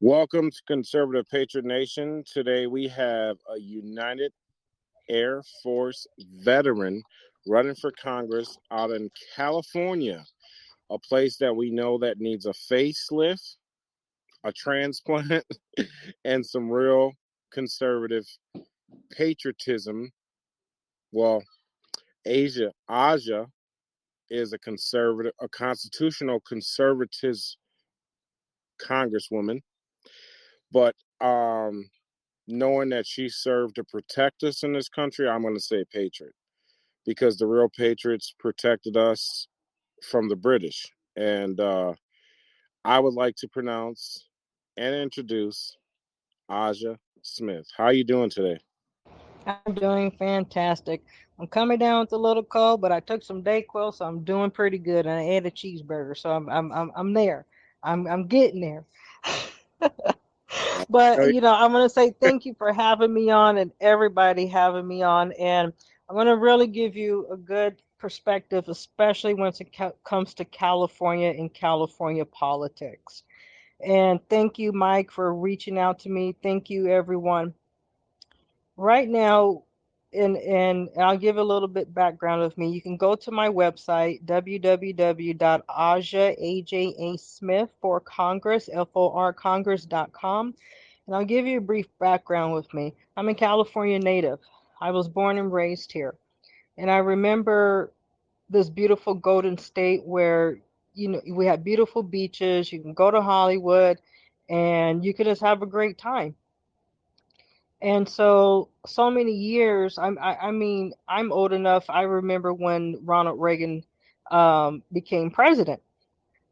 Welcome to Conservative Patriot Nation. Today we have a United Air Force veteran running for Congress out in California, a place that we know that needs a facelift, a transplant, and some real conservative patriotism. Well, Asia, Aja is a conservative, a constitutional conservative congresswoman, but um, knowing that she served to protect us in this country, I'm going to say patriot because the real patriots protected us from the British. And uh, I would like to pronounce and introduce Aja Smith. How are you doing today? I'm doing fantastic. I'm coming down with a little cold, but I took some Dayquil, so I'm doing pretty good. And I ate a cheeseburger, so I'm I'm I'm, I'm there. I'm I'm getting there. but you know, I'm gonna say thank you for having me on, and everybody having me on, and I'm gonna really give you a good perspective, especially when it ca- comes to California and California politics. And thank you, Mike, for reaching out to me. Thank you, everyone. Right now, and and I'll give a little bit background of me. You can go to my website www.aja for Congress and I'll give you a brief background with me. I'm a California native. I was born and raised here, and I remember this beautiful Golden State where you know we had beautiful beaches. You can go to Hollywood, and you can just have a great time. And so, so many years. I'm, I, I mean, I'm old enough. I remember when Ronald Reagan um, became president.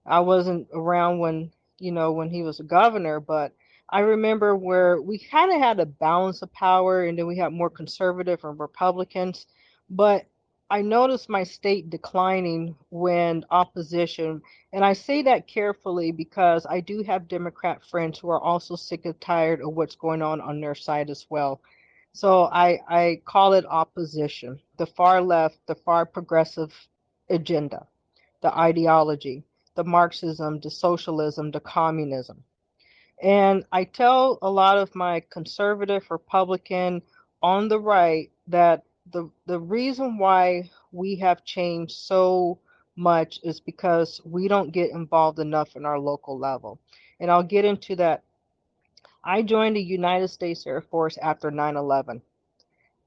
I wasn't around when, you know, when he was a governor, but I remember where we kind of had a balance of power, and then we had more conservative and Republicans. But I noticed my state declining when opposition, and I say that carefully because I do have Democrat friends who are also sick and tired of what's going on on their side as well. So I, I call it opposition, the far left, the far progressive agenda, the ideology, the Marxism, the socialism, the communism. And I tell a lot of my conservative Republican on the right that the the reason why we have changed so much is because we don't get involved enough in our local level. And I'll get into that. I joined the United States Air Force after 9/11.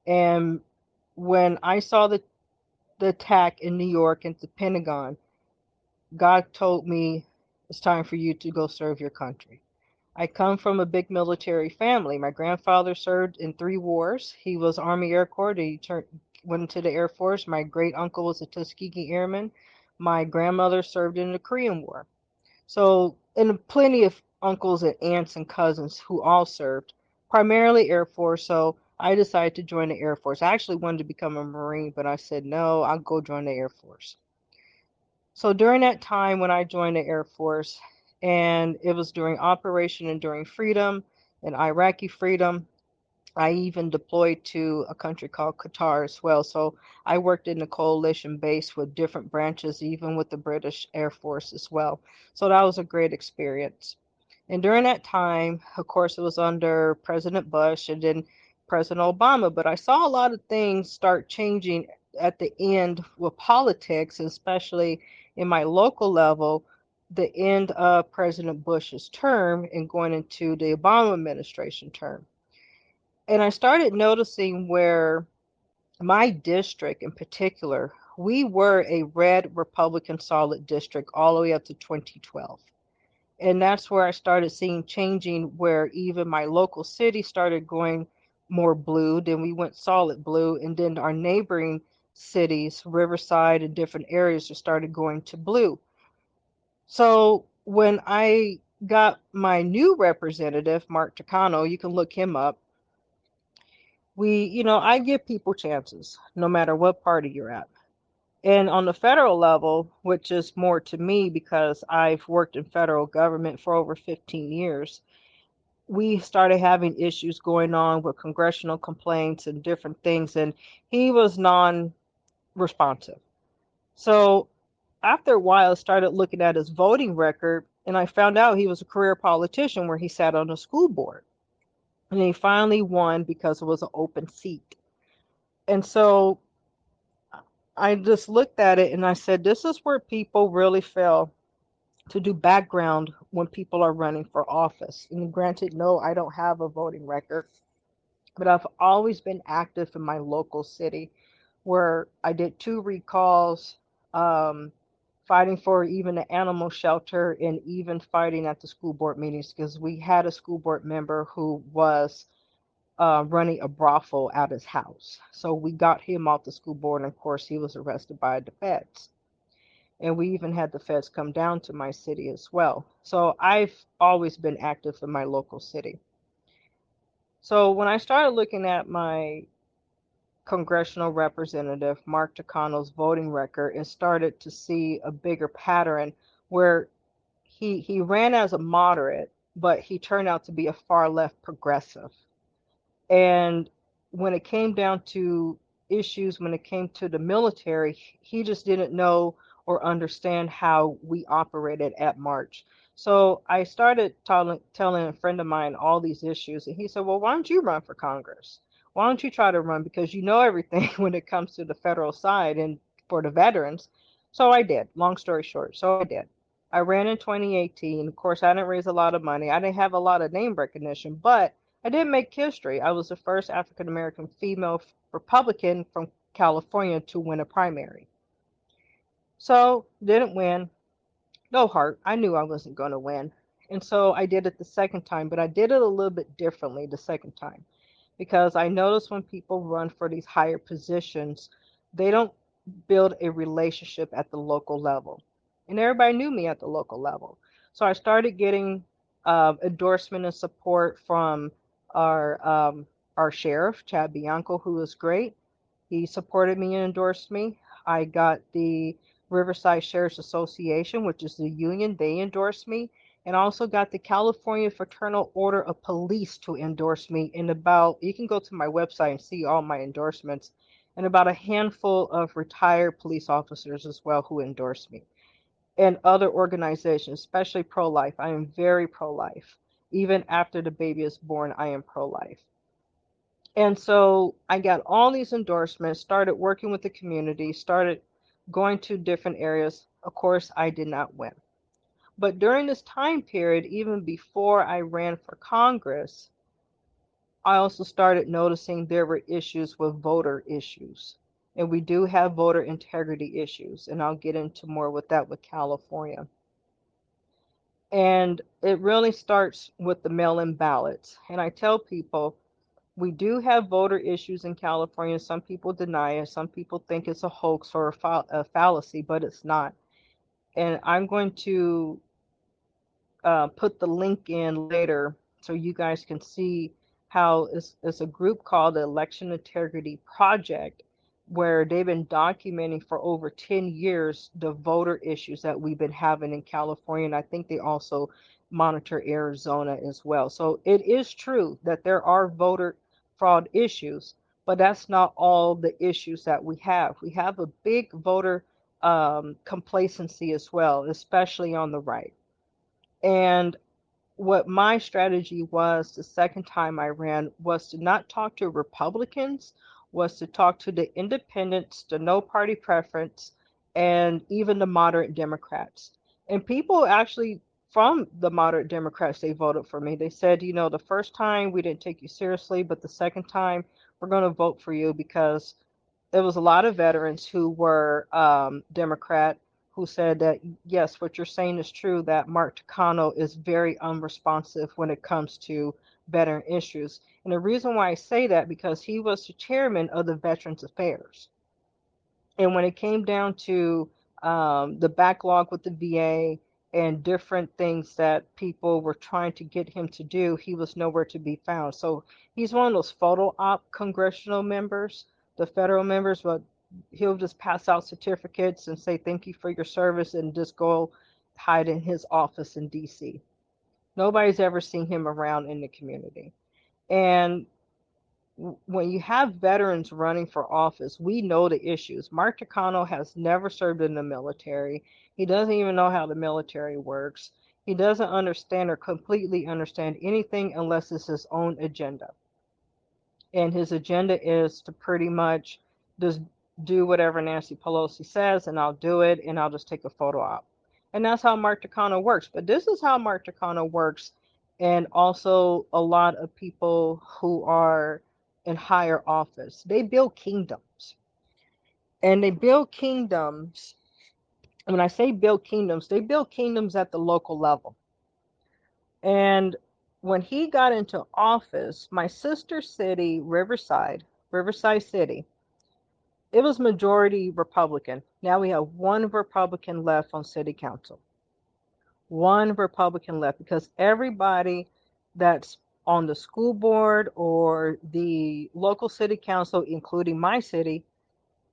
And when I saw the the attack in New York at the Pentagon, God told me it's time for you to go serve your country. I come from a big military family. My grandfather served in three wars. He was Army Air Corps. He turned, went into the Air Force. My great uncle was a Tuskegee Airman. My grandmother served in the Korean War. So, and plenty of uncles and aunts and cousins who all served, primarily Air Force. So I decided to join the Air Force. I actually wanted to become a Marine, but I said, no, I'll go join the Air Force. So during that time when I joined the Air Force, and it was during Operation Enduring Freedom and Iraqi Freedom. I even deployed to a country called Qatar as well. So I worked in the coalition base with different branches, even with the British Air Force as well. So that was a great experience. And during that time, of course, it was under President Bush and then President Obama. But I saw a lot of things start changing at the end with politics, especially in my local level the end of President Bush's term and going into the Obama administration term. And I started noticing where my district in particular, we were a red Republican solid district all the way up to 2012. And that's where I started seeing changing where even my local city started going more blue, then we went solid blue, and then our neighboring cities, Riverside and different areas, started going to blue. So when I got my new representative, Mark Takano, you can look him up. We, you know, I give people chances no matter what party you're at. And on the federal level, which is more to me because I've worked in federal government for over 15 years, we started having issues going on with congressional complaints and different things, and he was non responsive. So after a while, I started looking at his voting record, And I found out he was a career politician where he sat on the school board. And he finally won because it was an open seat. And so I just looked at it and I said, this is where people really fail to do background when people are running for office. And granted, no, I don't have a voting record, but I've always been active in my local city where I did two recalls, um, fighting for even the animal shelter, and even fighting at the school board meetings because we had a school board member who was uh, running a brothel at his house. So we got him off the school board, and of course, he was arrested by the feds. And we even had the feds come down to my city as well. So I've always been active in my local city. So when I started looking at my congressional representative, Mark Takano's voting record, and started to see a bigger pattern where he he ran as a moderate, but he turned out to be a far left progressive. And when it came down to issues, when it came to the military, he just didn't know or understand how we operated at March. So I started telling, telling a friend of mine all these issues, and he said, Well, why don't you run for Congress? Why don't you try to run? Because you know everything when it comes to the federal side and for the veterans. So I did, long story short. So I did. I ran in 2018. Of course, I didn't raise a lot of money. I didn't have a lot of name recognition, but I did make history. I was the first African American female Republican from California to win a primary. So didn't win. No heart. I knew I wasn't going to win. And so I did it the second time, but I did it a little bit differently the second time because I notice when people run for these higher positions, they don't build a relationship at the local level. And everybody knew me at the local level. So I started getting uh, endorsement and support from our um, our sheriff, Chad Bianco, who was great. He supported me and endorsed me. I got the Riverside Sheriff's Association, which is the union, they endorsed me, and also got the California Fraternal Order of Police to endorse me. In about, you can go to my website and see all my endorsements, and about a handful of retired police officers as well who endorsed me, and other organizations, especially pro life. I am very pro life. Even after the baby is born, I am pro life. And so I got all these endorsements, started working with the community, started going to different areas. Of course, I did not win. But during this time period, even before I ran for Congress, I also started noticing there were issues with voter issues. And we do have voter integrity issues. And I'll get into more with that with California. And it really starts with the mail in ballots. And I tell people we do have voter issues in California. Some people deny it. Some people think it's a hoax or a, a fallacy, but it's not. And I'm going to uh, put the link in later so you guys can see how it's, it's a group called the Election Integrity Project, where they've been documenting for over 10 years the voter issues that we've been having in California. And I think they also monitor Arizona as well. So it is true that there are voter fraud issues, but that's not all the issues that we have. We have a big voter um, complacency as well, especially on the right. And what my strategy was the second time I ran was to not talk to Republicans, was to talk to the independents, the no party preference, and even the moderate Democrats. And people actually from the moderate Democrats, they voted for me. They said, you know, the first time we didn't take you seriously, but the second time we're going to vote for you because there was a lot of veterans who were um, Democrat who said that, yes, what you're saying is true, that Mark Takano is very unresponsive when it comes to veteran issues. And the reason why I say that, because he was the chairman of the Veterans Affairs. And when it came down to um, the backlog with the VA, and different things that people were trying to get him to do, he was nowhere to be found. So he's one of those photo op congressional members, the federal members, but he'll just pass out certificates and say thank you for your service and just go hide in his office in DC. Nobody's ever seen him around in the community. And when you have veterans running for office, we know the issues. Mark Takano has never served in the military. He doesn't even know how the military works. He doesn't understand or completely understand anything unless it's his own agenda. And his agenda is to pretty much just do whatever Nancy Pelosi says, and I'll do it, and I'll just take a photo op. And that's how Mark Takano works. But this is how Mark Takano works, and also a lot of people who are in higher office. They build kingdoms. And they build kingdoms. When I say build kingdoms, they build kingdoms at the local level. And when he got into office, my sister city, Riverside, Riverside City, it was majority Republican. Now we have one Republican left on city council. One Republican left because everybody that's on the school board or the local city council, including my city,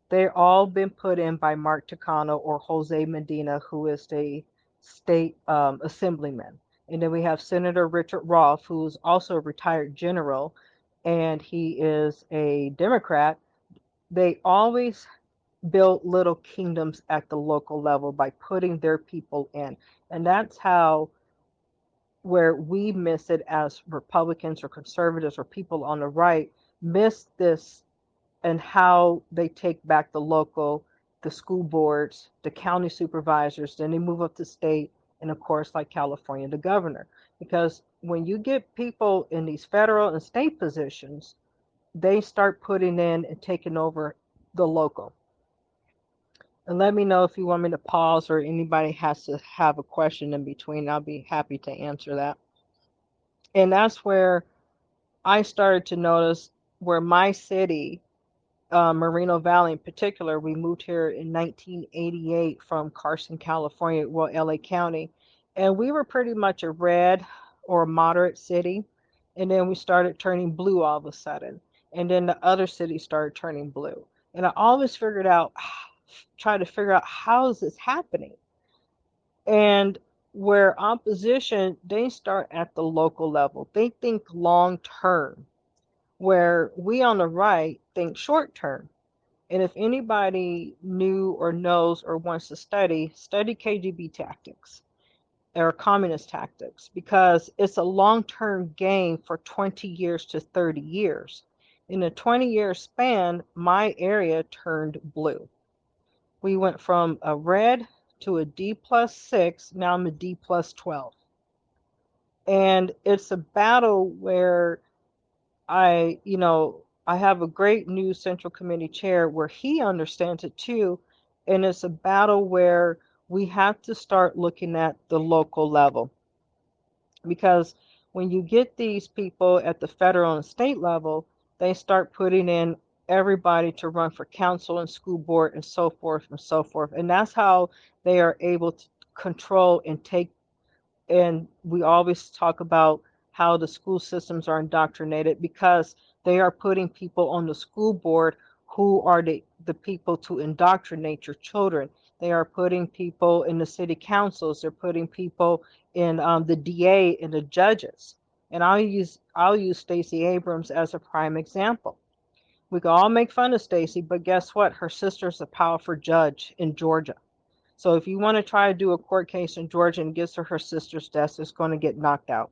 they're all been put in by Mark Takano or Jose Medina, who is the state um, assemblyman. And then we have Senator Richard Roth, who's also a retired general, and he is a Democrat. They always build little kingdoms at the local level by putting their people in. And that's how where we miss it as Republicans or conservatives or people on the right miss this and how they take back the local, the school boards, the county supervisors, then they move up to state, and of course, like California, the governor. Because when you get people in these federal and state positions, they start putting in and taking over the local. And let me know if you want me to pause or anybody has to have a question in between. I'll be happy to answer that. And that's where I started to notice where my city, uh, Moreno Valley in particular, we moved here in 1988 from Carson, California, well, LA County. And we were pretty much a red or moderate city. And then we started turning blue all of a sudden. And then the other cities started turning blue. And I always figured out try to figure out how is this happening? And where opposition they start at the local level. They think long term where we on the right think short term. And if anybody knew or knows or wants to study study kgb tactics or communist tactics because it's a long-term game for 20 years to 30 years in a 20 year span my area turned blue we went from a red to a D plus six. Now I'm a D plus 12. And it's a battle where I, you know, I have a great new central committee chair where he understands it too. And it's a battle where we have to start looking at the local level. Because when you get these people at the federal and state level, they start putting in everybody to run for council and school board and so forth and so forth. And that's how they are able to control and take. And we always talk about how the school systems are indoctrinated because they are putting people on the school board who are the, the people to indoctrinate your children. They are putting people in the city councils. They're putting people in um, the DA and the judges. And I'll use I'll use Stacey Abrams as a prime example we can all make fun of Stacey, but guess what? Her sister's a powerful judge in Georgia. So if you want to try to do a court case in Georgia and gets her her sister's desk, it's going to get knocked out.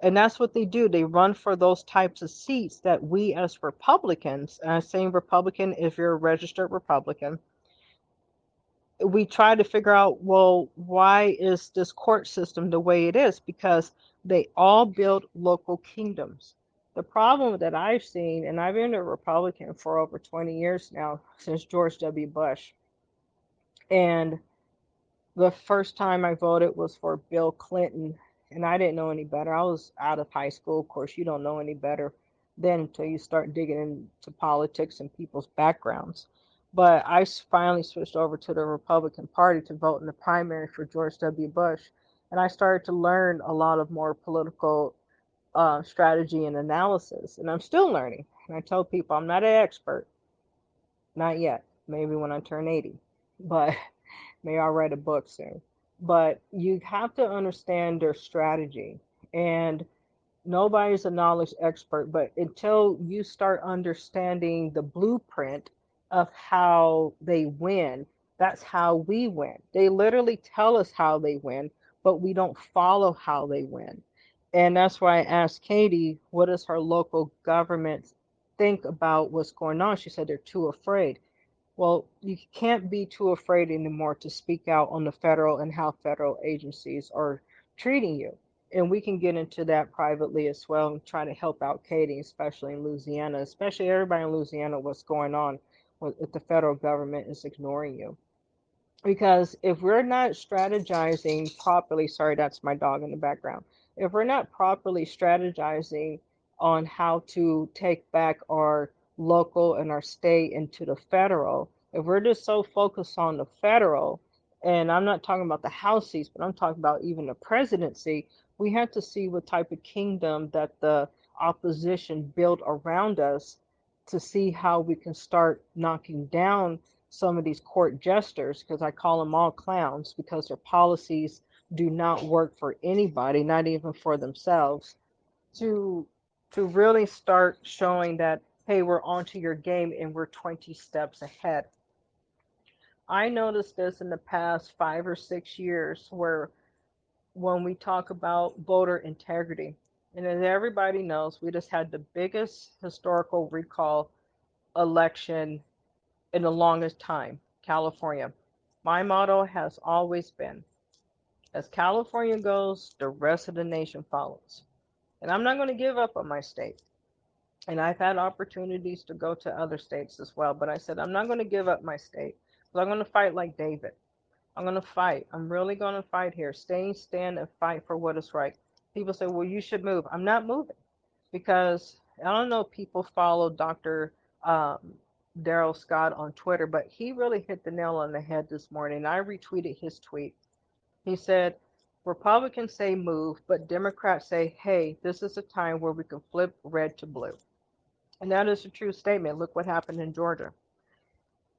And that's what they do. They run for those types of seats that we as Republicans, and I'm saying Republican if you're a registered Republican, we try to figure out, well, why is this court system the way it is? Because they all build local kingdoms the problem that I've seen, and I've been a Republican for over 20 years now, since George W. Bush. And the first time I voted was for Bill Clinton, and I didn't know any better. I was out of high school. Of course, you don't know any better then until you start digging into politics and people's backgrounds. But I finally switched over to the Republican Party to vote in the primary for George W. Bush. And I started to learn a lot of more political uh, strategy and analysis, and I'm still learning. And I tell people I'm not an expert, not yet. Maybe when I turn 80, but maybe I'll write a book soon. But you have to understand their strategy, and nobody's a knowledge expert. But until you start understanding the blueprint of how they win, that's how we win. They literally tell us how they win, but we don't follow how they win. And that's why I asked Katie, what does her local government think about what's going on? She said they're too afraid. Well, you can't be too afraid anymore to speak out on the federal and how federal agencies are treating you. And we can get into that privately as well and try to help out Katie, especially in Louisiana, especially everybody in Louisiana, what's going on if the federal government is ignoring you because if we're not strategizing properly, sorry, that's my dog in the background. If we're not properly strategizing on how to take back our local and our state into the federal, if we're just so focused on the federal, and I'm not talking about the House seats, but I'm talking about even the presidency, we have to see what type of kingdom that the opposition built around us to see how we can start knocking down some of these court jesters, because I call them all clowns, because their policies do not work for anybody, not even for themselves, to to really start showing that hey, we're onto your game and we're 20 steps ahead. I noticed this in the past five or six years where when we talk about voter integrity, and as everybody knows, we just had the biggest historical recall election in the longest time, California. My motto has always been as California goes, the rest of the nation follows. And I'm not going to give up on my state. And I've had opportunities to go to other states as well, but I said, I'm not going to give up my state. So I'm going to fight like David. I'm going to fight. I'm really going to fight here. Stay, stand, and fight for what is right. People say, well, you should move. I'm not moving because I don't know people follow Dr. Um, Darrell Scott on Twitter, but he really hit the nail on the head this morning. I retweeted his tweet. He said, Republicans say move, but Democrats say, hey, this is a time where we can flip red to blue. And that is a true statement. Look what happened in Georgia.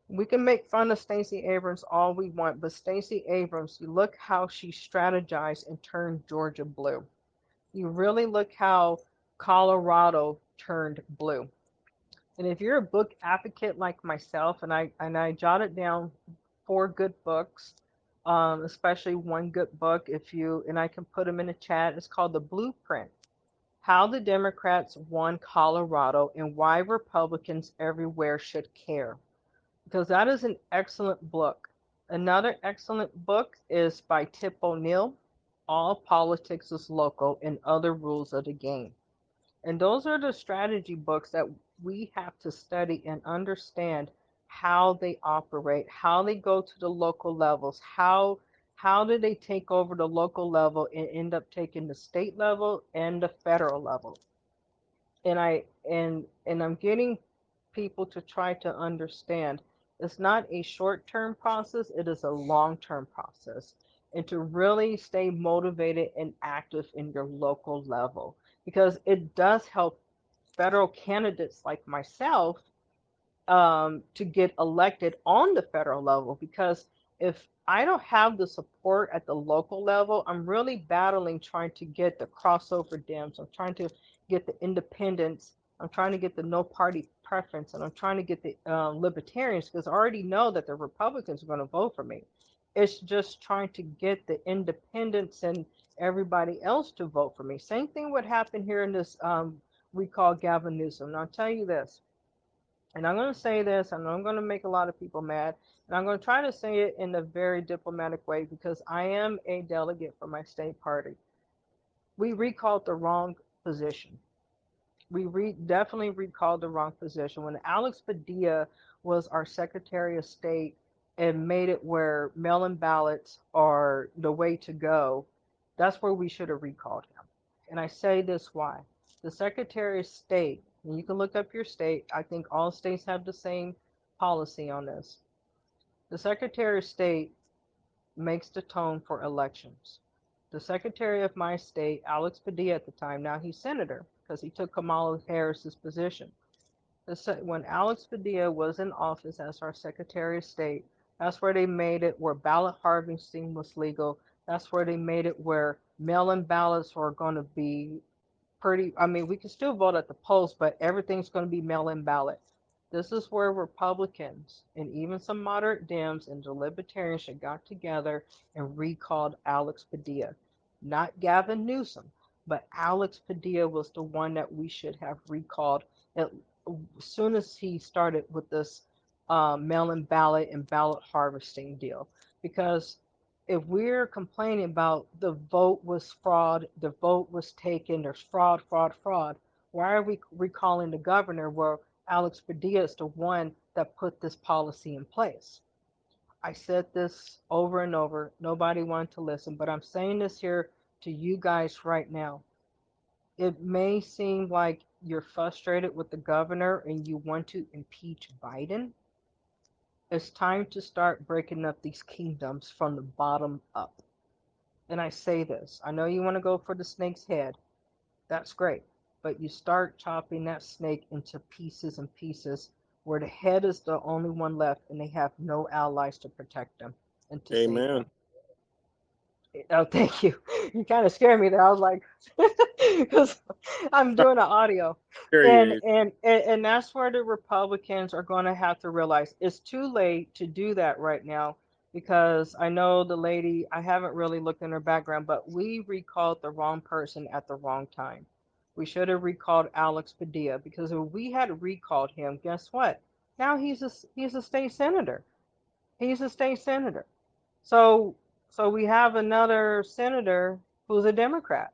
We can make fun of Stacey Abrams all we want, but Stacey Abrams, you look how she strategized and turned Georgia blue. You really look how Colorado turned blue. And if you're a book advocate like myself, and I and I jotted down four good books, um, especially one good book, if you and I can put them in the chat. It's called The Blueprint: How the Democrats Won Colorado and Why Republicans Everywhere Should Care, because that is an excellent book. Another excellent book is by Tip O'Neill, All Politics is Local and Other Rules of the Game. And those are the strategy books that we have to study and understand how they operate, how they go to the local levels, how how do they take over the local level and end up taking the state level and the federal level. And I and and I'm getting people to try to understand it's not a short-term process, it is a long-term process. And to really stay motivated and active in your local level because it does help federal candidates like myself um, to get elected on the federal level because if I don't have the support at the local level, I'm really battling trying to get the crossover Dems. I'm trying to get the independents. I'm trying to get the no party preference, and I'm trying to get the um, libertarians because I already know that the Republicans are going to vote for me. It's just trying to get the independents and everybody else to vote for me. Same thing would happen here in this um, we call Gavin Newsom. And I'll tell you this, and I'm going to say this, and I'm going to make a lot of people mad, and I'm going to try to say it in a very diplomatic way because I am a delegate for my state party. We recalled the wrong position. We re- definitely recalled the wrong position. When Alex Padilla was our Secretary of State and made it where mail in ballots are the way to go, that's where we should have recalled him. And I say this why the Secretary of State, and you can look up your state, I think all states have the same policy on this. The Secretary of State makes the tone for elections. The Secretary of my state, Alex Padilla at the time, now he's senator because he took Kamala Harris's position. When Alex Padilla was in office as our Secretary of State, that's where they made it where ballot harvesting was legal. That's where they made it where mail in ballots are going to be pretty. I mean, we can still vote at the polls, but everything's going to be mail-in ballot. This is where Republicans and even some moderate Dems and the Libertarians should got together and recalled Alex Padilla. Not Gavin Newsom, but Alex Padilla was the one that we should have recalled as soon as he started with this um, mail-in ballot and ballot harvesting deal. Because if we're complaining about the vote was fraud, the vote was taken, there's fraud, fraud, fraud, why are we recalling the governor where Alex Padilla is the one that put this policy in place? I said this over and over. Nobody wanted to listen, but I'm saying this here to you guys right now. It may seem like you're frustrated with the governor and you want to impeach Biden. It's time to start breaking up these kingdoms from the bottom up. And I say this I know you want to go for the snake's head. That's great. But you start chopping that snake into pieces and pieces where the head is the only one left and they have no allies to protect them and to Amen. Oh, thank you. You kind of scared me there. I was like, because I'm doing an audio, and, and and and that's where the Republicans are going to have to realize it's too late to do that right now because I know the lady. I haven't really looked in her background, but we recalled the wrong person at the wrong time. We should have recalled Alex Padilla because if we had recalled him, guess what? Now he's a he's a state senator. He's a state senator. So so we have another senator who's a Democrat.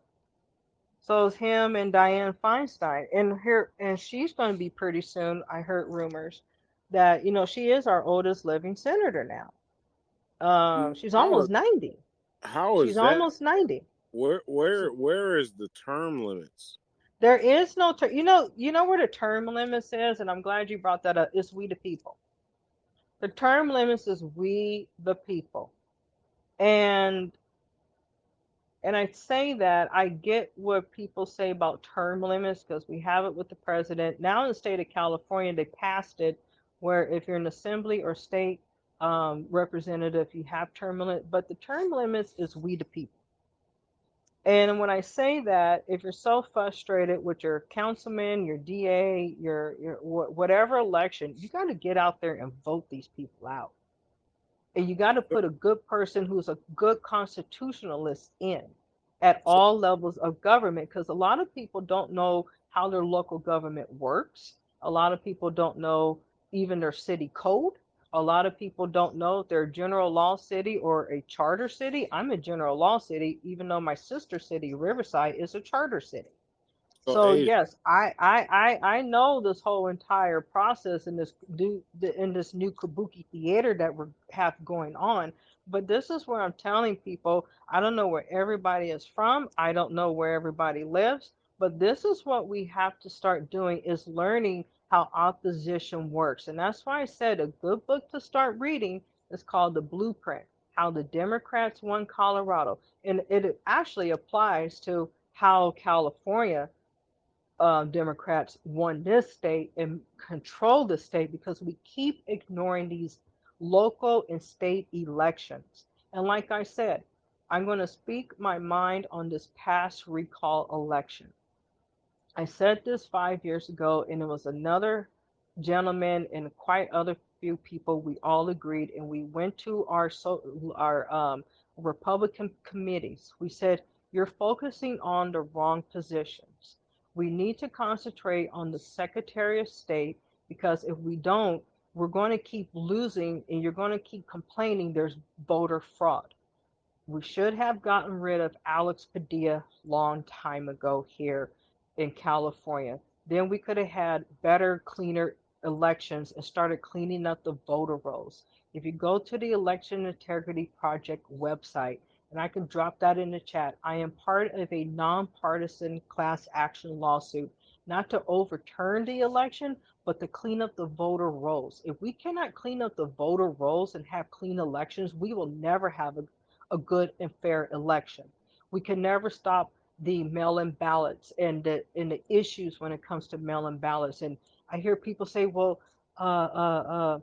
So it's him and Dianne Feinstein. And here and she's going to be pretty soon, I heard rumors that, you know, she is our oldest living senator now. Um, she's how almost is, 90. How is she? She's that? almost 90. Where where where is the term limits? There is no term. You know, you know where the term limits is, and I'm glad you brought that up. It's we the people. The term limits is we the people and and I say that I get what people say about term limits because we have it with the president. Now in the state of California, they passed it where if you're an assembly or state um, representative, you have term limit, but the term limits is we the people. And when I say that, if you're so frustrated with your councilman, your DA, your your whatever election, you got to get out there and vote these people out. And you got to put a good person who's a good constitutionalist in at all levels of government because a lot of people don't know how their local government works. A lot of people don't know even their city code. A lot of people don't know if they're a general law city or a charter city. I'm a general law city, even though my sister city, Riverside, is a charter city. So, yes, I, I I I know this whole entire process in this new in this new kabuki theater that we have going on. But this is where I'm telling people I don't know where everybody is from. I don't know where everybody lives. But this is what we have to start doing is learning how opposition works. And that's why I said a good book to start reading is called The Blueprint How the Democrats Won Colorado. And it actually applies to how California uh, Democrats won this state and control the state because we keep ignoring these local and state elections. And like I said, I'm going to speak my mind on this past recall election. I said this five years ago, and it was another gentleman and quite other few people. We all agreed, and we went to our so our um, Republican committees. We said you're focusing on the wrong positions we need to concentrate on the Secretary of State because if we don't, we're going to keep losing and you're going to keep complaining there's voter fraud. We should have gotten rid of Alex Padilla long time ago here in California. Then we could have had better, cleaner elections and started cleaning up the voter rolls. If you go to the Election Integrity Project website, and I can drop that in the chat. I am part of a nonpartisan class action lawsuit, not to overturn the election, but to clean up the voter rolls. If we cannot clean up the voter rolls and have clean elections, we will never have a, a good and fair election. We can never stop the mail-in ballots and the and the issues when it comes to mail-in ballots. And I hear people say, "Well, uh, uh,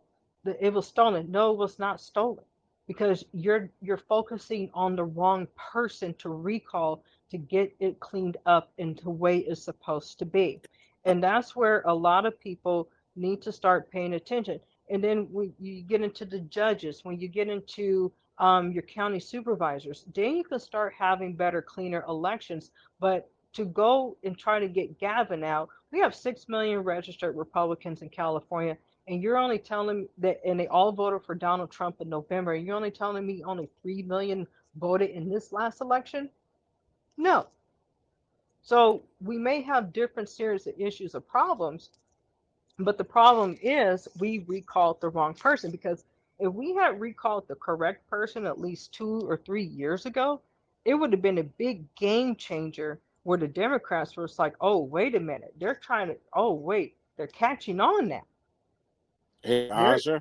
uh, it was stolen." No, it was not stolen because you're you're focusing on the wrong person to recall to get it cleaned up into the way it's supposed to be and that's where a lot of people need to start paying attention. And then when you get into the judges, when you get into um, your county supervisors, then you can start having better, cleaner elections. But to go and try to get Gavin out, we have 6 million registered Republicans in California. And you're only telling that, and they all voted for Donald Trump in November. And you're only telling me only 3 million voted in this last election? No. So we may have different series of issues or problems, but the problem is we recalled the wrong person because if we had recalled the correct person at least two or three years ago, it would have been a big game changer where the Democrats were like, oh, wait a minute. They're trying to, oh, wait, they're catching on now. Hey, Asha.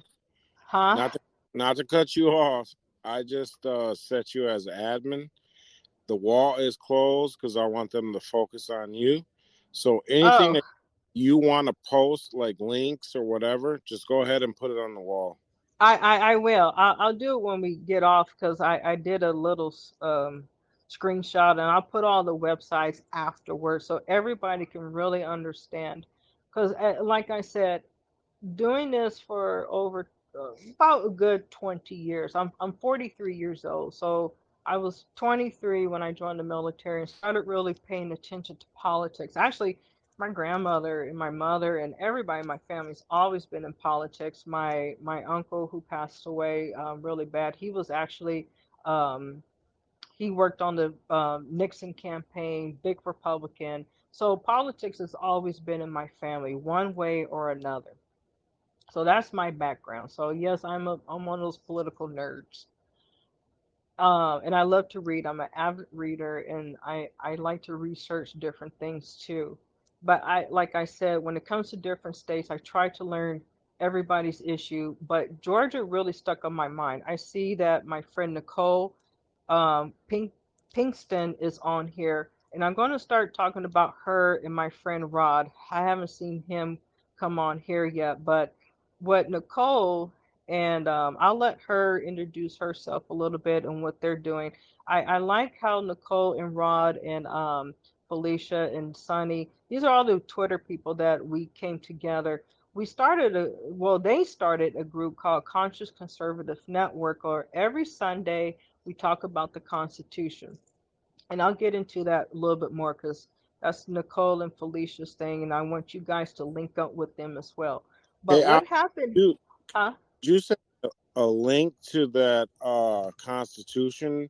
Huh? Not to, not to cut you off. I just uh, set you as admin. The wall is closed because I want them to focus on you. So anything Oh, that you want to post, like links or whatever, just go ahead and put it on the wall. I, I, I will. I'll, I'll do it when we get off because I, I did a little um, screenshot and I'll put all the websites afterwards so everybody can really understand. Because, like I said, doing this for over uh, about a good 20 years. I'm I'm 43 years old, so I was 23 when I joined the military and started really paying attention to politics. Actually, my grandmother and my mother and everybody in my family's always been in politics. My my uncle who passed away um, really bad, he was actually um, he worked on the um, Nixon campaign, big Republican. So politics has always been in my family, one way or another. So that's my background. So yes, I'm a I'm one of those political nerds. Uh, and I love to read. I'm an avid reader, and I I like to research different things too. But I like I said, when it comes to different states, I try to learn everybody's issue. But Georgia really stuck on my mind. I see that my friend Nicole um, Pink Pinkston is on here, and I'm going to start talking about her and my friend Rod. I haven't seen him come on here yet, but what Nicole and um, I'll let her introduce herself a little bit and what they're doing. I, I like how Nicole and Rod and um, Felicia and Sunny, these are all the Twitter people that we came together. We started a well, they started a group called Conscious Conservative Network, or every Sunday we talk about the Constitution. And I'll get into that a little bit more because that's Nicole and Felicia's thing, and I want you guys to link up with them as well. Hey, But I what happened? you Huh? you send a link to that uh constitution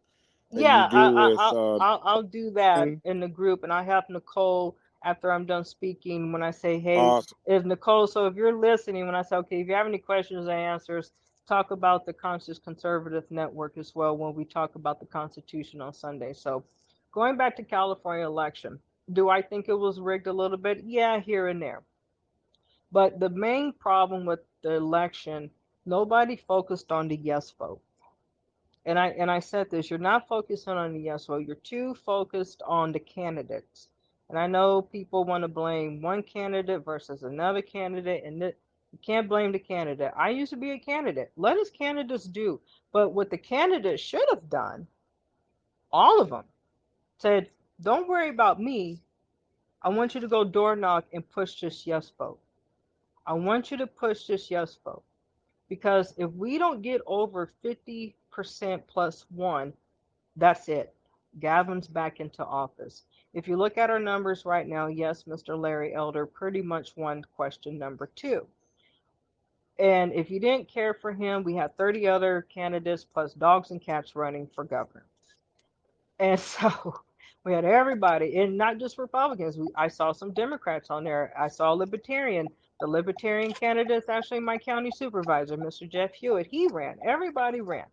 that Yeah, I, do I, with I'll, uh I'll, I'll do that in the group, and I have Nicole after I'm done speaking. When I say, "Hey, awesome. if Nicole," so if you're listening, when I say, "Okay," if you have any questions or answers, talk about the Conscious Conservative Network as well when we talk about the Constitution on Sunday. So, going back to California election, do I think it was rigged a little bit? Yeah, here and there. But the main problem with the election, nobody focused on the yes vote and I and I said this, you're not focusing on the yes vote. You're too focused on the candidates. And I know people want to blame one candidate versus another candidate, and you can't blame the candidate. I used to be a candidate. Let us candidates do. But what the candidate should have done, all of them, said, "Don't worry about me. I want you to go door knock and push this yes vote. I want you to push this yes vote." Because if we don't get over 50% plus one, that's it. Gavin's back into office. If you look at our numbers right now, yes, Mr. Larry Elder pretty much won question number two. And if you didn't care for him, we had 30 other candidates plus dogs and cats running for governor. And so we had everybody, and not just Republicans. We, I saw some Democrats on there. I saw a Libertarian. The Libertarian candidate is actually my county supervisor, Mr. Jeff Hewitt. He ran. Everybody ran.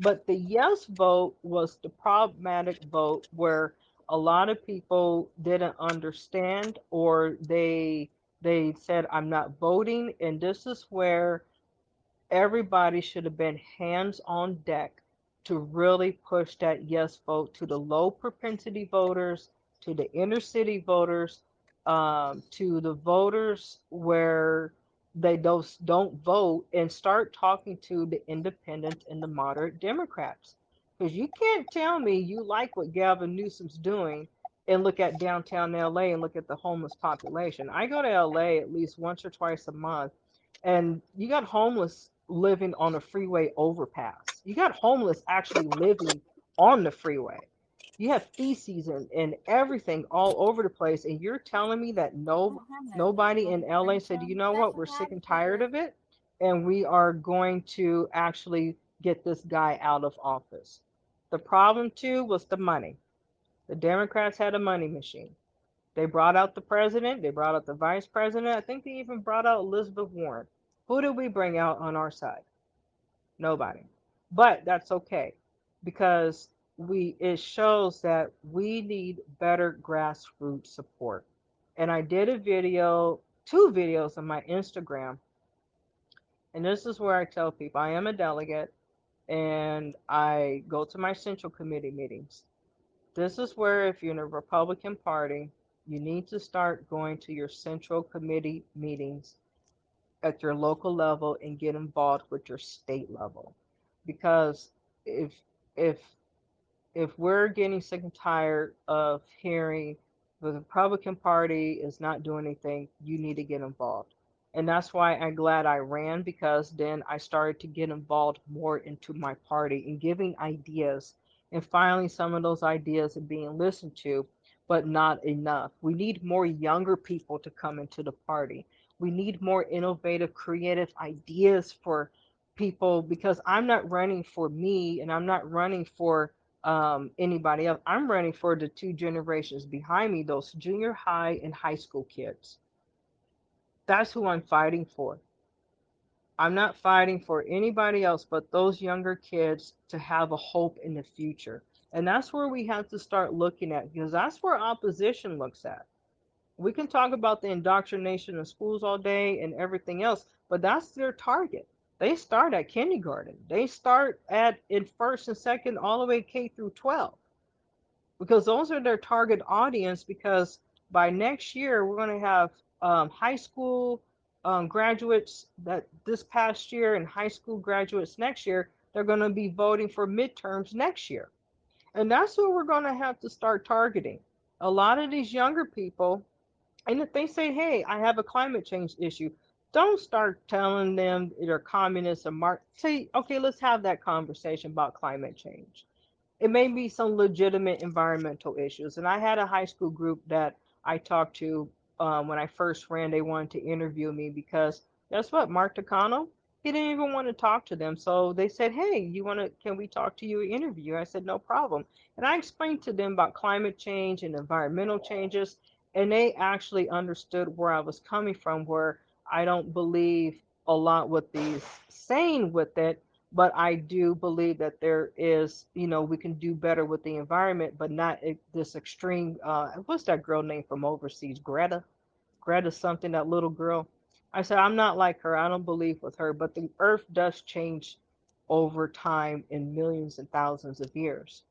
But the yes vote was the problematic vote where a lot of people didn't understand or they they said I'm not voting and this is where everybody should have been hands on deck to really push that yes vote to the low propensity voters, to the inner city voters, um, to the voters where they don't don't vote, and start talking to the independent and the moderate Democrats. Because you can't tell me you like what Gavin Newsom's doing, and look at downtown LA and look at the homeless population. I go to LA at least once or twice a month, and you got homeless living on a freeway overpass. You got homeless actually living on the freeway. You have feces and, and everything all over the place, and you're telling me that no nobody in LA said, you know what, we're sick and tired of it, and we are going to actually get this guy out of office. The problem too was the money. The Democrats had a money machine. They brought out the president, they brought out the vice president. I think they even brought out Elizabeth Warren. Who did we bring out on our side? Nobody. But that's okay because we it shows that we need better grassroots support. And I did a video, two videos on my Instagram. And this is where I tell people I am a delegate and I go to my central committee meetings. This is where, if you're in a Republican Party, you need to start going to your central committee meetings at your local level and get involved with your state level. Because if if if we're getting sick and tired of hearing the Republican Party is not doing anything, you need to get involved. And that's why I'm glad I ran because then I started to get involved more into my party and giving ideas. And finally, some of those ideas are being listened to, but not enough. We need more younger people to come into the party. We need more innovative, creative ideas for people because I'm not running for me and I'm not running for um, anybody else. I'm running for the two generations behind me, those junior high and high school kids. That's who I'm fighting for. I'm not fighting for anybody else but those younger kids to have a hope in the future. And that's where we have to start looking at because that's where opposition looks at. We can talk about the indoctrination in schools all day and everything else, but that's their target. They start at kindergarten. They start at in first and second all the way K through 12. Because those are their target audience because by next year we're going to have um, high school um, graduates that this past year and high school graduates next year, they're going to be voting for midterms next year. And that's what we're going to have to start targeting. A lot of these younger people, and if they say, hey, I have a climate change issue, don't start telling them they're communists or mark. Say, okay, let's have that conversation about climate change. It may be some legitimate environmental issues. And I had a high school group that I talked to um, when I first ran, they wanted to interview me because guess what? Mark Takano, he didn't even want to talk to them. So they said, Hey, you want to, can we talk to you, interview? I said, No problem. And I explained to them about climate change and environmental changes. And they actually understood where I was coming from, where I don't believe a lot what these saying with it, but I do believe that there is, you know, we can do better with the environment, but not this extreme. Uh, what's that girl name from overseas? Greta. Greta something. That little girl. I said I'm not like her. I don't believe with her, but the Earth does change over time in millions and thousands of years.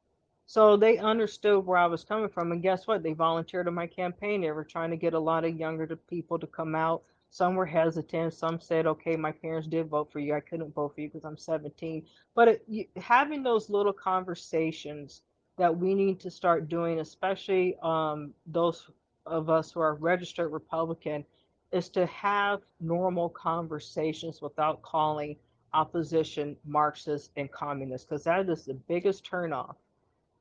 So they understood where I was coming from, and guess what? They volunteered in my campaign. They were trying to get a lot of younger people to come out some were hesitant. Some said, okay, my parents did vote for you. I couldn't vote for you because I'm 17. But it, you, having those little conversations that we need to start doing, especially um, those of us who are registered Republican, is to have normal conversations without calling opposition Marxist and communist, because that is the biggest turnoff.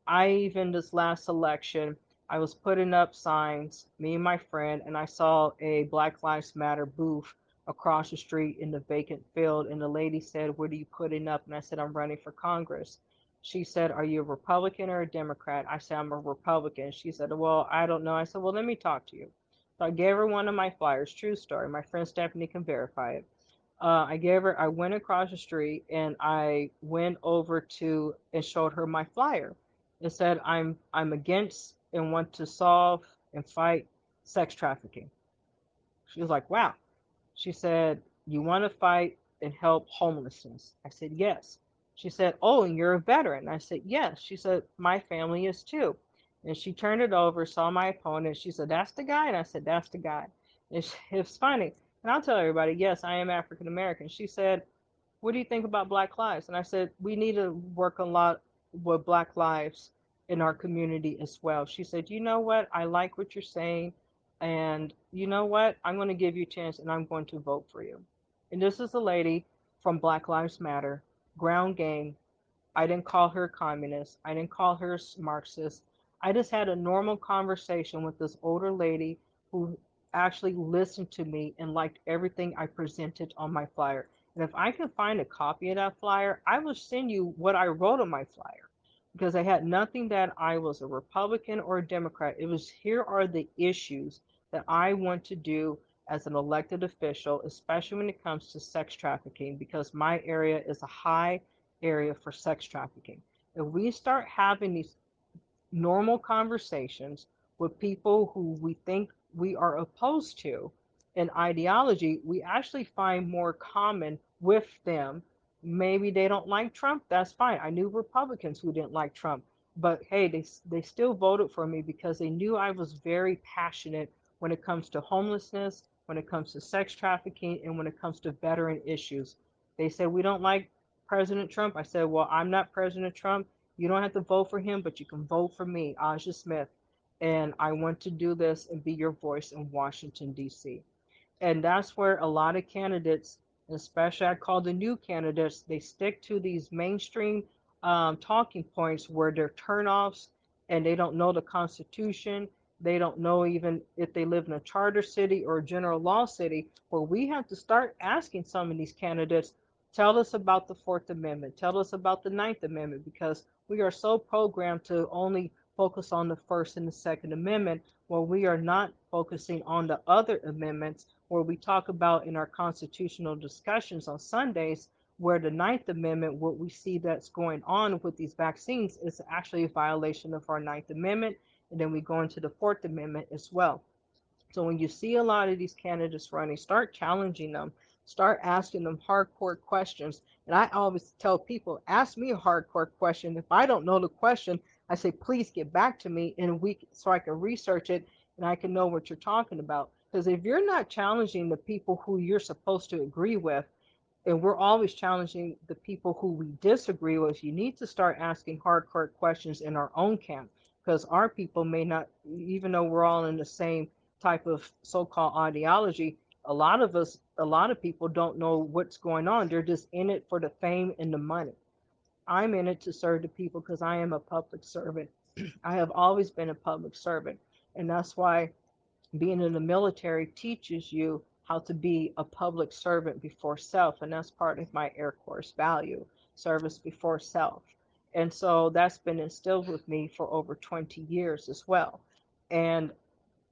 I even this last election, I was putting up signs, me and my friend, and I saw a Black Lives Matter booth across the street in the vacant field. And the lady said, What are you putting up? And I said, I'm running for Congress. She said, Are you a Republican or a Democrat? I said, I'm a Republican. She said, Well, I don't know. I said, Well, let me talk to you. So I gave her one of my flyers, true story. My friend Stephanie can verify it. Uh, I gave her, I went across the street and I went over to and showed her my flyer. and said, I'm I'm against and want to solve and fight sex trafficking. She was like, wow. She said, You want to fight and help homelessness? I said, Yes. She said, Oh, and you're a veteran. I said, Yes. She said, My family is too. And she turned it over, saw my opponent. She said, That's the guy. And I said, That's the guy. It's, it's funny. And I'll tell everybody, Yes, I am African American. She said, What do you think about Black Lives? And I said, We need to work a lot with Black Lives in our community as well. She said, You know what? I like what you're saying. And you know what? I'm going to give you a chance and I'm going to vote for you. And this is a lady from Black Lives Matter, ground game. I didn't call her communist. I didn't call her Marxist. I just had a normal conversation with this older lady who actually listened to me and liked everything I presented on my flyer. And if I can find a copy of that flyer, I will send you what I wrote on my flyer because I had nothing that I was a Republican or a Democrat. It was here are the issues that I want to do as an elected official, especially when it comes to sex trafficking, because my area is a high area for sex trafficking. If we start having these normal conversations with people who we think we are opposed to in ideology, we actually find more common with them. Maybe they don't like Trump. That's fine. I knew Republicans who didn't like Trump, but hey, they they still voted for me because they knew I was very passionate when it comes to homelessness, when it comes to sex trafficking, and when it comes to veteran issues. They said we don't like President Trump. I said, well, I'm not President Trump. You don't have to vote for him, but you can vote for me, Aja Smith. And I want to do this and be your voice in Washington, D.C. And that's where a lot of candidates especially I call the new candidates, they stick to these mainstream um, talking points where they're turnoffs and they don't know the Constitution. They don't know even if they live in a charter city or a general law city, where we have to start asking some of these candidates, tell us about the Fourth Amendment, tell us about the Ninth Amendment, because we are so programmed to only focus on the First and the Second Amendment, while we are not focusing on the other amendments where we talk about in our constitutional discussions on Sundays, where the Ninth Amendment, what we see that's going on with these vaccines is actually a violation of our Ninth Amendment. And then we go into the Fourth Amendment as well. So when you see a lot of these candidates running, start challenging them, start asking them hardcore questions. And I always tell people, ask me a hardcore question. If I don't know the question, I say, please get back to me in a week so I can research it and I can know what you're talking about. Because if you're not challenging the people who you're supposed to agree with, and we're always challenging the people who we disagree with, you need to start asking hardcore questions in our own camp. Because our people may not, even though we're all in the same type of so called ideology, a lot of us, a lot of people don't know what's going on. They're just in it for the fame and the money. I'm in it to serve the people because I am a public servant. I have always been a public servant. And that's why being in the military teaches you how to be a public servant before self. And that's part of my Air Course value service before self. And so that's been instilled with me for over 20 years as well. And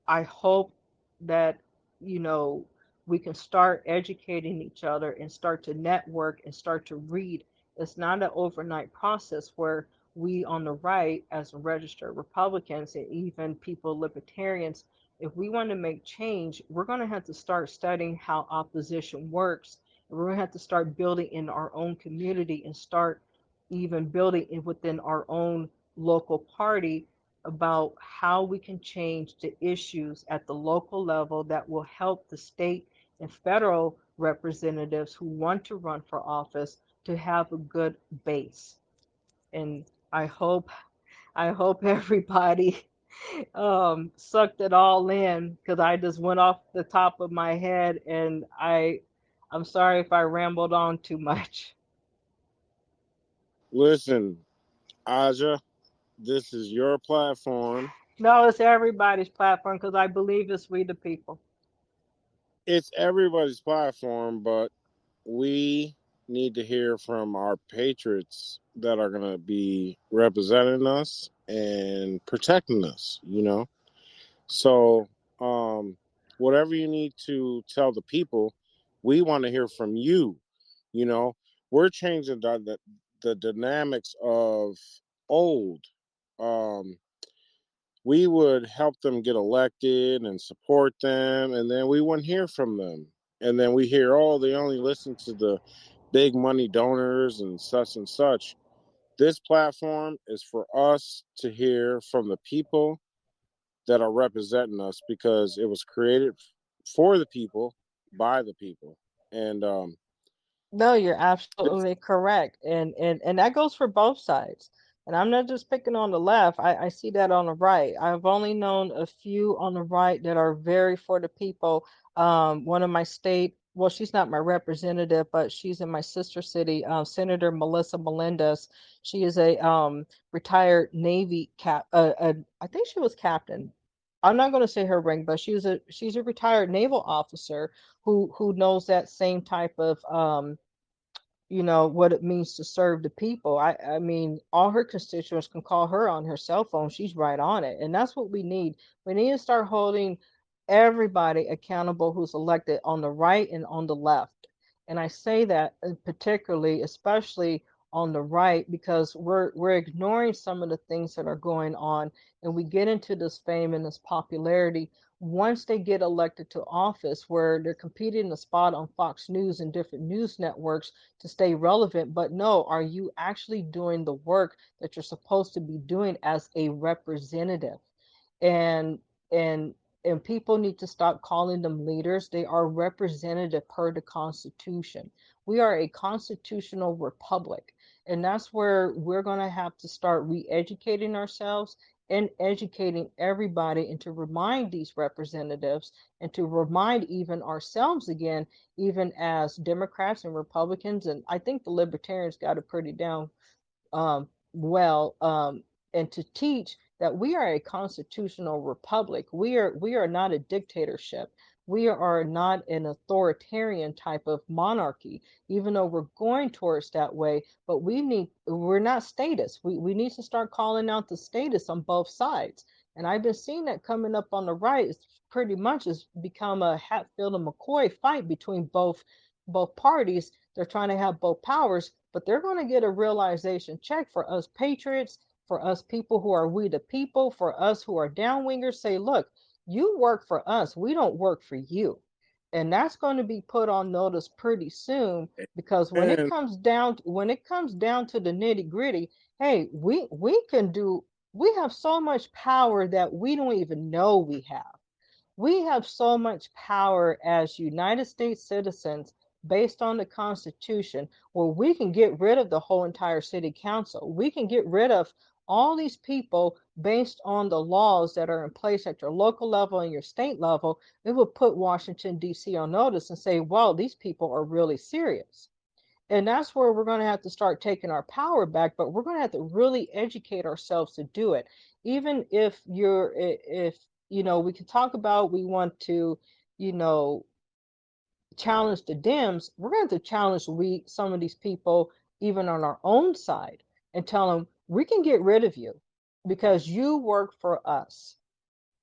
I hope that, you know, we can start educating each other and start to network and start to read. It's not an overnight process where we on the right, as registered Republicans and even people libertarians, if we want to make change, we're going to have to start studying how opposition works. We're going to have to start building in our own community and start even building it within our own local party about how we can change the issues at the local level that will help the state and federal representatives who want to run for office to have a good base. And I hope I hope everybody um, sucked it all in because I just went off the top of my head, and I, I'm sorry if I rambled on too much. Listen, Aja, this is your platform. No, it's everybody's platform because I believe it's we the people. It's everybody's platform, but we need to hear from our patriots that are going to be representing us and protecting us, you know. So, um, whatever you need to tell the people, we want to hear from you. You know, we're changing the, the, the dynamics of old. Um, we would help them get elected and support them, and then we wouldn't hear from them. And then we hear, oh, they only listen to the big money donors and such and such. This platform is for us to hear from the people that are representing us because it was created for the people by the people. And um no, you're absolutely correct. And and and that goes for both sides. And I'm not just picking on the left. I, I see that on the right. I've only known a few on the right that are very for the people. Um, one of my state, well, she's not my representative, but she's in my sister city, uh, Senator Melissa Melendez. She is a um, retired Navy cap. Uh, uh, I think she was captain. I'm not going to say her rank, but she's a she's a retired naval officer who who knows that same type of um, you know what it means to serve the people i i mean all her constituents can call her on her cell phone she's right on it and that's what we need we need to start holding everybody accountable who's elected on the right and on the left and i say that uh, particularly especially on the right because we're we're ignoring some of the things that are going on and we get into this fame and this popularity once they get elected to office where they're competing a spot on Fox News and different news networks to stay relevant. But no, are you actually doing the work that you're supposed to be doing as a representative? And and and people need to stop calling them leaders. They are representative per the Constitution. We are a constitutional republic. And that's where we're going to have to start re educating ourselves and educating everybody and to remind these representatives and to remind even ourselves again, even as Democrats and Republicans, and I think the Libertarians got it pretty down um, well, um, and to teach that we are a constitutional republic. We are we are not a dictatorship. We are not an authoritarian type of monarchy even though we're going towards that way but we need we're not status we, we need to start calling out the status on both sides. And i've been seeing that coming up on the right. It's pretty much has become a hatfield and mccoy fight between both both parties. They're trying to have both powers but they're going to get a realization check for us patriots for us people who are we the people for us who are downwingers say look you work for us. We don't work for you. And that's going to be put on notice pretty soon because when it comes down when it comes down to the nitty gritty, hey, we we can do we have so much power that we don't even know we have. We have so much power as United States citizens based on the Constitution where we can get rid of the whole entire city council. We can get rid of all these people based on the laws that are in place at your local level and your state level, it would put Washington, D.C. on notice and say, well, these people are really serious. And that's where we're going to have to start taking our power back, but we're going to have to really educate ourselves to do it. Even if you're, if, you know, we can talk about we want to, you know, challenge the Dems, we're going to, to challenge we some of these people even on our own side and tell them we can get rid of you because you work for us.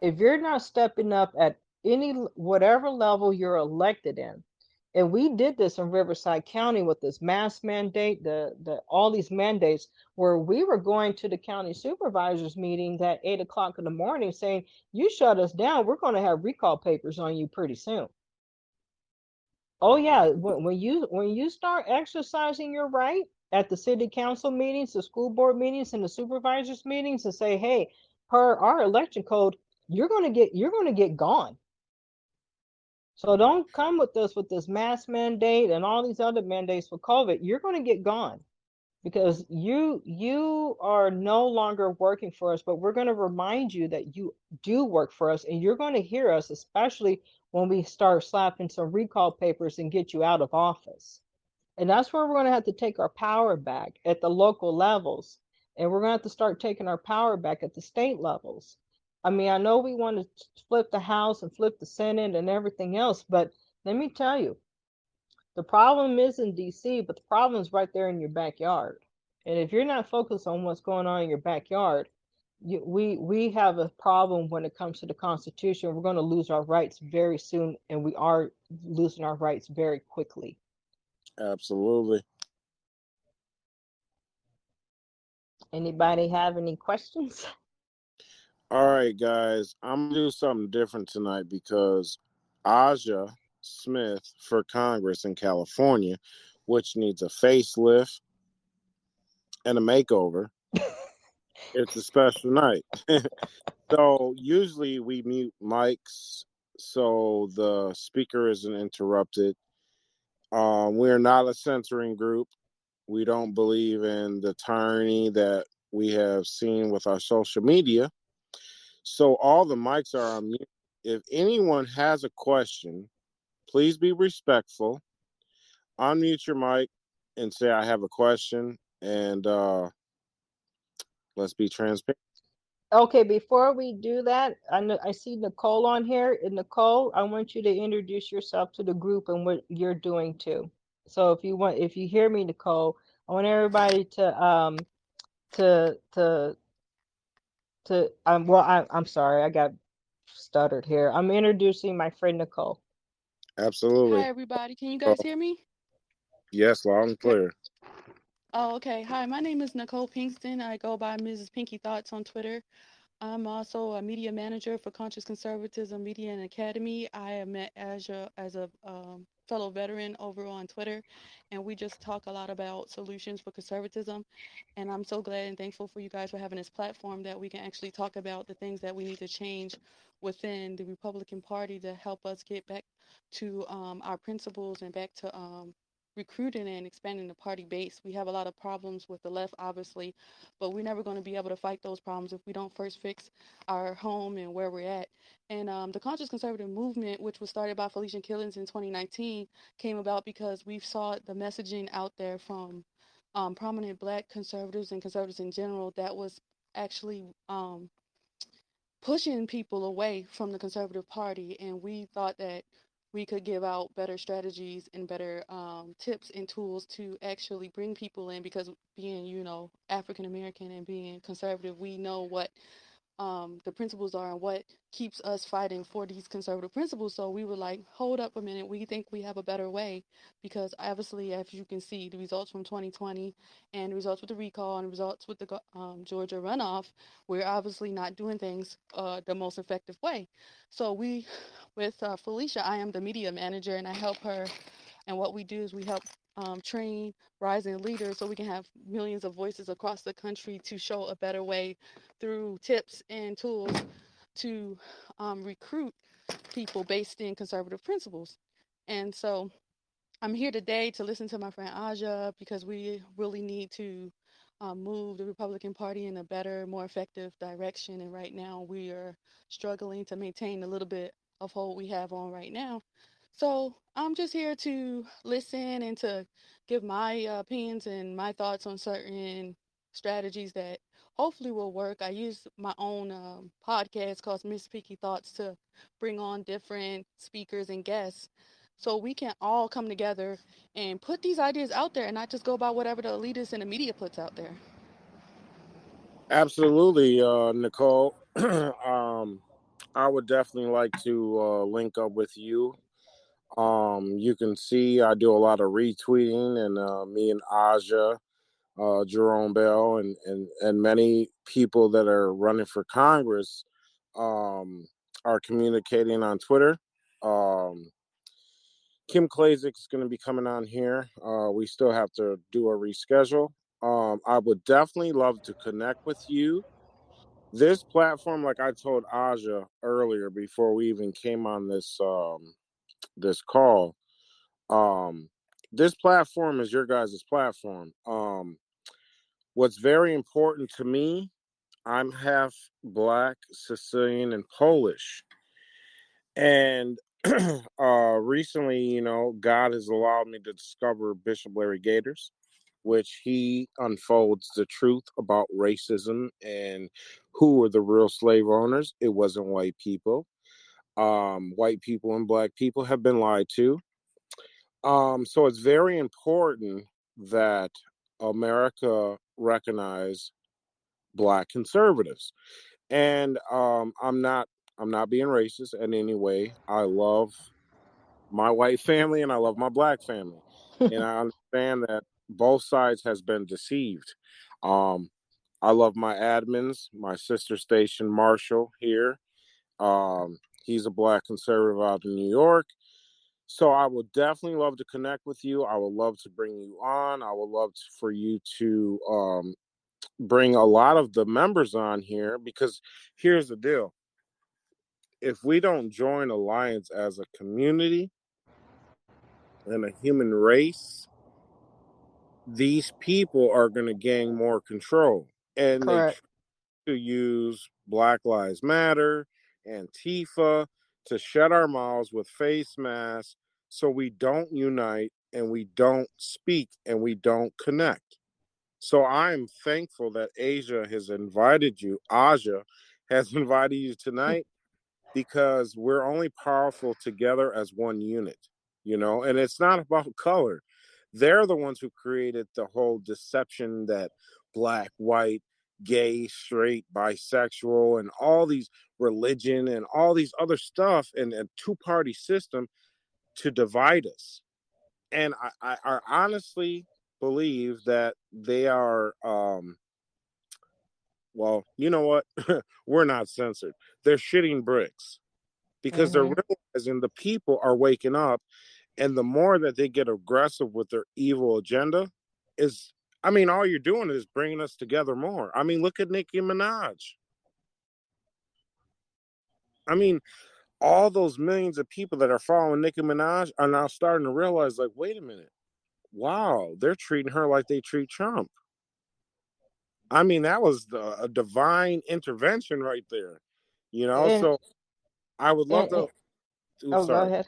If you're not stepping up at any whatever level you're elected in, and we did this in Riverside County with this mask mandate, the the all these mandates, where we were going to the county supervisors meetings at eight o'clock in the morning saying, "You shut us down, we're going to have recall papers on you pretty soon." Oh yeah, when, when you when you start exercising your right, at the city council meetings, the school board meetings, and the supervisors meetings and say, hey, per our election code, you're gonna get you're gonna get gone. So don't come with us with this mask mandate and all these other mandates for COVID. You're gonna get gone because you you are no longer working for us, but we're gonna remind you that you do work for us and you're gonna hear us, especially when we start slapping some recall papers and get you out of office. And that's where we're going to have to take our power back at the local levels. And we're going to have to start taking our power back at the state levels. I mean, I know we want to flip the House and flip the Senate and everything else, but let me tell you, the problem is in DC, but the problem is right there in your backyard. And if you're not focused on what's going on in your backyard, you, we we have a problem when it comes to the Constitution. We're going to lose our rights very soon, and we are losing our rights very quickly. Absolutely. Anybody have any questions? All right, guys. I'm gonna do something different tonight because Aja Smith for Congress in California, which needs a facelift and a makeover. it's a special night. so usually we mute mics so the speaker isn't interrupted um, we're not a censoring group. We don't believe in the tyranny that we have seen with our social media. So all the mics are on mute. If anyone has a question, please be respectful. Unmute your mic and say, I have a question. And uh, let's be transparent. Okay, before we do that, I know I see Nicole on here. And Nicole, I want you to introduce yourself to the group and what you're doing too. So if you want, if you hear me, Nicole, I want everybody to um to to to um well I I'm sorry, I got stuttered here. I'm introducing my friend Nicole. Absolutely. Hi, everybody. Can you guys hear me? Yes, loud and clear. Oh, okay. Hi, my name is Nicole Pinkston. I go by Mrs. Pinky Thoughts on Twitter. I'm also a media manager for Conscious Conservatism Media and Academy. I am met as a, as a um, fellow veteran over on Twitter, and we just talk a lot about solutions for conservatism. And I'm so glad and thankful for you guys for having this platform that we can actually talk about the things that we need to change within the Republican Party to help us get back to um, our principles and back to um, recruiting and expanding the party base. We have a lot of problems with the left, obviously, but we're never going to be able to fight those problems if we don't first fix our home and where we're at. And um, the conscious conservative movement, which was started by Felicia Killings in 2019, came about because we saw the messaging out there from um, prominent black conservatives and conservatives in general that was actually um, pushing people away from the conservative party. And we thought that we could give out better strategies and better um, tips and tools to actually bring people in because being you know african american and being conservative we know what um, the principles are and what keeps us fighting for these conservative principles. So we were like, hold up a minute, we think we have a better way because obviously, as you can see, the results from 2020 and the results with the recall and the results with the um, Georgia runoff, we're obviously not doing things uh, the most effective way. So we, with uh, Felicia, I am the media manager and I help her. And what we do is we help um, train rising leaders so we can have millions of voices across the country to show a better way through tips and tools to um, recruit people based in conservative principles. And so I'm here today to listen to my friend Aja because we really need to um, move the Republican Party in a better, more effective direction. And right now we are struggling to maintain a little bit of hold we have on right now. So I'm just here to listen and to give my opinions and my thoughts on certain strategies that hopefully will work. I use my own um, podcast called Miss Pinky Thoughts to bring on different speakers and guests so we can all come together and put these ideas out there and not just go by whatever the elitists and the media puts out there. Absolutely, uh, Nicole. um, I would definitely like to uh, link up with you um, you can see I do a lot of retweeting, and uh, me and Aja, uh, Jerome Bell, and, and and many people that are running for Congress um, are communicating on Twitter. Um, Kim Klacik is going to be coming on here. Uh, we still have to do a reschedule. Um, I would definitely love to connect with you. This platform, like I told Aja earlier before we even came on this um, this call. Um, this platform is your guys' platform. Um, what's very important to me, I'm half black, Sicilian, and Polish. And uh, recently, you know, God has allowed me to discover Bishop Larry Gaiters, which he unfolds the truth about racism and who were the real slave owners. It wasn't white people um, white people and black people have been lied to. Um, so it's very important that America recognize black conservatives. And um, I'm not I'm not being racist in any way. I love my white family and I love my black family. and I understand that both sides has been deceived. Um, I love my admins, my sister station Marshall here. Um, He's a black conservative out in New York. So I would definitely love to connect with you. I would love to bring you on. I would love to, for you to um, bring a lot of the members on here because here's the deal. If we don't join Alliance as a community and a human race, these people are going to gain more control. and Correct. they to use Black Lives Matter, Antifa to shut our mouths with face masks so we don't unite and we don't speak and we don't connect. So I'm thankful that Asia has invited you, Aja has invited you hmm. tonight because we're only powerful together as one unit, you know, and it's not about color. They're the ones who created the whole deception that black, white, gay, straight, bisexual, and all these religion and all these other stuff and a two party system to divide us. And I, I, I honestly believe that they are um well, you know what? We're not censored. They're shitting bricks because Mhm. they're realizing the people are waking up and the more that they get aggressive with their evil agenda is I mean all you're doing is bringing us together more. I mean look at Nicki Minaj. I mean all those millions of people that are following Nicki Minaj are now starting to realize like wait a minute. Wow, they're treating her like they treat Trump. I mean that was the, a divine intervention right there. You know, And- so I would love and- to mm. Ooh, Oh, sorry. go ahead.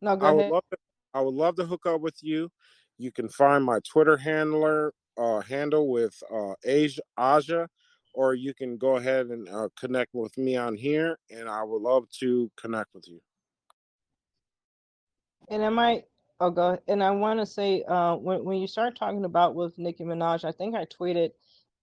No, go I would ahead. love to, I would love to hook up with you. You can find my Twitter handler uh, handle with uh, Asia, Aja, or you can go ahead and uh, connect with me on here, and I would love to connect with you. And I might, oh, go. And I want to say, uh, when when you start talking about with Nicki Minaj, I think I tweeted.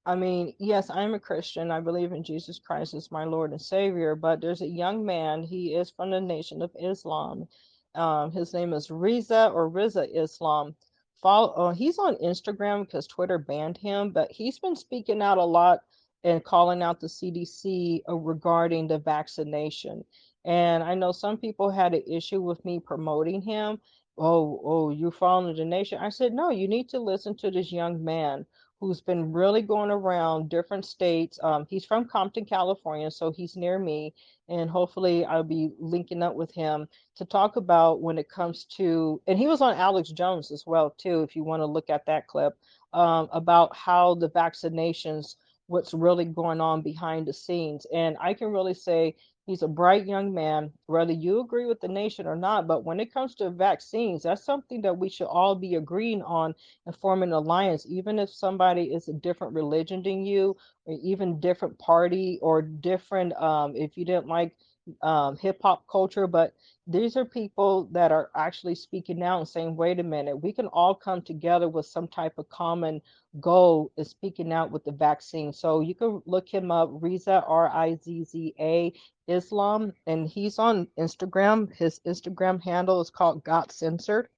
I mean, yes, I'm a Christian. I believe in Jesus Christ as my Lord and Savior. But there's a young man. He is from the Nation of Islam. Um, his name is Rizza or Rizza Islam. Follow. Oh, he's on Instagram because Twitter banned him. But he's been speaking out a lot and calling out the CDC uh, regarding the vaccination. And I know some people had an issue with me promoting him. Oh, oh, you're following the nation. I said, no, you need to listen to this young man who's been really going around different states. Um, he's from Compton, California, so he's near me. And hopefully I'll be linking up with him to talk about when it comes to, and he was on Alex Jones as well, too, if you want to look at that clip, um, about how the vaccinations, what's really going on behind the scenes. And I can really say He's a bright young man, whether you agree with the nation or not. But when it comes to vaccines, that's something that we should all be agreeing on and forming an alliance, even if somebody is a different religion than you, or even different party, or different, um, if you didn't like um, hip hop culture. But these are people that are actually speaking out and saying, wait a minute, we can all come together with some type of common goal is speaking out with the vaccine. So you can look him up, Rizza, R I Z Z A Islam, and he's on Instagram. His Instagram handle is called Got Censored.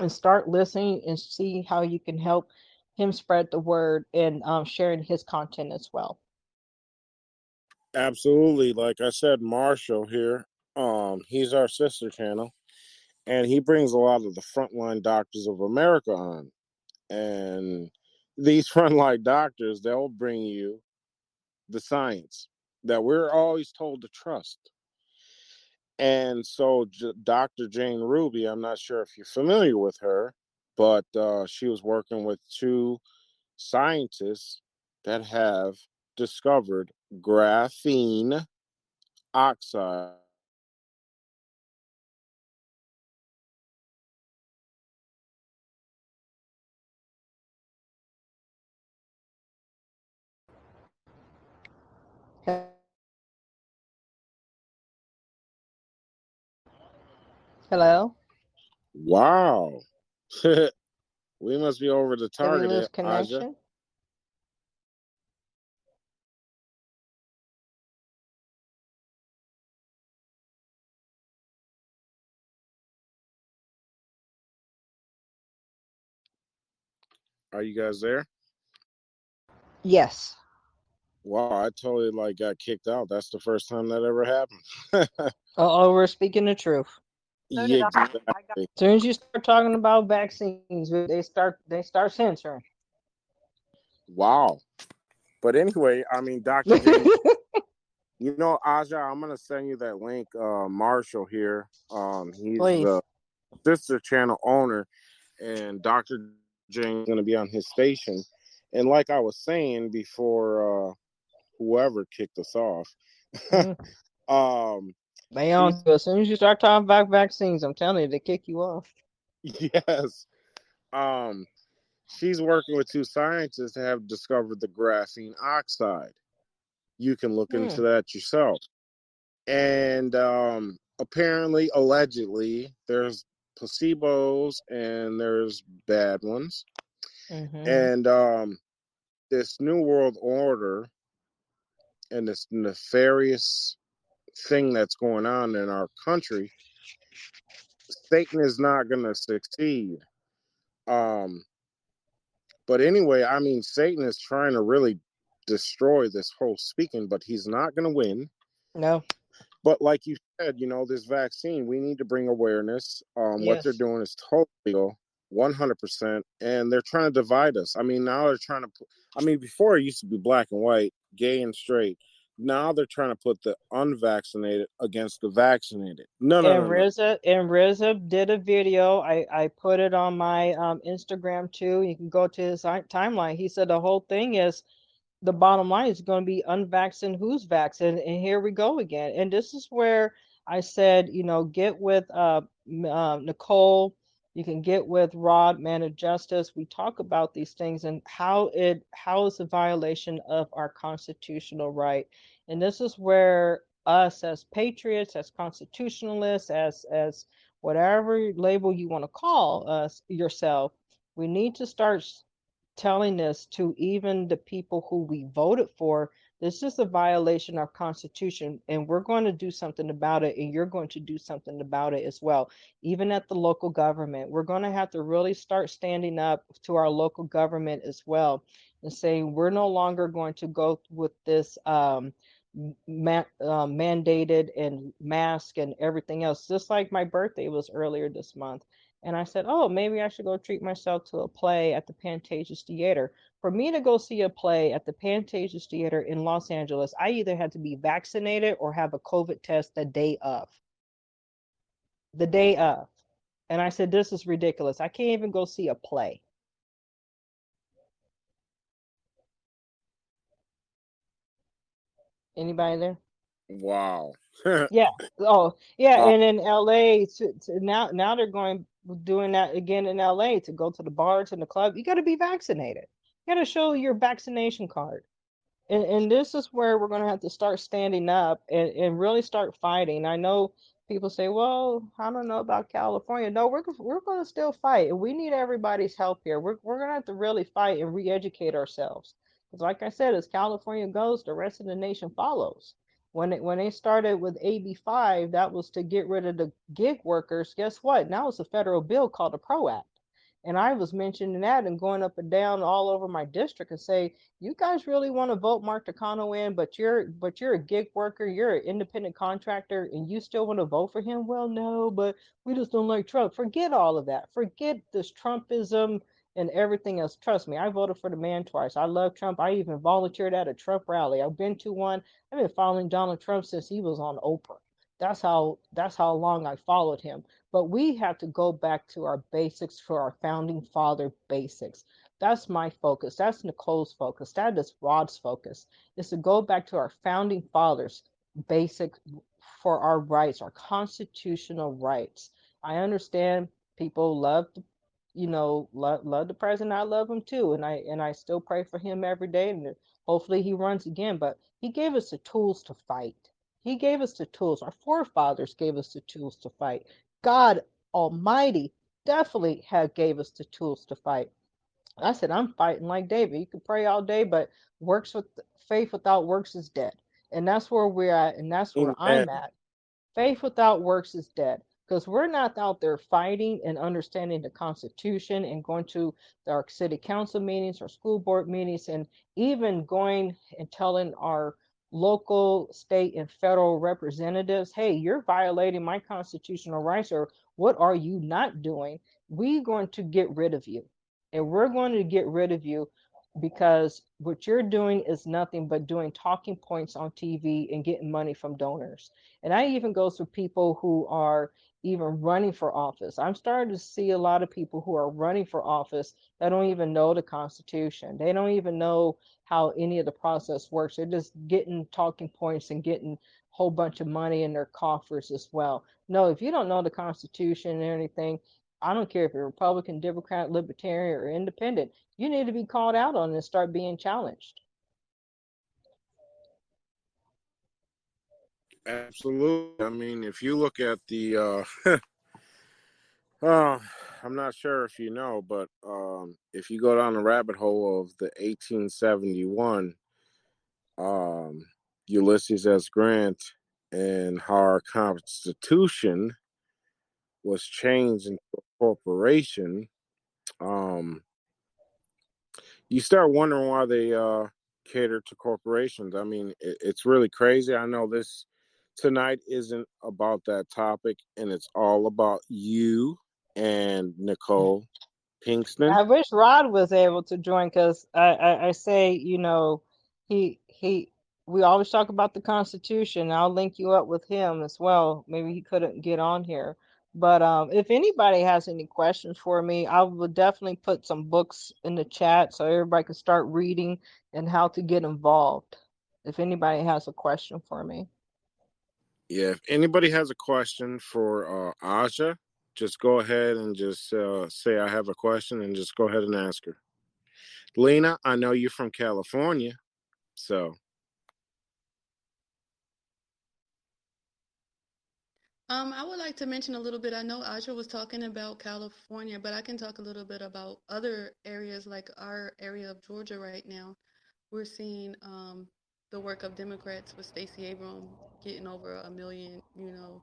And start listening and see how you can help him spread the word and um, sharing his content as well. Absolutely, like I said, Marshall here. Um, he's our sister channel, and he brings a lot of the frontline doctors of America on. And these frontline doctors, they'll bring you the science that we're always told to trust. And so, J- Dr. Jane Ruby, I'm not sure if you're familiar with her, but uh, she was working with two scientists that have discovered graphene oxide. Hello? Wow. we must be over the Did we target, eh, lose Aja. connection? Are you guys there? Yes. Wow, I totally like got kicked out. That's the first time that ever happened. Oh, we're speaking the truth. So yeah, I. I got exactly. As soon as you start talking about vaccines, they start they start censoring. Wow. But anyway, I mean, Dr. You know, Aja, I'm gonna send you that link. Uh, Marshall here. Um, he's Please. the sister channel owner, and Dr. James is gonna be on his station, And like I was saying before, uh, whoever kicked us off, mm-hmm. um, they on as soon as you start talking about vaccines, I'm telling you, they kick you off. Yes. Um, she's working with two scientists that have discovered the graphene oxide. You can look hmm. into that yourself. And um, apparently, allegedly, there's placebos and there's bad ones. Mm-hmm. And um, this New World Order and this nefarious thing that's going on in our country, Satan is not going to succeed. Um, but anyway, I mean, Satan is trying to really destroy this whole speaking, but he's not going to win. No. But like you said, you know, this vaccine, we need to bring awareness. Um, yes. What they're doing is totally 100%. And they're trying to divide us. I mean, now they're trying to, I mean, before it used to be black and white, gay and straight. Now they're trying to put the unvaccinated against the vaccinated. No, no, and no, Rizza no. and did a video. I I put it on my um, Instagram too. You can go to his timeline. He said the whole thing is the bottom line is going to be unvaccinated who's vaccinated and here we go again. And this is where i said you know get with uh, uh, nicole you can get with rod man of justice. We talk about these things and how it how is a violation of our constitutional right. And this is where us as patriots as constitutionalists as as whatever label you want to call us yourself we need to start telling this to even the people who we voted for this is a violation of constitution and we're going to do something about it and you're going to do something about it as well even at the local government. We're going to have to really start standing up to our local government as well and saying we're no longer going to go with this um, ma- uh, mandated and mask and everything else just like my birthday was earlier this month and I said, oh, maybe I should go treat myself to a play at the Pantages Theater. For me to go see a play at the Pantages Theater in Los Angeles, I either had to be vaccinated or have a COVID test the day of. The day of. And I said, this is ridiculous. I can't even go see a play. Anybody there? Wow. yeah. Oh, yeah. Uh, and in LA, to, to now now they're going doing that again in LA to go to the bars and the club, you got to be vaccinated. You got to show your vaccination card. And, and this is where we're going to have to start standing up and, and really start fighting. I know people say, well, I don't know about California. No, we're, we're going to still fight. We need everybody's help here. We're, we're going to have to really fight and re educate ourselves. Because, like I said, as California goes, the rest of the nation follows when it, when they started with AB5, that was to get rid of the gig workers. Guess what? Now it's a federal bill called the PRO Act. And I was mentioning that and going up and down all over my district and say, you guys really want to vote Mark Takano in, but you're but you're a gig worker, you're an independent contractor, and you still want to vote for him? Well, no, but we just don't like Trump. Forget all of that. Forget this Trumpism and everything else. Trust me, I voted for the man twice. I love Trump. I even volunteered at a Trump rally. I've been to one. I've been following Donald Trump since he was on Oprah. That's how that's how long I followed him. But we have to go back to our basics for our founding father basics. That's my focus. That's Nicole's focus. That is Rod's focus. Is to go back to our founding fathers basic for our rights, our constitutional rights. I understand people love you know, love, love the president. I love him too, and I and I still pray for him every day, and hopefully he runs again. But he gave us the tools to fight. He gave us the tools. Our forefathers gave us the tools to fight. God Almighty definitely had gave us the tools to fight. I said, I'm fighting like David. You can pray all day, but works with faith without works is dead. And that's where we're at, and that's where Amen. I'm at. Faith without works is dead because we're not out there fighting and understanding the Constitution and going to our city council meetings, or school board meetings, and even going and telling our local, state, and federal representatives, hey, you're violating my constitutional rights, or what are you not doing? We're going to get rid of you. And we're going to get rid of you because what you're doing is nothing but doing talking points on TV and getting money from donors. And I even go through people who are even running for office. I'm starting to see a lot of people who are running for office that don't even know the Constitution. They don't even know how any of the process works. They're just getting talking points and getting a whole bunch of money in their coffers as well. No, if you don't know the Constitution or anything, I don't care if you're Republican, Democrat, Libertarian, or Independent, you need to be called out on and start being challenged. Absolutely. I mean, if you look at the, uh, uh, I'm not sure if you know, but um, if you go down the rabbit hole of the 1871 um, Ulysses S. Grant and how our Constitution was changed into a corporation, um, you start wondering why they uh, cater to corporations. I mean, it, it's really crazy. I know this tonight isn't about that topic, and it's all about you and Nicole Pinkston. I wish Rod was able to join because I, I, I say, you know, he he we always talk about the Constitution. I'll link you up with him as well. Maybe he couldn't get on here. But um, if anybody has any questions for me, I will definitely put some books in the chat so everybody can start reading and how to get involved. If anybody has a question for me. Yeah, if anybody has a question for uh, Aja, just go ahead and just uh, say I have a question and just go ahead and ask her. Lena, I know you're from California, so Um, I would like to mention a little bit. I know Aja was talking about California, but I can talk a little bit about other areas like our area of Georgia right now. We're seeing um, the work of Democrats with Stacey Abrams getting over a million, you know,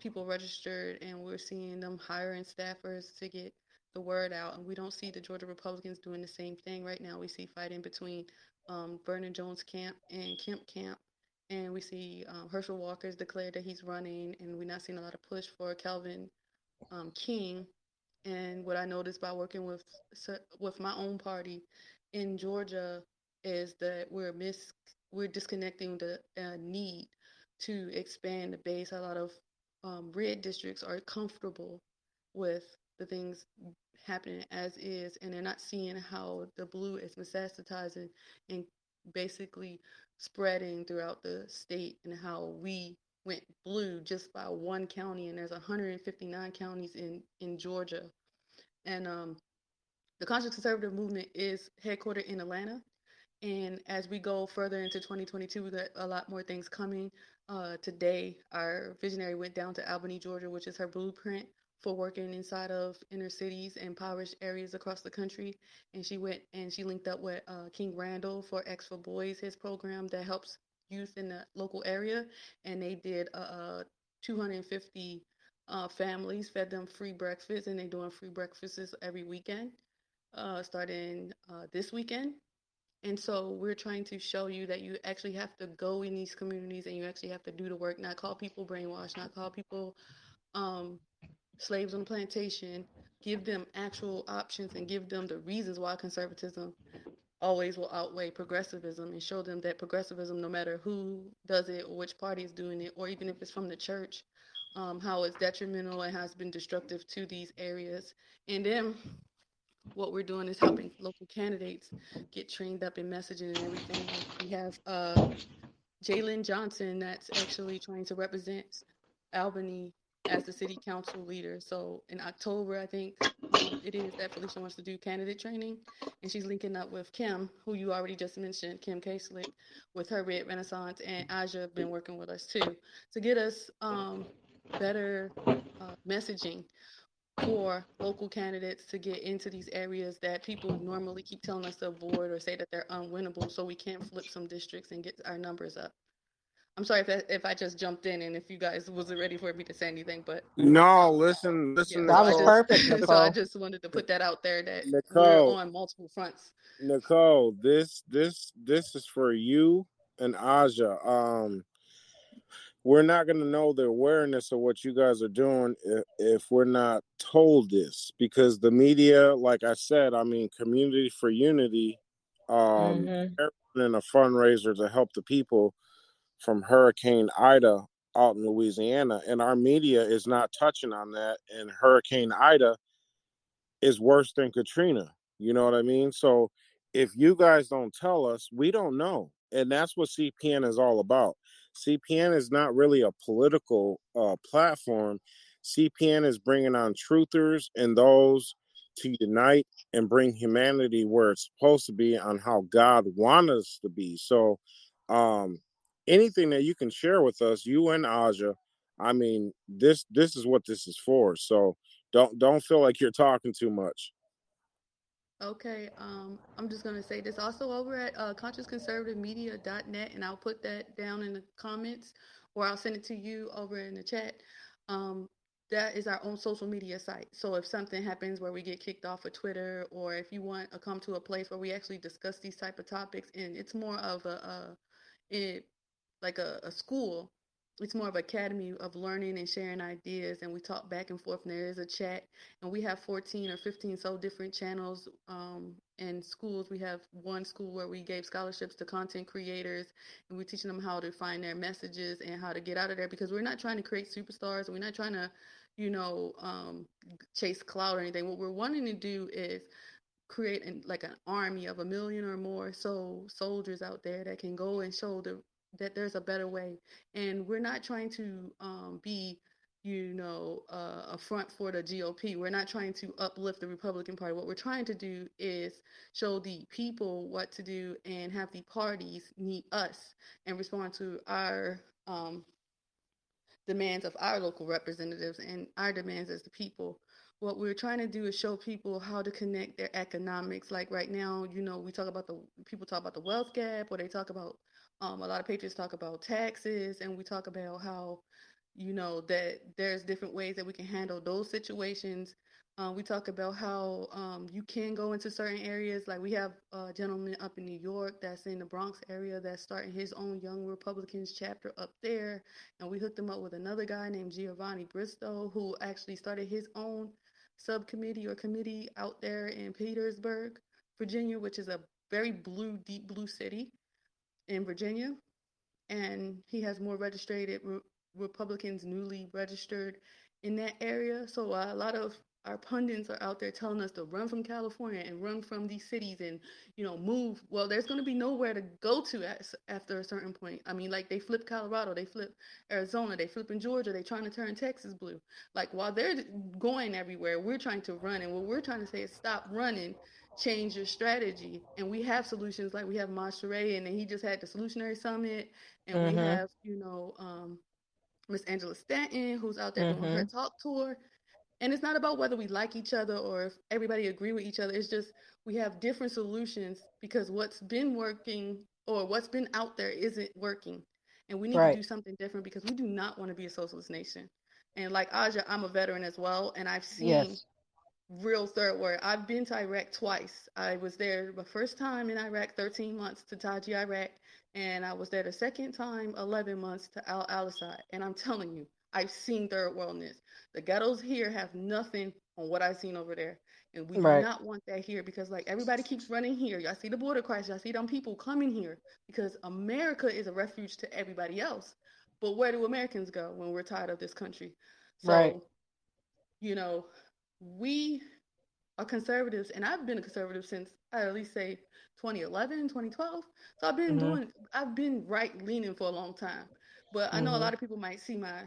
people registered, and we're seeing them hiring staffers to get the word out. And we don't see the Georgia Republicans doing the same thing right now. We see fighting between um, Vernon Jones camp and Kemp camp and we see um, Herschel Walker's declared that he's running, and we're not seeing a lot of push for Kelvin um, King. And what I noticed by working with with my own party in Georgia is that we're mis we're disconnecting the uh, need to expand the base. A lot of um, red districts are comfortable with the things happening as is, and they're not seeing how the blue is metastasizing and basically spreading throughout the state and how we went blue just by one county and there's 159 counties in in Georgia and um, the conscious conservative movement is headquartered in Atlanta and as we go further into 2022 we got a lot more things coming uh, today our visionary went down to Albany Georgia which is her blueprint for working inside of inner cities and impoverished areas across the country. And she went and she linked up with uh, King Randall for X for Boys, his program that helps youth in the local area. And they did uh, 250 uh, families, fed them free breakfast, and they're doing free breakfasts every weekend, uh, starting uh, this weekend. And so we're trying to show you that you actually have to go in these communities and you actually have to do the work, not call people brainwashed, not call people um, slaves on the plantation, give them actual options and give them the reasons why conservatism always will outweigh progressivism and show them that progressivism, no matter who does it or which party is doing it, or even if it's from the church, um, how it's detrimental and has been destructive to these areas. And then what we're doing is helping local candidates get trained up in messaging and everything. We have uh, Jalen Johnson that's actually trying to represent Albany as the city council leader. So in October, I think um, it is that Felicia wants to do candidate training, and she's linking up with Kim, who you already just mentioned, Kim Kaslick, with her Red Renaissance, and Aja have been working with us too to get us um, better uh, messaging for local candidates to get into these areas that people normally keep telling us to avoid or say that they're unwinnable so we can flip some districts and get our numbers up. I'm sorry if I, if I just jumped in and if you guys wasn't ready for me to say anything, but no, listen, listen. Yeah, that was perfect. so I just wanted to put that out there that Nicole, we're on multiple fronts. Nicole, this this this is for you and Aja. Um, we're not going to know the awareness of what you guys are doing if, if we're not told this because the media, like I said, I mean, community for unity Um, mm-hmm. in a fundraiser to help the people from Hurricane Ida out in Louisiana, and our media is not touching on that. And Hurricane Ida is worse than Katrina. You know what I mean? So if you guys don't tell us, we don't know. And that's what CPN is all about. CPN is not really a political uh, platform. CPN is bringing on truthers and those to unite and bring humanity where it's supposed to be on how God wants us to be. So, um, anything that you can share with us, you and Aja, I mean, this this is what this is for. So don't don't feel like you're talking too much. Okay, um, I'm just gonna say this also over at uh, consciousconservativemedia.net, and I'll put that down in the comments, or I'll send it to you over in the chat. Um, that is our own social media site. So if something happens where we get kicked off of Twitter, or if you want to come to a place where we actually discuss these type of topics, and it's more of a, a it, like a, a school it's more of academy of learning and sharing ideas and we talk back and forth and there is a chat and we have 14 or 15 so different channels um, in schools. We have one school where we gave scholarships to content creators and we're teaching them how to find their messages and how to get out of there because we're not trying to create superstars we're not trying to you know um, chase cloud or anything. What we're wanting to do is create an, like an army of a million or more so soldiers out there that can go and show the that there's a better way. And we're not trying to um, be you know uh, a front for the gop we're not trying to uplift the republican party. What we're trying to do is show the people what to do and have the parties meet us and respond to our um, demands of our local representatives and our demands as the people. What we're trying to do is show people how to connect their economics. Like right now you know we talk about the people talk about the wealth gap or they talk about um, a lot of patriots talk about taxes, and we talk about how, you know, that there's different ways that we can handle those situations. Um, we talk about how um, you can go into certain areas. Like we have a gentleman up in New York that's in the Bronx area that's starting his own Young Republicans chapter up there. And we hooked him up with another guy named Giovanni Bristow who actually started his own subcommittee or committee out there in Petersburg, Virginia, which is a very blue, deep blue city in Virginia, and he has more registered re- Republicans newly registered in that area. So uh, a lot of our pundits are out there telling us to run from California and run from these cities and you know move. Well, there's going to be nowhere to go to at, after a certain point. I mean, like they flip Colorado, they flip Arizona, they flip in Georgia, they trying to turn Texas blue. Like while they're going everywhere, we're trying to run, and what we're trying to say is stop running change your strategy. And we have solutions like we have Mashere, and then he just had the Solutionary Summit, and mm-hmm. we have you know um, Miss Angela Stanton who's out there mm-hmm. doing her mm-hmm. talk tour. And it's not about whether we like each other or if everybody agree with each other. It's just we have different solutions because what's been working or what's been out there isn't working. And we need right. to do something different because we do not want to be a socialist nation. And like Aja, I'm a veteran as well, and I've seen yes real third world. I've been to Iraq twice. I was there the first time in Iraq, 13 months to Taji, Iraq, and I was there the second time, 11 months to Al Asad. And I'm telling you, I've seen third worldness. The ghettos here have nothing on what I've seen over there. And we right. do not want that here because like everybody keeps running here. Y'all see the border crisis, y'all see them people coming here because America is a refuge to everybody else. But where do Americans go when we're tired of this country? So, right. you know, we are conservatives, and I've been a conservative since I at least say 2011, 2012. So I've been mm-hmm. doing, I've been right leaning for a long time. But mm-hmm. I know a mm-hmm. lot of people might see my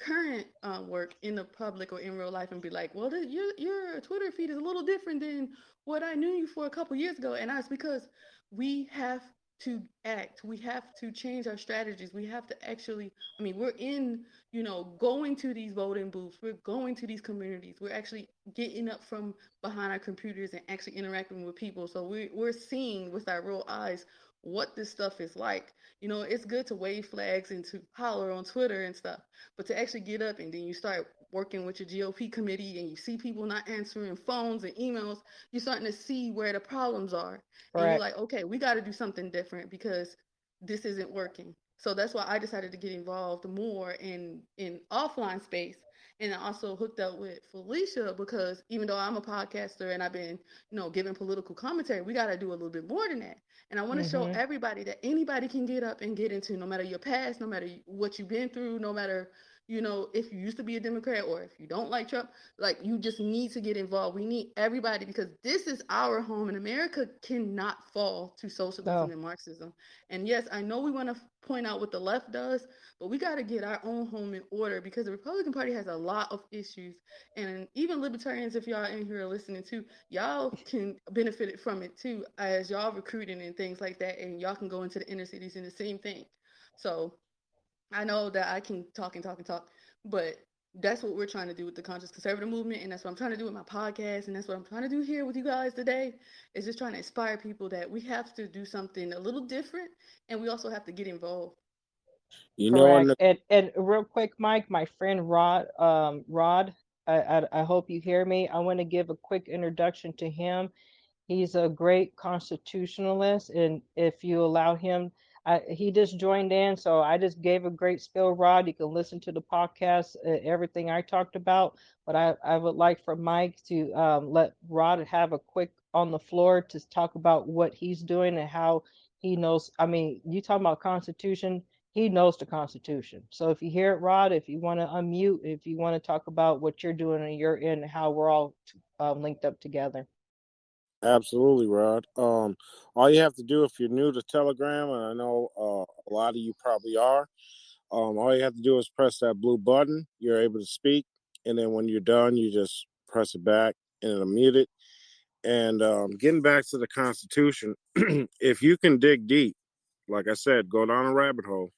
current um, work in the public or in real life and be like, well, the, your your Twitter feed is a little different than what I knew you for a couple years ago, and that's because we have to act. We have to change our strategies. We have to actually, I mean, we're in, you know, going to these voting booths. We're going to these communities. We're actually getting up from behind our computers and actually interacting with people. So we, we're seeing with our real eyes what this stuff is like. You know, it's good to wave flags and to holler on Twitter and stuff, but to actually get up and then you start working with your GOP committee and you see people not answering phones and emails, you're starting to see where the problems are. And you're like, okay, we got to do something different because this isn't working. So that's why I decided to get involved more in in offline space and I also hooked up with Felicia because even though I'm a podcaster and I've been, you know, giving political commentary, we got to do a little bit more than that. And I want to mm-hmm. show everybody that anybody can get up and get into, no matter your past, no matter what you've been through, no matter you know, if you used to be a Democrat or if you don't like Trump, like you just need to get involved. We need everybody because this is our home and America cannot fall to socialism no. and Marxism. And yes, I know we want to point out what the left does, but we got to get our own home in order because the Republican Party has a lot of issues. And even libertarians, if y'all in here are listening to, y'all can benefit from it too, as y'all recruiting and things like that. And y'all can go into the inner cities and the same thing. So I know that I can talk and talk and talk, but that's what we're trying to do with the conscious conservative movement and that's what i'm trying to do with my podcast and that's what i'm trying to do here with you guys today is just trying to inspire people that we have to do something a little different and we also have to get involved. You Correct. know and, and real quick mike my friend rod um, rod I, I, I hope you hear me. I want to give a quick introduction to him. He's a great constitutionalist and if you allow him I, he just joined in, so I just gave a great spill, Rod. You can listen to the podcast, uh, everything I talked about. But I, I would like for Mike to um, let Rod have a quick on the floor to talk about what he's doing and how he knows. I mean, you talking about Constitution, he knows the Constitution. So if you hear it, Rod, if you want to unmute, if you want to talk about what you're doing and you're in, how we're all um, linked up together. Absolutely, Rod. Um, all you have to do if you're new to Telegram, and I know uh, a lot of you probably are, um, all you have to do is press that blue button. You're able to speak, and then when you're done, you just press it back and it'll mute it. And um, getting back to the Constitution, if you can dig deep, like I said, go down a rabbit hole,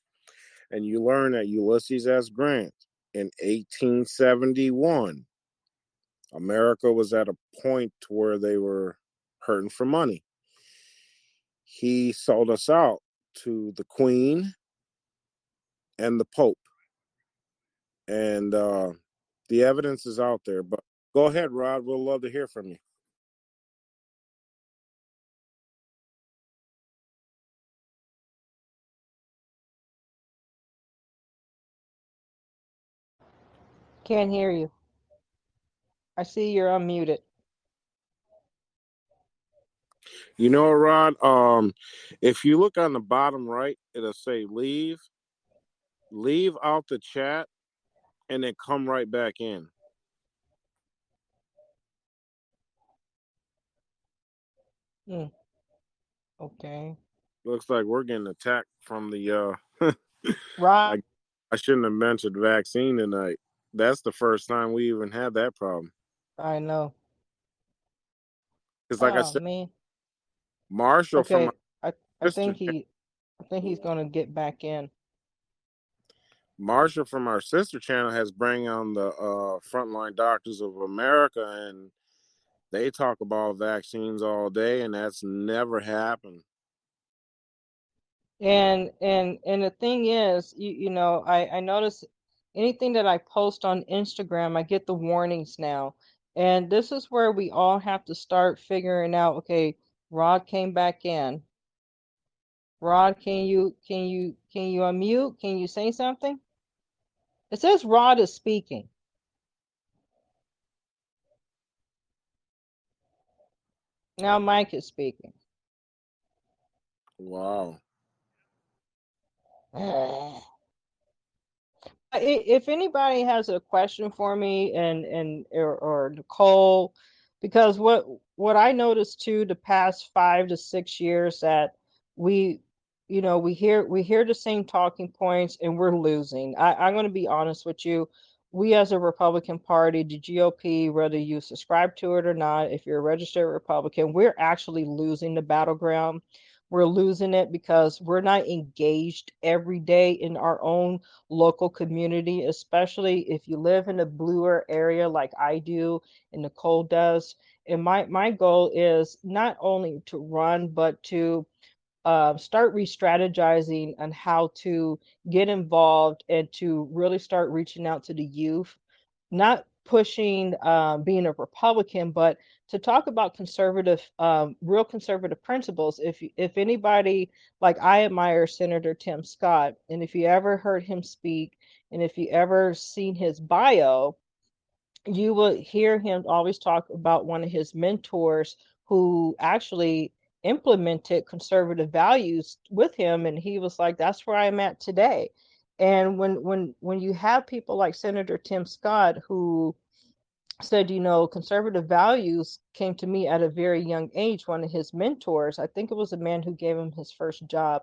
and you learn that Ulysses S. Grant in 1871 America was at a point where they were hurting for money. He sold us out to the Queen and the Pope. And uh, the evidence is out there. But go ahead, Rod. We'll love to hear from you. Can't hear you. I see you're unmuted. You know, Rod, um, if you look on the bottom right, it'll say leave. Leave out the chat and then come right back in. Hmm. Okay. Looks like we're getting attacked from the uh right. I, I shouldn't have mentioned vaccine tonight. That's the first time we even had that problem. I know. Because like oh, I said, man. Marshall okay. from I, I think he I think he's gonna get back in. Marshall from our sister channel has bring on the uh, frontline doctors of America, and they talk about vaccines all day, and that's never happened. And and and the thing is, you you know, I I notice anything that I post on Instagram, I get the warnings now, and this is where we all have to start figuring out. Okay, Rod came back in. Rod, can you can you can you unmute? Can you say something? It says Rod is speaking. Now Mike is speaking. Wow. if anybody has a question for me and and or, or Nicole, because what what I noticed too the past five to six years that we you know we hear we hear the same talking points and we're losing. I, I'm going to be honest with you. We as a Republican Party, the GOP, whether you subscribe to it or not, if you're a registered Republican, we're actually losing the battleground we're losing it because we're not engaged every day in our own local community, especially if you live in a bluer area like I do and Nicole does. And my, my goal is not only to run, but to uh, start re strategizing on how to get involved and to really start reaching out to the youth, not pushing um, being a Republican, but to talk about conservative, um, real conservative principles. If if anybody like I admire Senator Tim Scott, and if you ever heard him speak, and if you ever seen his bio, you will hear him always talk about one of his mentors who actually implemented conservative values with him and he was like that's where i'm at today. And when when when you have people like senator tim scott who said you know conservative values came to me at a very young age one of his mentors i think it was a man who gave him his first job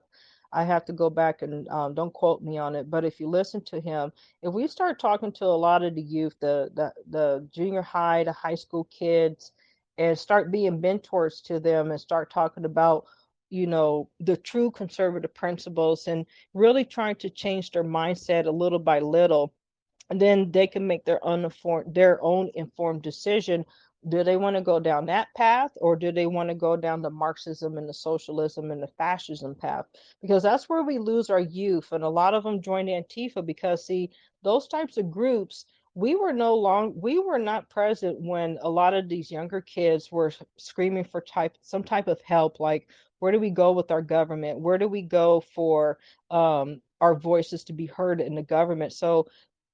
I have to go back and um, don't quote me on it, but if you listen to him, if we start talking to a lot of the youth, the the, the junior high, the high school kids, and start being mentors to them and start talking about you know the true conservative principles and really trying to change their mindset a little by little and then they can make their own informed their own informed decision do they want to go down that path or do they want to go down the marxism and the socialism and the fascism path? Because that's where we lose our youth and a lot of them joined antifa because see those types of groups we were no long we were not present when a lot of these younger kids were screaming for type some type of help like where do we go with our government? Where do we go for um, our voices to be heard in the government? So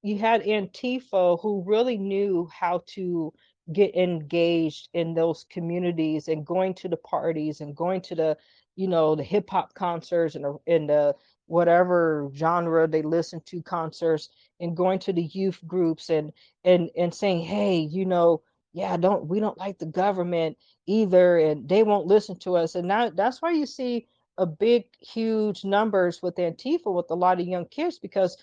you had antifa who really knew how to get engaged in those communities and going to the parties and going to the you know the hip hop concerts and in the whatever genre they listen to concerts and going to the youth groups and and and saying hey you know yeah don't we don't like the government either and they won't listen to us. And now that's why you see a big huge numbers with antifa with a lot of young kids because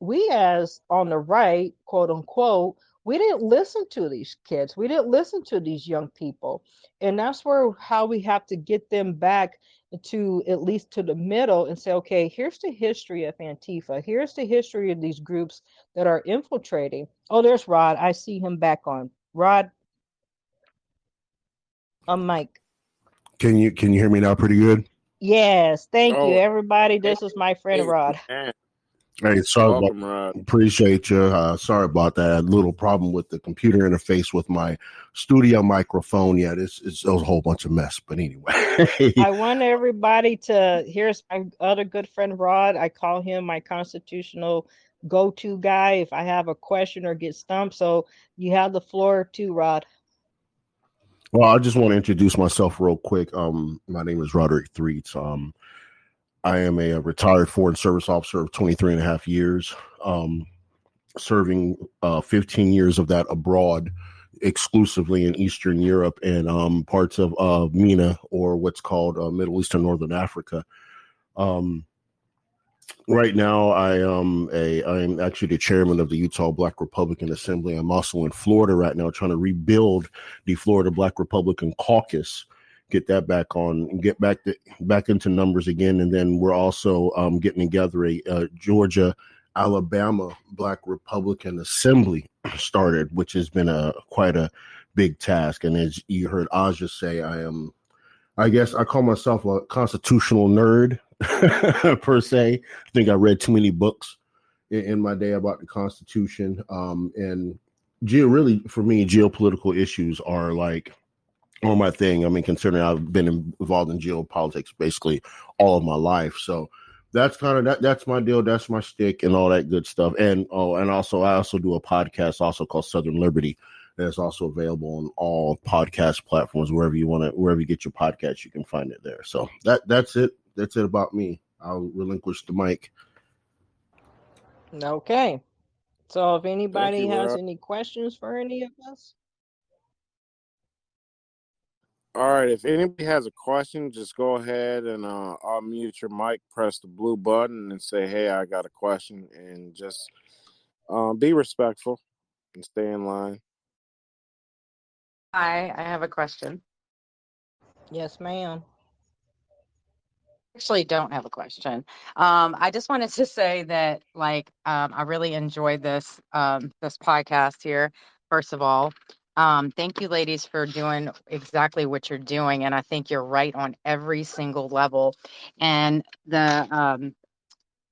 we as on the right quote unquote we didn't listen to these kids. We didn't listen to these young people. And that's where how we have to get them back to at least to the middle and say okay here's the history of antifa. Here's the history of these groups that are infiltrating. Oh there's rod. I see him back on. Rod. I'm mike can you can you hear me now pretty good? Yes. Thank oh. you everybody. This is my friend rod Hey, sorry Welcome, about, Rod. appreciate you. Uh, sorry about that. little problem with the computer interface with my studio microphone. Yeah, this is a whole bunch of mess. But anyway, I want everybody to. Here's my other good friend Rod. I call him my constitutional go-to guy if I have a question or get stumped. So you have the floor too, Rod. Well, I just want to introduce myself real quick. Um, my name is Roderick Threets. Um, I am a, retired foreign service officer of 23 and a half years, um, serving uh, 15 years of that abroad, exclusively in Eastern Europe and um, parts of uh, MENA or what's called uh, Middle East and Northern Africa. Um, right now, I am a I am actually the chairman of the Utah Black Republican Assembly. I'm also in Florida right now, trying to rebuild the Florida Black Republican Caucus get that back on and get back to, back into numbers again. And then we're also um, getting together a uh, Georgia, Alabama Black Republican Assembly started, which has been a quite a big task. And as you heard Aja say, I am, I guess I call myself a constitutional nerd per se. I think I read too many books in, in my day about the Constitution. Um, and geo really for me, geopolitical issues are like on my thing. I mean, considering I've been involved in geopolitics basically all of my life, so that's kind of that. That's my deal. That's my stick and all that good stuff. And oh, and also I also do a podcast also called Southern Liberty. That's also available on all podcast platforms wherever you want to wherever you get your podcast, you can find it there. So that that's it. That's it about me. I'll relinquish the mic. Okay. So if anybody you, has any questions for any of us. All right. If anybody has a question, just go ahead and uh, unmute your mic, press the blue button, and say, "Hey, I got a question," and just uh, be respectful and stay in line. Hi, I have a question. Yes, ma'am. Actually, don't have a question. Um, I just wanted to say that, like, um, I really enjoyed this um, this podcast here. First of all, um, thank you, ladies, for doing exactly what you're doing. And I think you're right on every single level. And the um,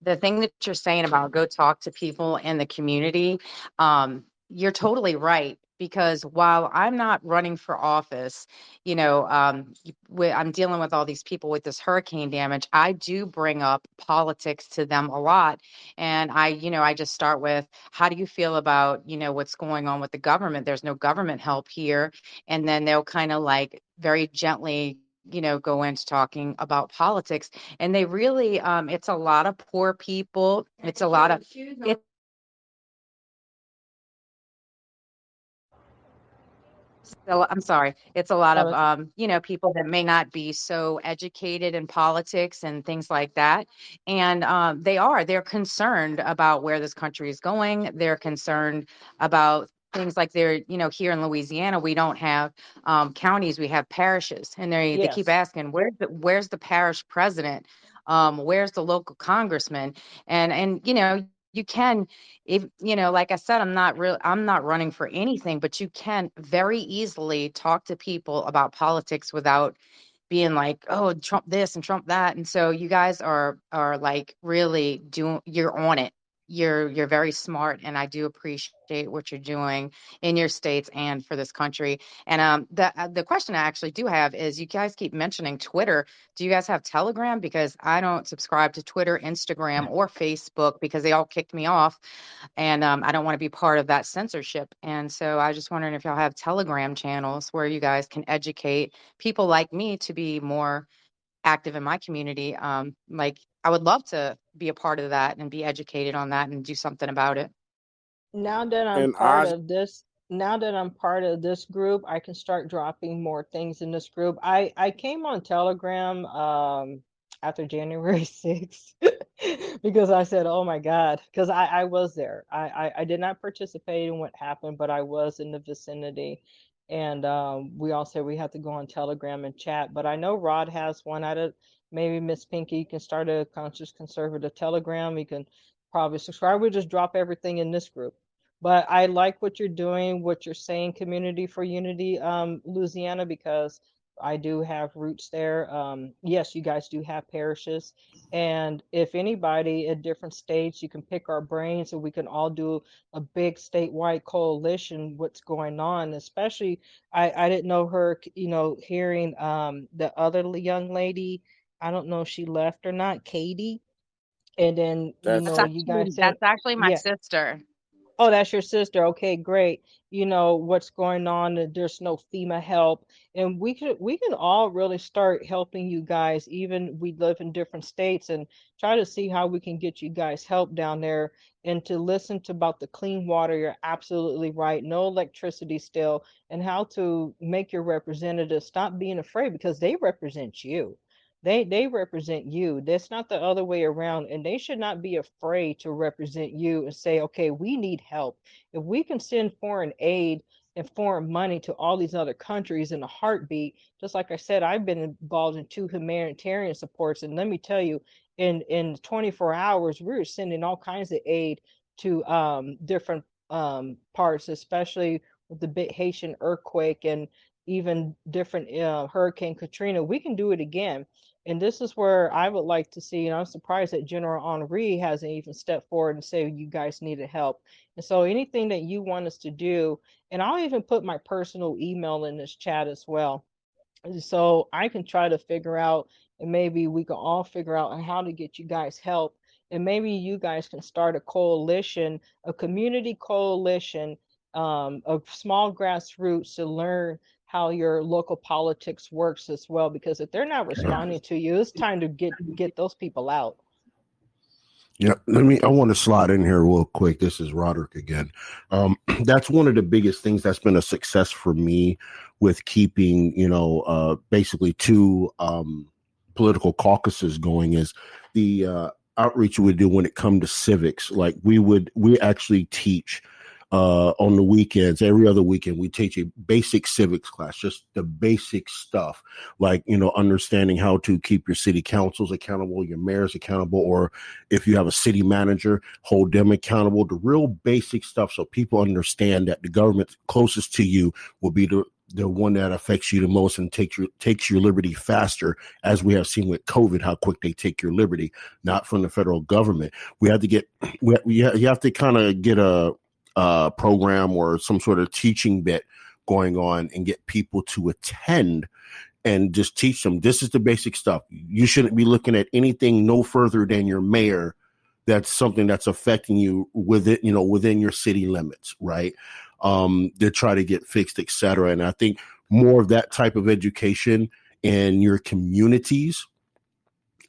the thing that you're saying about go talk to people in the community, um, you're totally right because while I'm not running for office, you know, um, I'm dealing with all these people with this hurricane damage. I do bring up politics to them a lot. And I, you know, I just start with, how do you feel about, you know, what's going on with the government? There's no government help here. And then they'll kind of like very gently you know go into talking about politics and they really um it's a lot of poor people it's a lot of it, I'm sorry. It's a lot of um, you know, people that may not be so educated in politics and things like that. And um, they are. They're concerned about where this country is going. They're concerned about things like they're, you know, here in Louisiana, we don't have um, counties, we have parishes, and they they keep asking, where's the where's the parish president? Um, where's the local congressman? And and you know, you can if you know like i said i'm not real i'm not running for anything but you can very easily talk to people about politics without being like oh trump this and trump that and so you guys are are like really doing you're on it you're you're very smart and i do appreciate what you're doing in your states and for this country. And um the uh, the question i actually do have is you guys keep mentioning twitter. Do you guys have telegram? Because i don't subscribe to twitter instagram or facebook because they all kicked me off and um, i don't want to be part of that censorship. And so i was just wondering if y'all have telegram channels where you guys can educate people like me to be more active in my community um, like i would love to be a part of that and be educated on that and do something about it. Now that i'm and part I... of this now that i'm part of this group i can start dropping more things in this group. I i came on telegram um after january 6th because i said oh my god because I, I was there. I, I i did not participate in what happened but i was in the vicinity and um, we all said we have to go on Telegram and chat. But I know Rod has one. I don't, maybe Miss Pinky you can start a conscious conservative Telegram. You can probably subscribe. We just drop everything in this group. But I like what you're doing, what you're saying, Community for Unity, um, Louisiana, because I do have roots there. Um, yes, you guys do have parishes. And if anybody at different states, you can pick our brains and we can all do a big statewide coalition, what's going on. Especially, I, I didn't know her, you know, hearing um, the other young lady, I don't know if she left or not, Katie. And then, you know, you guys said, that's actually my yeah. sister. Oh, that's your sister. Okay, great. You know what's going on. There's no FEMA help, and we can we can all really start helping you guys. Even we live in different states, and try to see how we can get you guys help down there. And to listen to about the clean water, you're absolutely right. No electricity still, and how to make your representatives stop being afraid because they represent you they they represent you. That's not the other way around and they should not be afraid to represent you and say okay we need help. If we can send foreign aid and foreign money to all these other countries in a heartbeat just like i said i've been involved in two humanitarian supports and let me tell you in in 24 hours we are sending all kinds of aid to um, different um, parts especially with the haitian earthquake and even different uh, hurricane katrina. We can do it again and this is where I would like to see, and I'm surprised that General Henri hasn't even stepped forward and say you guys needed help. And so anything that you want us to do, and I'll even put my personal email in this chat as well. So I can try to figure out, and maybe we can all figure out how to get you guys help. And maybe you guys can start a coalition, a community coalition um, of small grassroots to learn how your local politics works as well because if they're not responding to you it's time to get get those people out. Yeah let me i want to slide in here real quick. This is roderick again. Um, that's one of the biggest things that's been a success for me with keeping you know uh, basically two um, political caucuses going is the uh, outreach we do when it come to civics. Like we would we actually teach uh, on the weekends, every other weekend, we teach a basic civics class, just the basic stuff, like, you know, understanding how to keep your city councils accountable, your mayors accountable, or if you have a city manager, hold them accountable, the real basic stuff so people understand that the government closest to you will be the, the one that affects you the most and takes your takes your liberty faster, as we have seen with COVID, how quick they take your liberty, not from the federal government. We have to get we, we you have to kind of get a uh, program or some sort of teaching bit going on and get people to attend and just teach them this is the basic stuff. You shouldn't be looking at anything no further than your mayor. That's something that's affecting you within, you know, within your city limits, right? Um, to try to get fixed, etc. And I think more of that type of education in your communities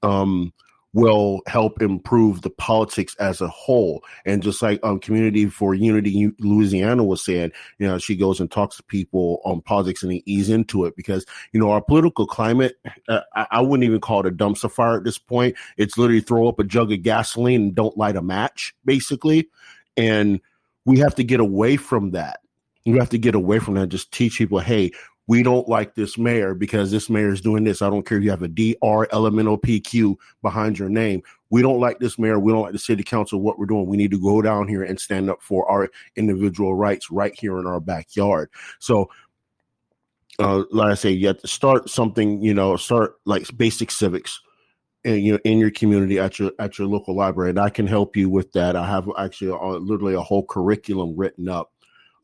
um, will help improve the politics as a whole. And just like um, Community for Unity Louisiana was saying, you know, she goes and talks to people on politics and they ease into it because, you know, our political climate, uh, I, I, wouldn't even call it a dumpster fire at this point. It's literally throw up a jug of gasoline and don't light a match, basically. And we have to get away from that. You have to get away from that. Just teach people, hey, we don't like this mayor because this mayor is doing this. I don't care if you have a D R elemental PQ behind your name. We don't like this mayor. We don't like the city council. What we're doing, we need to go down here and stand up for our individual rights right here in our backyard. So, uh, like I say, you have to start something. You know, start like basic civics. In, you know, in your community at your at your local library, and I can help you with that. I have actually a, literally a whole curriculum written up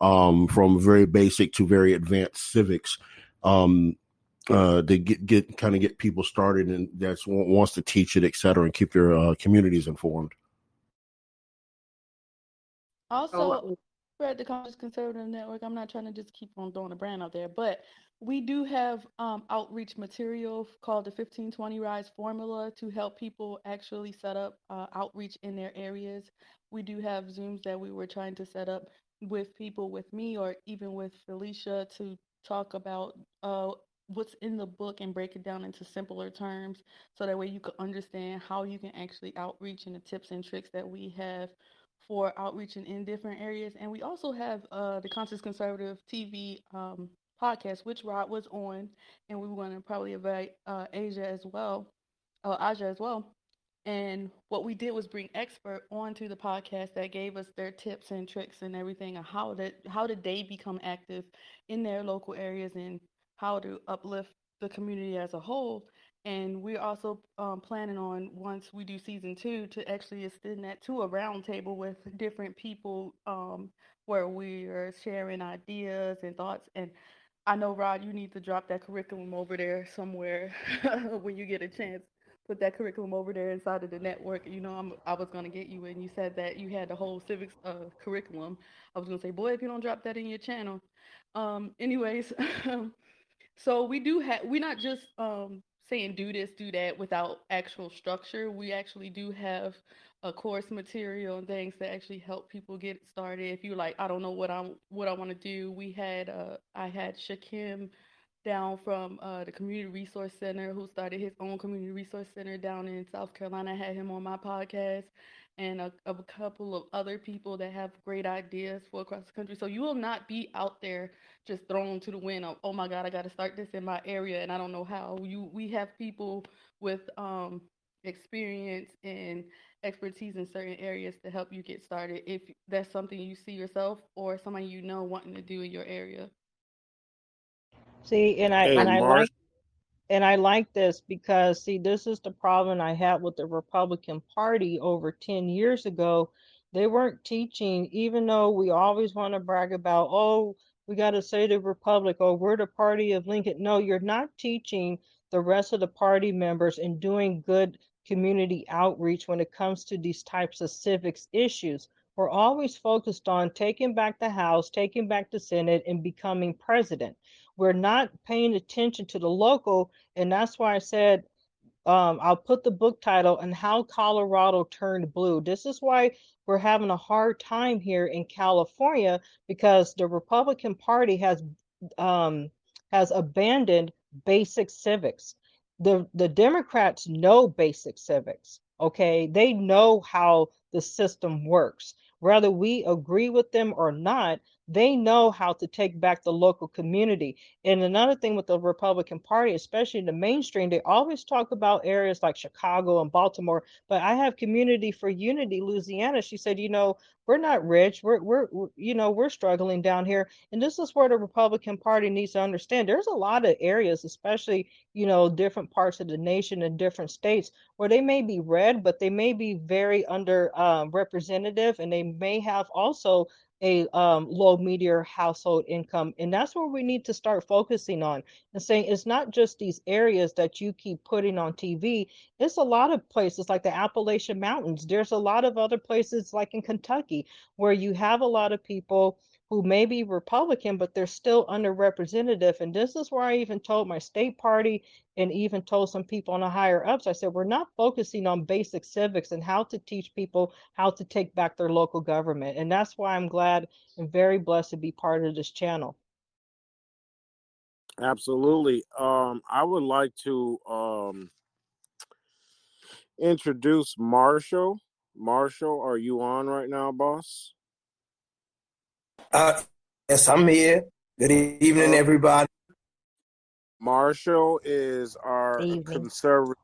um, from very basic to very advanced civics um, uh, to get, get kind of get people started and that's wants to teach it, et cetera, and keep their uh, communities informed. Also, we're at the Conscious Conservative Network. I'm not trying to just keep on throwing a brand out there, but we do have um, outreach material called the 1520 Rise Formula to help people actually set up uh, outreach in their areas. We do have Zooms that we were trying to set up with people with me or even with Felicia to talk about uh, what's in the book and break it down into simpler terms so that way you can understand how you can actually outreach and the tips and tricks that we have for outreaching in different areas. And we also have uh, the Conscious Conservative TV um, podcast, which Rod was on, and we want to probably invite uh, Asia as well, uh, Aja as well. And what we did was bring expert onto the podcast that gave us their tips and tricks and everything on how did how did they become active in their local areas and how to uplift the community as a whole. And we're also um, planning on once we do season two to actually extend that to a roundtable with different people um, where we are sharing ideas and thoughts. And I know Rod, you need to drop that curriculum over there somewhere when you get a chance put that curriculum over there inside of the network. You know, I'm, I was going to get you, and you said that you had the whole civics uh, curriculum. I was going to say, boy, if you don't drop that in your channel. Um, anyways, so we do have, we're not just um, saying do this, do that without actual structure. We actually do have a course material and things that actually help people get started. If you're like, I don't know what I what I want to do. We had uh, I had Shakim down from uh, the Community Resource Center, who started his own Community Resource Center down in South Carolina. I had him on my podcast, and a, a, couple of other people that have great ideas for across the country. So you will not be out there just thrown to the wind of, oh my God, I got to start this in my area, and I don't know how. You, we have people with um, experience and expertise in certain areas to help you get started if that's something you see yourself or somebody you know wanting to do in your area. See, and I Hey, and I like and I like this because see, this is the problem I had with the Republican Party over 10 years ago. They weren't teaching, even though we always want to brag about, oh, we got to say the Republic, oh, we're the party of Lincoln. No, you're not teaching the rest of the party members and doing good community outreach when it comes to these types of civics issues. We're always focused on taking back the House, taking back the Senate, and becoming president we're not paying attention to the local. And that's why I said um, I'll put the book title and how Colorado turned blue. This is why we're having a hard time here in California because the Republican Party has um, has abandoned basic civics. The the Democrats know basic civics. Okay, they know how the system works. Whether we agree with them or not, they know how to take back the local community. And another thing with the Republican Party, especially the mainstream, they always talk about areas like Chicago and Baltimore. But I have Community for Unity, Louisiana. She said, you know, we're not rich. We're, we're, we're, you know, we're struggling down here. And this is where the Republican Party needs to understand there's a lot of areas, especially, you know, different parts of the nation and different states where they may be red, but they may be very under um, representative and they may have also a um, low median household income. And that's where we need to start focusing on and saying it's not just these areas that you keep putting on TV. It's a lot of places like the Appalachian Mountains. There's a lot of other places like in Kentucky where you have a lot of people who may be Republican, but they're still underrepresented. And this is where I even told my state party and even told some people on the higher ups, I said, we're not focusing on basic civics and how to teach people how to take back their local government. And that's why I'm glad and very blessed to be part of this channel. Absolutely. Um, I would like to um, introduce Marshall. Marshall, are you on right now, boss? Uh, yes, I'm here. Good evening, Uh, everybody. Marshall is our conservative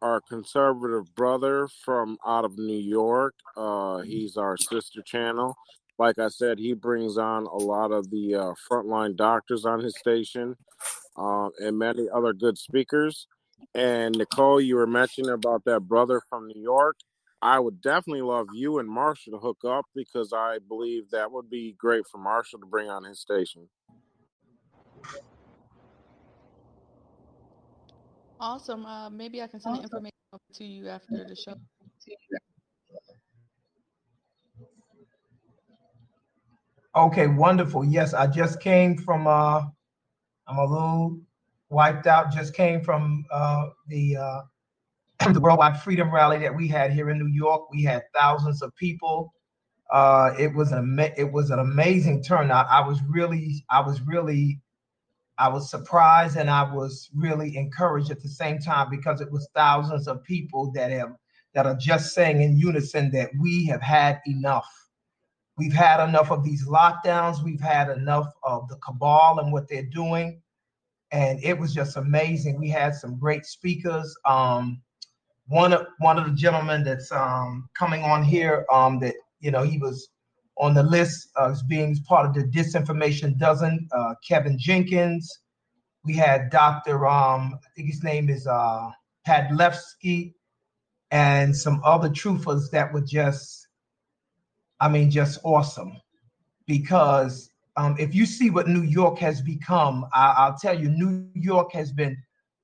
our conservative brother from out of New York. Uh, he's our sister channel. Like I said, he brings on a lot of the uh, frontline doctors on his station um, and many other good speakers. And Nicole, you were mentioning about that brother from New York. I would definitely love you and Marshall to hook up because I believe that would be great for Marshall to bring on his station. Awesome. Uh, maybe I can send the information to you after the show. Okay, wonderful. Yes, I just came from uh I'm a little wiped out. Just came from uh the uh the Worldwide Freedom Rally that we had here in New York. We had thousands of people. Uh it was an ama- it was an amazing turnout. I was really I was really I was surprised and I was really encouraged at the same time because it was thousands of people that have that are just saying in unison that we have had enough. We've had enough of these lockdowns. We've had enough of the cabal and what they're doing. And it was just amazing. We had some great speakers. Um, one of one of the gentlemen that's um, coming on here, um, that you know, he was on the list as being part of the disinformation dozen. Uh, Kevin Jenkins. We had Dr. Um, I think his name is uh, Padlevsky, and some other truthers that were just I mean, just awesome. Because um, if you see what New York has become, I, I'll tell you, New York has been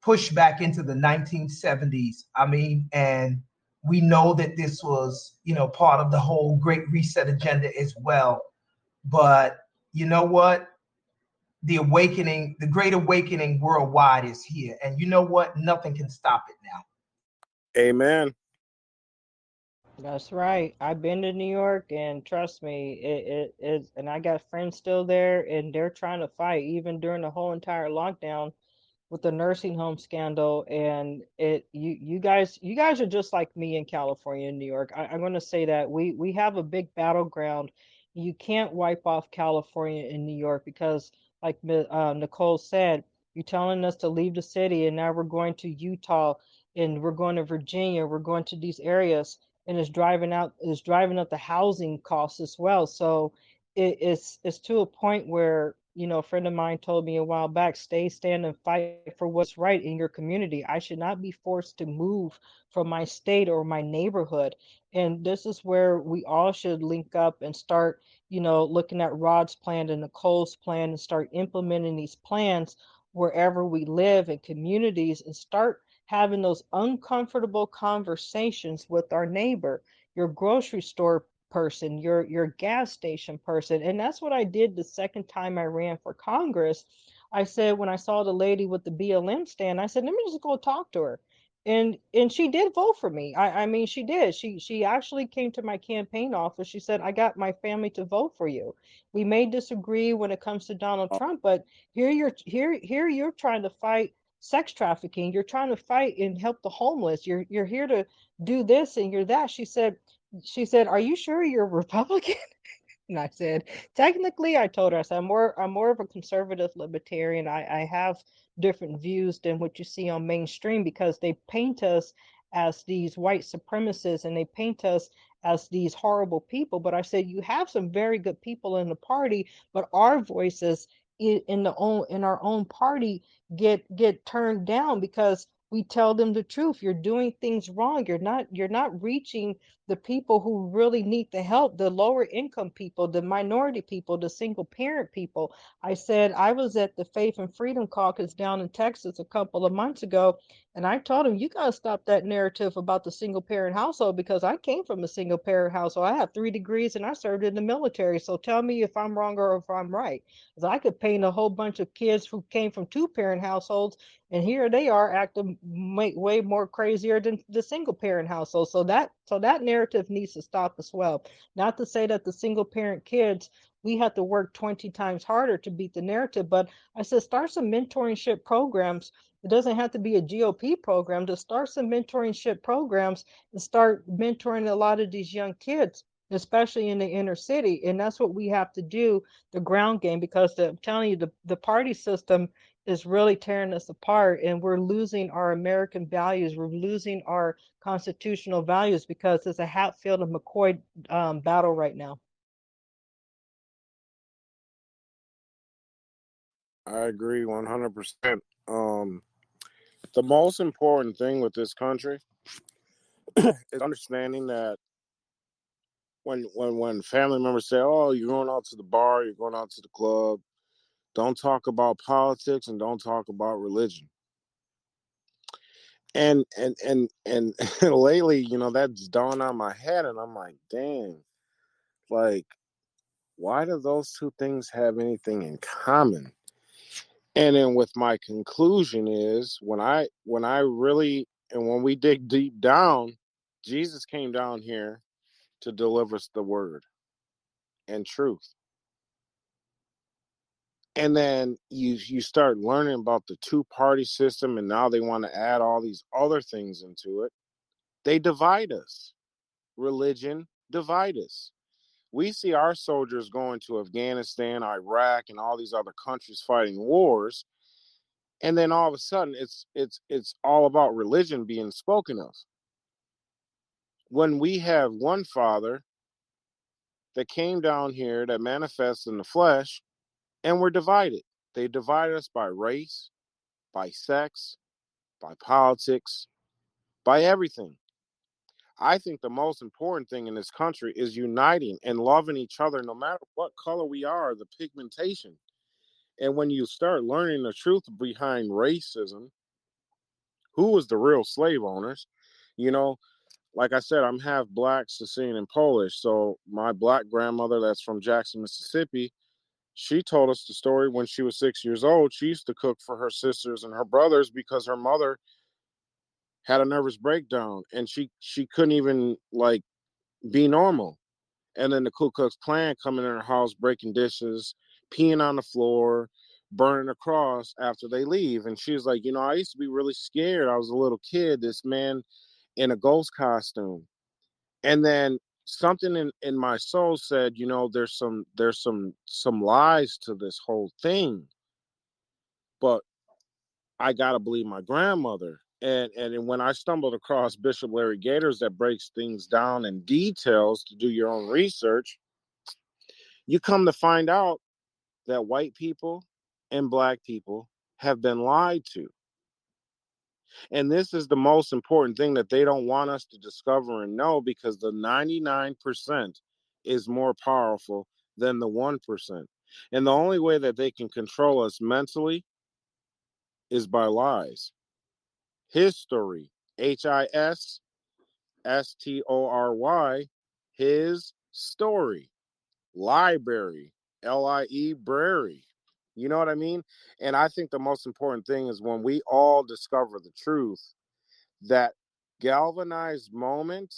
pushed back into the 1970s. I mean, and we know that this was, you know, part of the whole Great Reset agenda as well. But you know what? The awakening, the Great Awakening worldwide is here. And you know what? Nothing can stop it now. Amen. That's right. I've been to New York, and trust me, it, it is. And I got friends still there, and they're trying to fight even during the whole entire lockdown with the nursing home scandal. And it, you, you guys, you guys are just like me in California and New York. I, I'm going to say that we we have a big battleground. You can't wipe off California and New York because, like uh, Nicole said, you're telling us to leave the city, and now we're going to Utah, and we're going to Virginia, we're going to these areas and it's driving out is driving up the housing costs as well. So it, it's it's to a point where you know a friend of mine told me a while back, stay, stand, and fight for what's right in your community. I should not be forced to move from my state or my neighborhood. And this is where we all should link up and start, you know, looking at Rod's plan and Nicole's plan and start implementing these plans wherever we live in communities and start having those uncomfortable conversations with our neighbor, your grocery store person, your your gas station person. And that's what I did the second time I ran for Congress. I said when I saw the lady with the BLM stand, I said, let me just go talk to her. And and she did vote for me. I, I mean she did. She she actually came to my campaign office. She said, I got my family to vote for you. We may disagree when it comes to Donald oh. Trump, but here you're here here you're trying to fight sex trafficking you're trying to fight and help the homeless you're you're here to do this and you're that she said she said are you sure you're republican? And i said technically i told her i said i'm more i'm more of a conservative libertarian. I i have different views than what you see on mainstream because they paint us as these white supremacists and they paint us as these horrible people. But i said you have some very good people in the party but our voices in the own in our own party get get turned down because we tell them the truth. You're doing things wrong. You're not you're not reaching the people who really need the help, the lower income people, the minority people, the single parent people. I said I was at the Faith and Freedom Caucus down in Texas a couple of months ago, and I told them, you got to stop that narrative about the single parent household because I came from a single parent household. I have three degrees and I served in the military. So tell me if I'm wrong or if I'm right. Because I could paint a whole bunch of kids who came from two parent households and here they are acting way, way more crazier than the single parent household. So that so that narrative needs to stop as well. Not to say that the single parent kids we have to work 20 times harder to beat the narrative, but I said start some mentorship programs it doesn't have to be a GOP program to start some mentorship programs and start mentoring a lot of these young kids, especially in the inner city. And that's what we have to do the ground game because the, I'm telling you, the, the party system is really tearing us apart and we're losing our American values. We're losing our constitutional values because it's a Hatfield and McCoy um, battle right now. I agree 100%. Um, the most important thing with this country is understanding that when when when family members say, "Oh, you're going out to the bar, you're going out to the club," don't talk about politics and don't talk about religion. And and and and lately, you know, that's dawned on my head, and I'm like, dang, like, why do those two things have anything in common? and then with my conclusion is when i when i really and when we dig deep down jesus came down here to deliver us the word and truth and then you you start learning about the two party system and now they want to add all these other things into it. They divide us. Religion divide us. We see our soldiers going to afghanistan iraq and all these other countries fighting wars and then all of a sudden it's it's it's all about religion being spoken of. When we have one father that came down here that manifests in the flesh and we're divided they divide us by race by sex by politics by everything i think the most important thing in this country is uniting and loving each other no matter what color we are the pigmentation and when you start learning the truth behind racism, who was the real slave owners? You know, like I said, I'm half black, Sicilian, and Polish. So my black grandmother, that's from Jackson, Mississippi, she told us the story when she was six years old. She used to cook for her sisters and her brothers because her mother had a nervous breakdown and she she couldn't even like be normal. And then the Ku Klux Klan coming in her house, breaking dishes, peeing on the floor, burning a cross after they leave. And she was like, you know, I used to be really scared. I was a little kid, this man in a ghost costume. And then something in, in my soul said, you know, there's some there's some some lies to this whole thing. But I gotta believe my grandmother. And and when I stumbled across Bishop Larry Gaiters that breaks things down in details to do your own research, you come to find out that white people and black people have been lied to. And this is the most important thing that they don't want us to discover and know because the 99% is more powerful than the 1%. And the only way that they can control us mentally is by lies. History, H I S S T O R Y, his story. Library, L I E, Brary. You know what I mean? And I think the most important thing is when we all discover the truth, that galvanized moment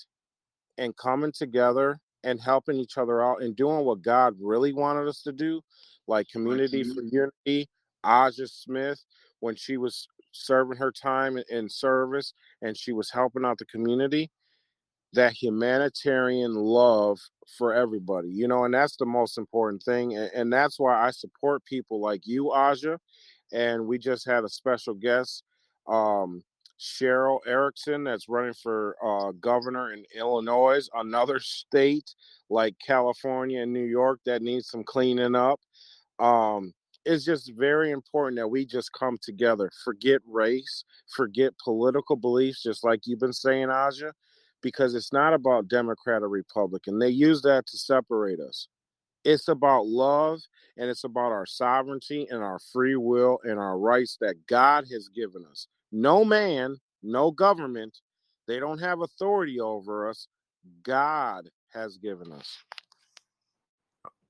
and coming together and helping each other out and doing what God really wanted us to do, like Community mm-hmm. for Unity, Aja Smith, when she was serving her time in service and she was helping out the community that humanitarian love for everybody, you know, and that's the most important thing. And, and that's why I support people like you, Aja. And we just had a special guest, um, Cheryl Erickson, that's running for uh, governor in Illinois, another state like California and New York that needs some cleaning up. Um, it's just very important that we just come together, forget race, forget political beliefs, just like you've been saying, Aja because it's not about Democrat or Republican. They use that to separate us. It's about love and it's about our sovereignty and our free will and our rights that God has given us. No man, no government, they don't have authority over us. God has given us.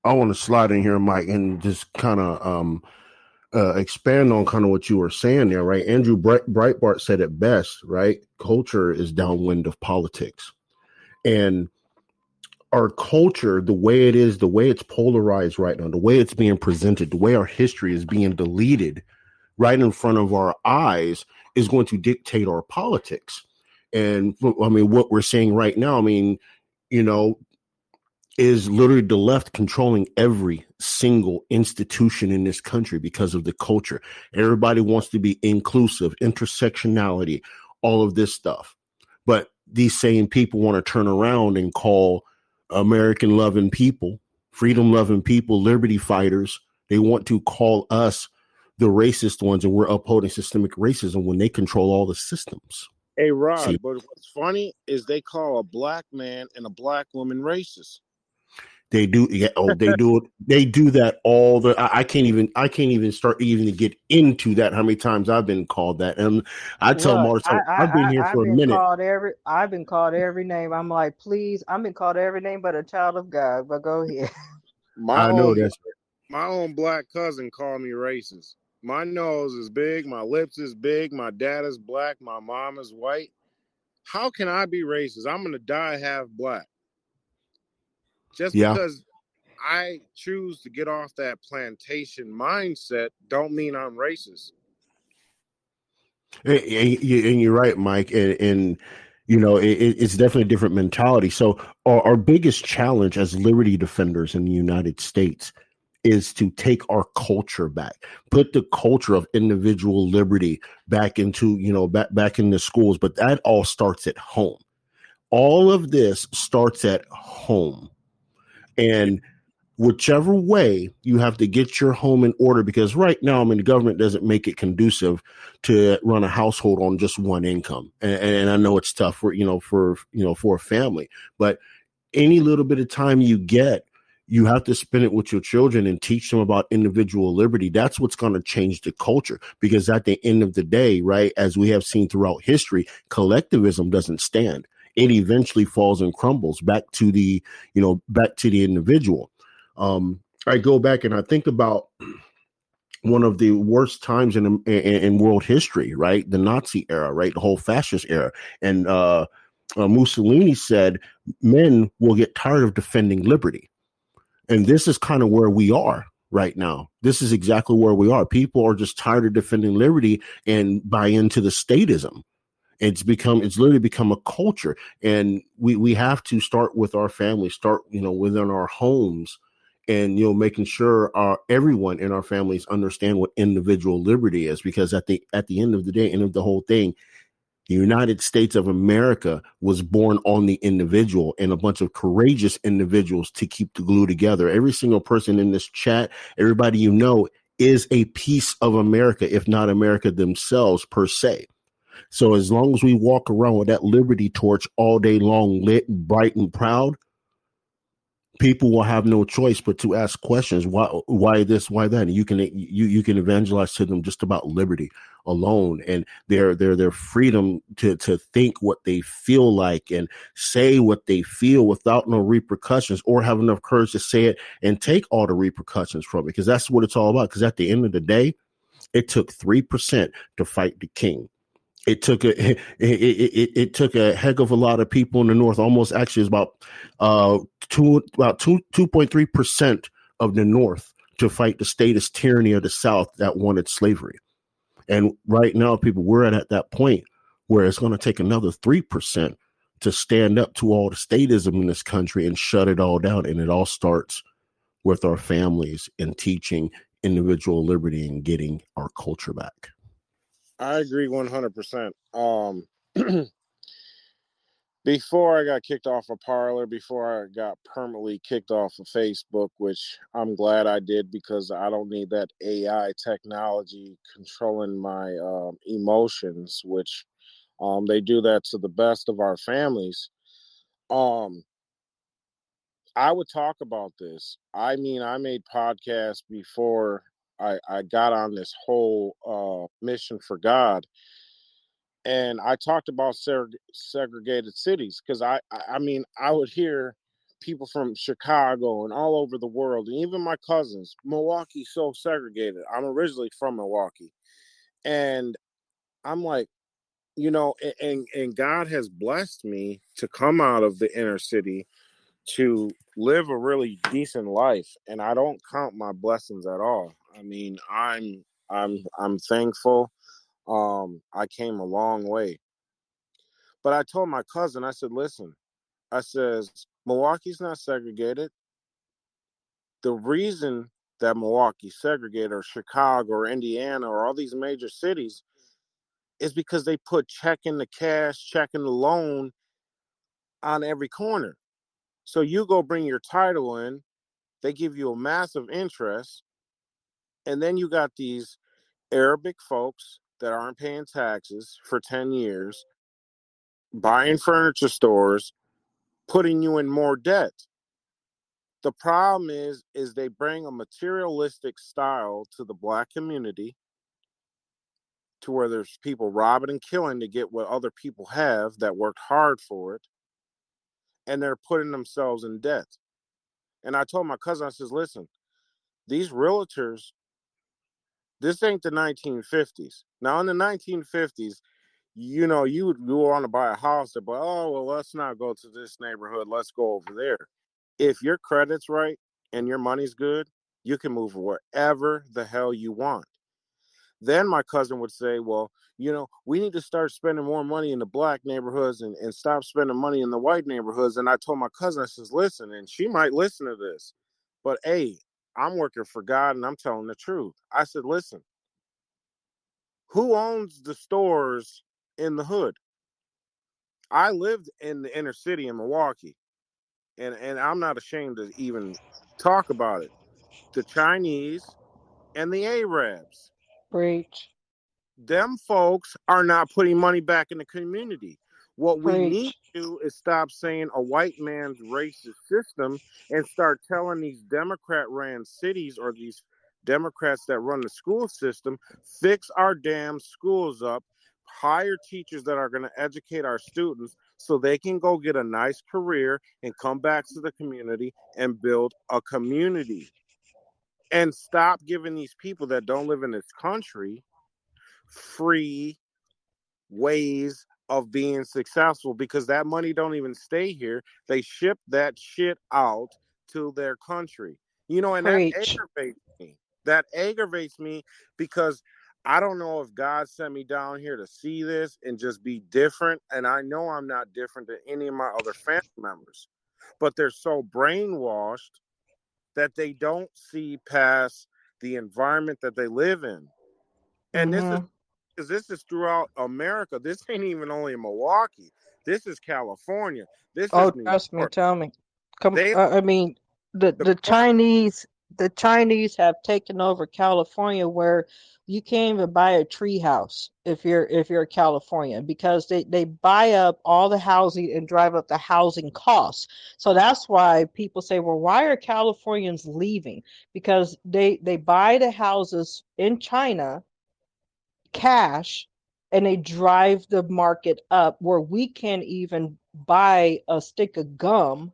I want to slide in here, Mike, and just kind of um, uh, expand on kind of what you were saying there, right? Andrew Breitbart said it best, right? Culture is downwind of politics. And our culture, the way it is, the way it's polarized right now, the way it's being presented, the way our history is being deleted right in front of our eyes is going to dictate our politics. And I mean, what we're seeing right now, I mean, you know, is literally the left controlling every single institution in this country because of the culture. Everybody wants to be inclusive, intersectionality, all of this stuff. But these same people want to turn around and call American loving people, freedom loving people, liberty fighters. They want to call us the racist ones, and we're upholding systemic racism when they control all the systems. Hey, Rod, See, but what's funny is they call a black man and a black woman racist. They do, yeah. Oh, they do it. They do that all the. I, I, can't even. I can't even start even to get into that. How many times I've been called that? And I tell Look, Martha, I, have been here I, for a minute. Called every. I've been called every name. I'm like, please. I've been called every name but a child of God. But go ahead. My I know own, that's my own black cousin called me racist. My nose is big. My lips is big. My dad is black. My mom is white. How can I be racist? I'm gonna die half black. Just yeah. because I choose to get off that plantation mindset don't mean I'm racist. Eh, and, you're right, Mike. And, and you know, it, it's definitely a different mentality. So, our, our biggest challenge as liberty defenders in the United States is to take our culture back, put the culture of individual liberty back into, you know, back back in the schools. But that all starts at home. All of this starts at home. And whichever way you have to get your home in order because right now i mean the government doesn't make it conducive to run a household on just one income. And, and, i know it's tough for you know for you know for a family but any little bit of time you get you have to spend it with your children and teach them about individual liberty. That's what's going to change the culture because at the end of the day right as we have seen throughout history collectivism doesn't stand it eventually falls and crumbles back to the you know back to the individual um i go back and i think about one of the worst times in, in, in world history right the nazi era right the whole fascist era and uh, uh mussolini said men will get tired of defending liberty and this is kind of where we are right now. This is exactly where we are. People are just tired of defending liberty and buy into the statism. It's become it's literally become a culture. And we we have to start with our family, start, you know, within our homes and you know making sure our everyone in our families understand what individual liberty is because at the at the end of the day end of the whole thing the United States of America was born on the individual and a bunch of courageous individuals to keep the glue together. Every single person in this chat, everybody you know, is a piece of America, if not America themselves per se. So as long as we walk around with that liberty torch all day long, lit, bright, and proud, people will have no choice but to ask questions. Why, why this? Why that? And you can you you can evangelize to them just about liberty alone and their their their freedom to to think what they feel like and say what they feel without no repercussions or have enough courage to say it and take all the repercussions from it because that's what it's all about because at the end of the day it took 3% to fight the king it took a it, it, it, took a heck of a lot of people in the north almost actually about uh two about two two point three percent of the north to fight the statist tyranny of the south that wanted slavery. And right now people we're at, at that point where it's going to take another three percent to stand up to all the statism in this country and shut it all down. And it all starts with our families and teaching individual liberty and getting our culture back I agree 100%. Um, before I got kicked off of Parler, before I got permanently kicked off of Facebook, which I'm glad I did because I don't need that AI technology controlling my um, emotions, which um, they do that to the best of our families. Um, I would talk about this. I mean, I made podcasts before I, I got on this whole uh, mission for God, and I talked about seg- segregated cities because I, I, mean, I would hear people from Chicago and all over the world, and even my cousins. Milwaukee's so segregated. I'm originally from Milwaukee, and I'm like, you know, and and God has blessed me to come out of the inner city to live a really decent life and I don't count my blessings at all. I mean, I'm I'm I'm thankful. Um I came a long way. But I told my cousin, I said, "Listen, I says Milwaukee's not segregated. The reason that milwaukee segregated or Chicago or Indiana or all these major cities is because they put checking the cash, checking the loan on every corner. So you go bring your title in, they give you a massive interest, and then you got these Arabic folks that aren't paying taxes for 10 years, buying furniture stores, putting you in more debt. The problem is is they bring a materialistic style to the black community to where there's people robbing and killing to get what other people have that worked hard for it and they're putting themselves in debt. And I told my cousin, I says, listen, these realtors, this ain't the 1950s. Now, in the 1950s, you know, you would you want to buy a house, but oh well, let's not go to this neighborhood. Let's go over there. If your credit's right and your money's good, you can move wherever the hell you want. Then my cousin would say, Well, you know, we need to start spending more money in the black neighborhoods and, and stop spending money in the white neighborhoods. And I told my cousin, I says, Listen, and she might listen to this, but hey, I'm working for God and I'm telling the truth. I said, Listen, who owns the stores in the hood? I lived in the inner city in Milwaukee, and, and I'm not ashamed to even talk about it. The Chinese and the Arabs. Preach. Them folks are not putting money back in the community. What we Preach. need to do is stop saying a white man's racist system and start telling these Democrat ran cities or these Democrats that run the school system fix our damn schools up, hire teachers that are going to educate our students so they can go get a nice career and come back to the community and build a community. And stop giving these people that don't live in this country free ways of being successful because that money don't even stay here. They ship that shit out to their country. You know, and Preach. that aggravates me. That aggravates me because I don't know if God sent me down here to see this and just be different. And I know I'm not different than any of my other family members, but they're so brainwashed that they don't see past the environment that they live in. And this is mm-hmm. because this is throughout America. This ain't even only in Milwaukee. This is California. This Oh, is New trust me, tell me. Come, They- I mean, the The the Chinese, the Chinese have taken over California, where you can't even buy a tree house if you're if you're a Californian because they they buy up all the housing and drive up the housing costs. So that's why people say, well, why are Californians leaving? Because they they buy the houses in China cash and they drive the market up where we can't even buy a stick of gum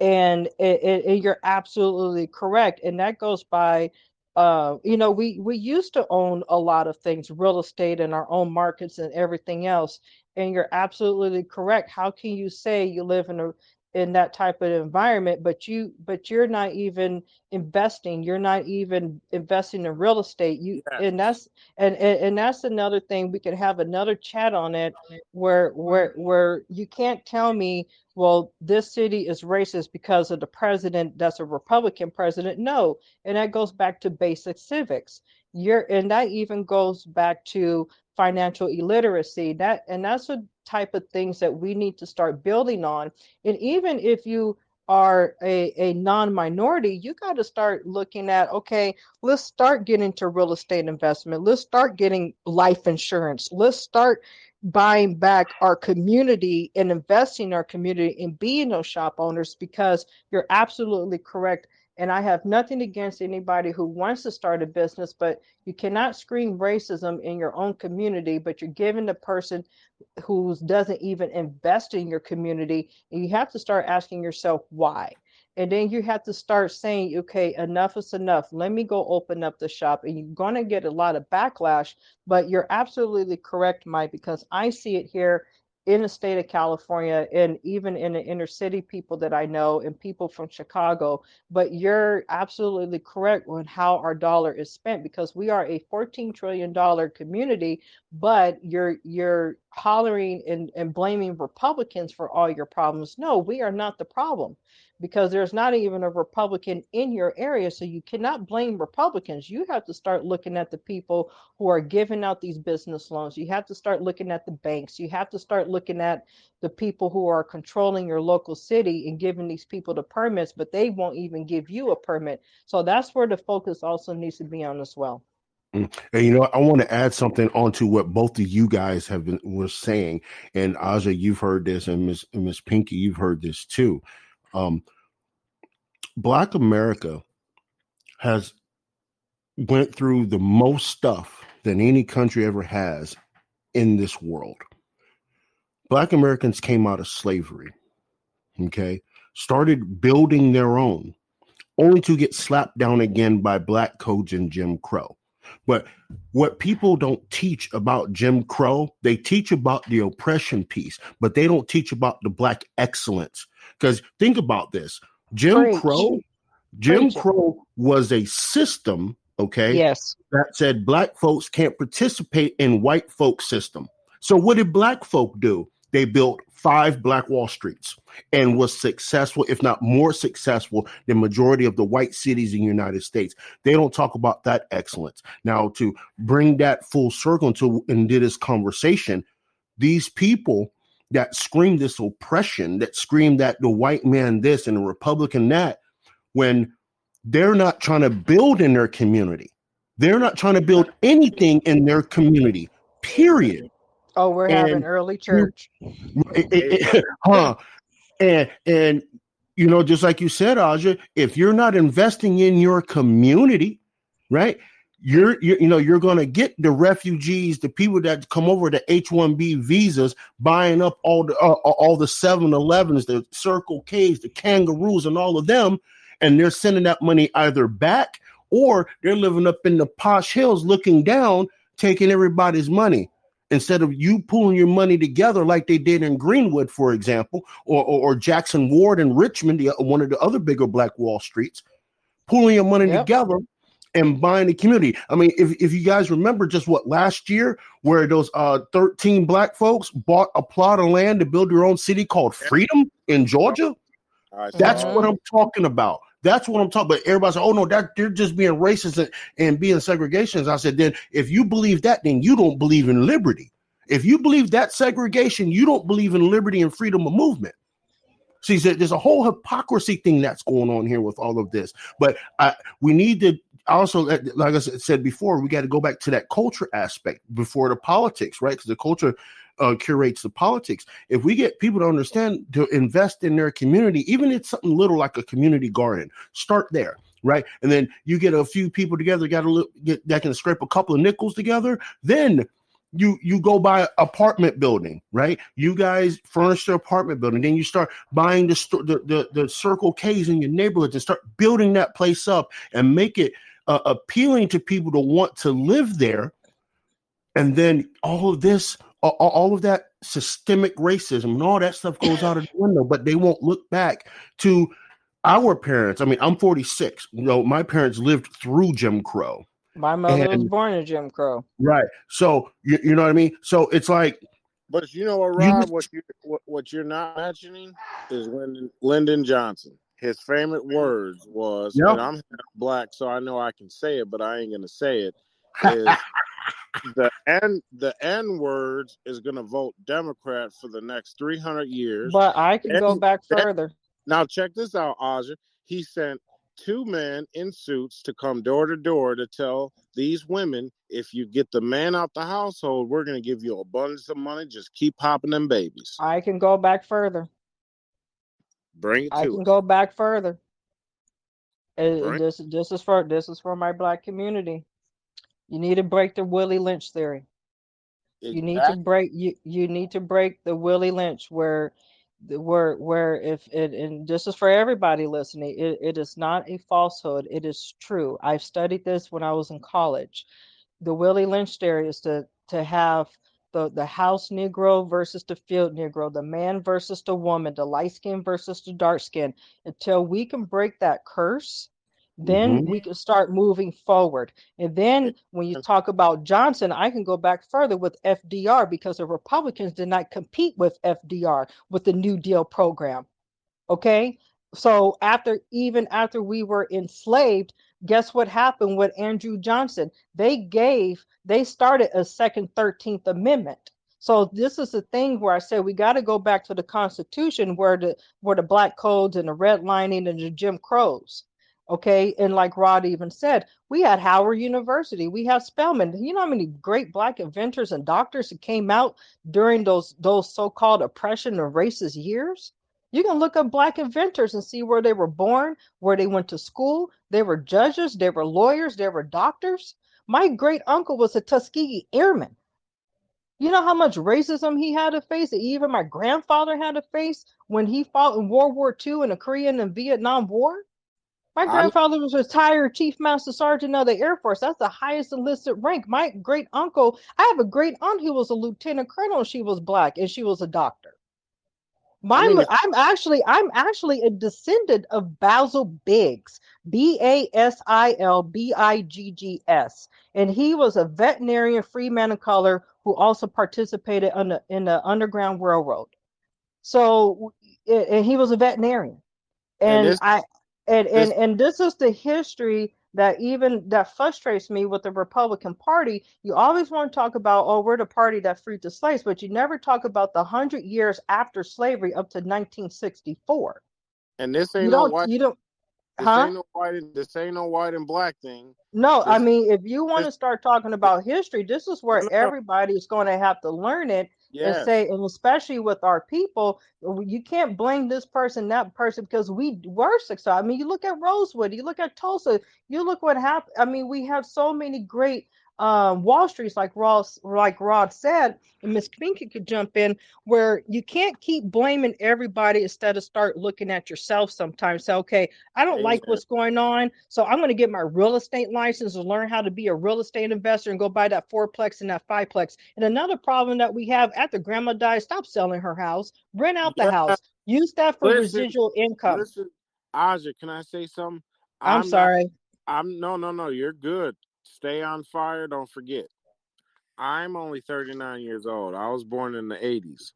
and it, it, you're absolutely correct and that goes by uh you know we we used to own a lot of things real estate and our own markets and everything else and you're absolutely correct how can you say you live in a in that type of environment but you but you're not even investing you're not even investing in real estate you and that's and, and and that's another thing we could have another chat on it where where where you can't tell me well, this city is racist because of the president that's a Republican president. No, and that goes back to basic civics. You're and that even goes back to financial illiteracy. That and that's the type of things that we need to start building on. And even if you are a, a non-minority, you got to start looking at, okay, let's start getting to real estate investment. Let's start getting life insurance. Let's start buying back our community and investing in our community and being those shop owners because you're absolutely correct. And I have nothing against anybody who wants to start a business, but you cannot scream racism in your own community, but you're giving the person who doesn't even invest in your community. And you have to start asking yourself why. And then you have to start saying, okay, enough is enough. Let me go open up the shop. And you're going to get a lot of backlash, but you're absolutely correct, Mike, because I see it here in the state of California and even in the inner city people that I know and people from Chicago. But you're absolutely correct on how our dollar is spent because we are a $14 trillion community, but you're you're hollering and, and blaming Republicans for all your problems. No, we are not the problem because there's not even a Republican in your area. So you cannot blame Republicans. You have to start looking at the people who are giving out these business loans. You have to start looking at the banks. You have to start looking at the people who are controlling your local city and giving these people the permits, but they won't even give you a permit. So that's where the focus also needs to be on as well. Mm. And you know, I want to add something onto what both of you guys have been were saying. And Aja, you've heard this, and Miss Miss Pinky, you've heard this too. Um, Black America has went through the most stuff than any country ever has in this world. Black Americans came out of slavery, okay, started building their own, only to get slapped down again by black codes and Jim Crow. But what people don't teach about Jim Crow, they teach about the oppression piece, but they don't teach about the black excellence. Because think about this Jim Preach. Crow, Jim Preach. Crow was a system, okay? Yes. That said black folks can't participate in white folk system. So what did black folk do? They built five Black Wall Streets and was successful, if not more successful than majority of the white cities in the United States. They don't talk about that excellence. Now, to bring that full circle into into this conversation, these people that scream this oppression, that scream that the white man this and the Republican that, when they're not trying to build in their community. They're not trying to build anything in their community, period. Oh, we're and having early church. It, it, it, huh. And and you know, just like you said, Aja, if you're not investing in your community, right? you're, you're you know you're going to get the refugees the people that come over the h1b visas buying up all the uh, all the 7-elevens the circle k's the kangaroos and all of them and they're sending that money either back or they're living up in the posh hills looking down taking everybody's money instead of you pulling your money together like they did in greenwood for example or, or, or jackson ward in richmond the, one of the other bigger black wall streets pulling your money yep. together and buying the community. I mean, if, if you guys remember just what last year, where those uh 13 black folks bought a plot of land to build their own city called Freedom in Georgia. That's what I'm talking about. That's what I'm talking about. Everybody's like, oh no, that they're just being racist and, and being segregationists. I said, then if you believe that, then you don't believe in liberty. If you believe that segregation, you don't believe in liberty and freedom of movement. See, there's a whole hypocrisy thing that's going on here with all of this. But I, we need to also, like I said before, we got to go back to that culture aspect before the politics, right? Because the culture uh, curates the politics. If we get people to understand to invest in their community, even if it's something little like a community garden, start there, right? And then you get a few people together, got to get that can scrape a couple of nickels together. Then you you go buy apartment building, right? You guys furnish the apartment building, then you start buying the the the, the Circle K's in your neighborhoods and start building that place up and make it uh, appealing to people to want to live there. And then all of this, all, all of that systemic racism and all that stuff goes out of the window, but they won't look back to our parents. I mean, I'm 46. You know, my parents lived through Jim Crow. My mother and, was born in Jim Crow. Right. So you, you know what I mean? So it's like but you know what, Rob? You, what you what, what you're not mentioning is Lyndon, Lyndon Johnson his favorite words was, yep. and I'm black, so I know I can say it, but I ain't gonna say it. Is the N the N words is gonna vote Democrat for the next 300 years. But I can go back further. Now check this out, Aja. He sent two men in suits to come door to door to tell these women, if you get the man out the household, we're going to give you abundance of money. Just keep popping them babies. I can go back further. Bring it I to can go back further. Right. This this is for this is for my black community. You need to break the Willie Lynch theory. You need to break you you need to break the Willie Lynch where the where where if it and this is for everybody listening, it, it is not a falsehood, it is true. I've studied this when I was in college. The Willie Lynch theory is to to have the the house Negro versus the field Negro, the man versus the woman, the light skin versus the dark skin. Until we can break that curse, then Mhm. we can start moving forward. And then when you talk about Johnson, I can go back further with FDR because the Republicans did not compete with FDR with the New Deal program. Okay. So after even after we were enslaved, guess what happened with Andrew Johnson? They gave, they started a second 13th Amendment. So this is the thing where I say we got to go back to the Constitution where the where the black codes and the redlining and the Jim Crows. Okay, and like Rod even said, we had Howard University, we have Spelman. You know how many great black inventors and doctors that came out during those those so-called oppression and racist years? You can look up black inventors and see where they were born, where they went to school. They were judges, they were lawyers, they were doctors. My great uncle was a Tuskegee Airman. You know how much racism he had to face, even my grandfather had to face when he fought in World War II in the Korean and Vietnam War? My I'm- grandfather was retired Chief Master Sergeant of the Air Force. That's the highest enlisted rank. My great uncle, I have a great aunt who was a lieutenant colonel. She was black and she was a doctor. My, mean, I'm actually, I'm actually a descendant of Basil Biggs, B A S I L B I G G S, and he was a veterinarian, free man of color who also participated in the in the Underground Railroad. So, and he was a veterinarian, And and I, and and this- and this is the history that even that frustrates me with the Republican Party. You always want to talk about, oh, we're the party that freed the slaves, but you never talk about the hundred years after slavery up to 1964. and this ain't You no don't, white. you don't, This huh? ain't no white. and- This ain't no white and black thing. No, I mean, if you want to start talking about history, this is where No, no, no. everybody's going to have to learn it and say, and especially with our people, you can't blame this person, that person, because we were successful. I mean, you look at Rosewood, you look at Tulsa, you look what happened. I mean, we have so many great um, Wall Streets, like Ross, like Rod said, and Miss Pinky could jump in, where you can't keep blaming everybody instead of start looking at yourself sometimes. Say, okay, I don't like what's going on, so I'm going to get my real estate license and learn how to be a real estate investor and go buy that fourplex and that fiveplex. And another problem that we have after grandma dies, stop selling her house, rent out the Yeah. house, use that for Listen, residual income. Listen, Aja, can I say something? I'm, not- sorry. I'm no, no, no. You're good. Stay on fire. Don't forget. I'm only 39 years old. I was born in the 80s.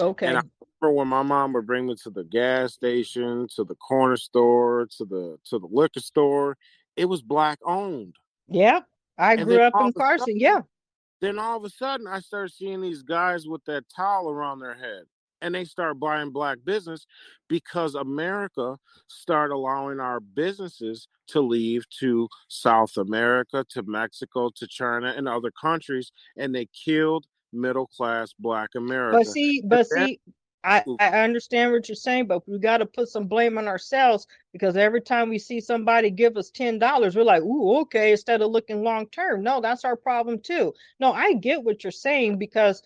Okay. And I remember when my mom would bring me to the gas station, to the corner store, to the to the liquor store. It was black owned. yeah. I And grew up in Carson. sudden- Yeah. Then all of a sudden, I started seeing these guys with that towel around their head, and they start buying black business because America started allowing our businesses to leave to South America, to Mexico, to China, and other countries, and they killed middle class black America. But see, but see, I, I understand what you're saying, but we got to put some blame on ourselves because every time we see somebody give us ten dollars, we're like, "Ooh, okay." Instead of looking long term, no, that's our problem too. No, I get what you're saying because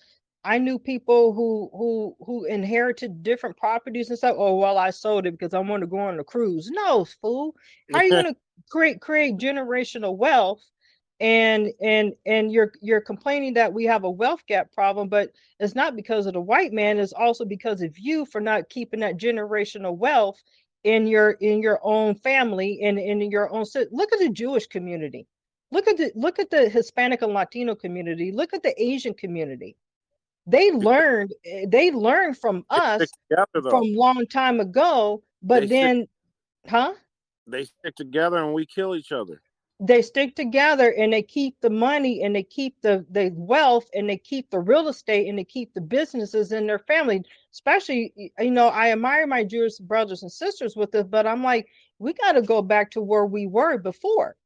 I knew people who who who inherited different properties and stuff. Oh, well, I sold it because I want to go on a cruise. No, fool. How are you going to create create generational wealth? And and and you're you're complaining that we have a wealth gap problem, but it's not because of the white man it's also because of you for not keeping that generational wealth in your in your own family and in your own look at the jewish community look at the look at the hispanic and latino community look at the asian community they learned eh, they learned from us together, from long time ago but They stick- then huh? They stick together and we kill each other. they stick together and they keep the money and they keep the the wealth and they keep the real estate and they keep the businesses in their family. Especially you know i admire my jewish brothers and sisters with this but i'm like we got to go back to where we were before.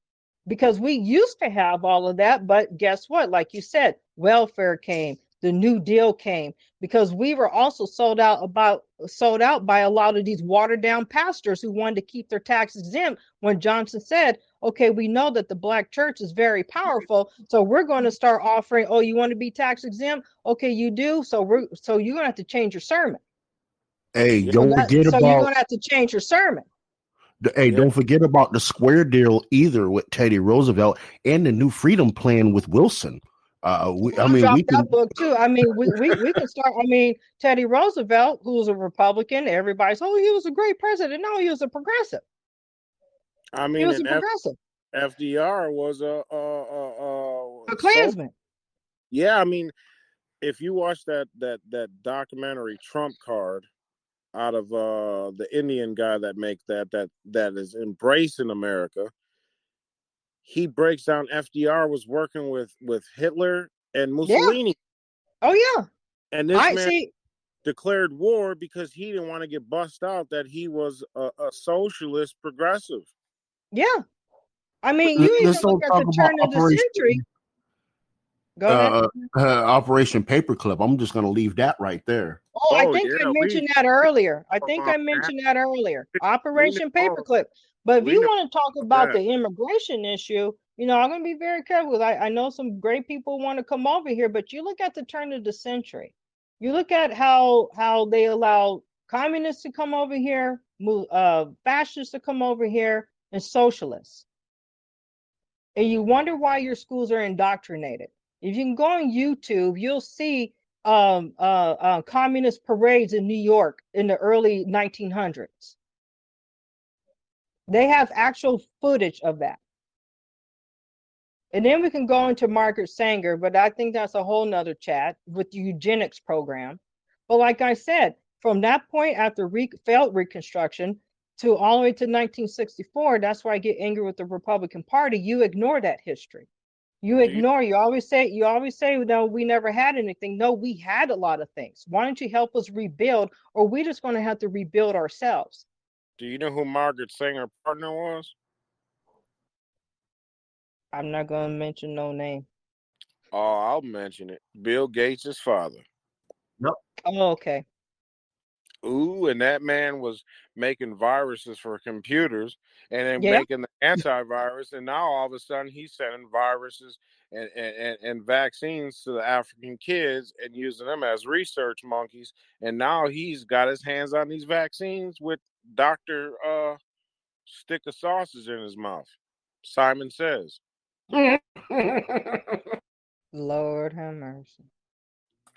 Because we used to have all of that but guess what? Like you said welfare came the new deal came because we were also sold out about sold out by a lot of these watered down pastors who wanted to keep their taxes exempt when johnson said okay, we know that the black church is very powerful, so we're going to start offering. Oh, you want to be tax exempt? Okay, you do. So we're so you're gonna have to change your sermon. Hey, don't that, forget so about. you're gonna have to change your sermon. The, hey, Yeah. don't forget about the square deal either with Teddy Roosevelt and the New Freedom Plan with Wilson. Uh, we, I I mean, we can. that book too. I mean, we, we we can start. I mean, Teddy Roosevelt, who's a Republican, everybody's oh, he was a great president. No, he was a progressive. I mean, He was a and F- progressive, FDR was a a a, a, a Klansman. Yeah, I mean, if you watch that that that documentary Trump Card out of uh the Indian guy that makes that that that is embracing America, he breaks down FDR was working with with Hitler and Mussolini, Oh yeah, and this I man see. declared war because he didn't want to get bust out that he was a, a socialist progressive. Yeah, I mean, you even Let's look at the turn of the century. Go ahead. uh, uh, Operation Paperclip. I'm just going to leave that right there. Oh, I Oh, think yeah, I we- mentioned that earlier. I talk think I mentioned that earlier. Operation know- Paperclip. But if we you know want to talk about the immigration issue, you know, I'm going to be very careful. I, I know some great people want to come over here, but you look at the turn of the century. You look at how how they allow communists to come over here, uh, fascists to come over here, and socialists. And you wonder why your schools are indoctrinated. If you can go on YouTube, you'll see um, uh, uh, communist parades in New York in the early 1900s. They have actual footage of that. And then we can go into Margaret Sanger, but I think that's a whole nother chat with the eugenics program. But like I said, from that point after re- failed Reconstruction to all the way to 1964, that's why I get angry with the Republican Party. You ignore that history. You you- ignore. You always say. You always say, "No, we never had anything." No, we had a lot of things. Why don't you help us rebuild, or we just going to have to rebuild ourselves? Do you know who Margaret Sanger partner was? I'm not going to mention no name. Oh, I'll mention it. Bill Gates' father. Nope. Oh, okay. Ooh, and that man was making viruses for computers and then Yeah. making the antivirus, and now all of a sudden he's sending viruses and, and, and, and vaccines to the African kids and using them as research monkeys. And now he's got his hands on these vaccines with Dr. Uh, Stick of Sausage in his mouth. Simon says. Lord have mercy.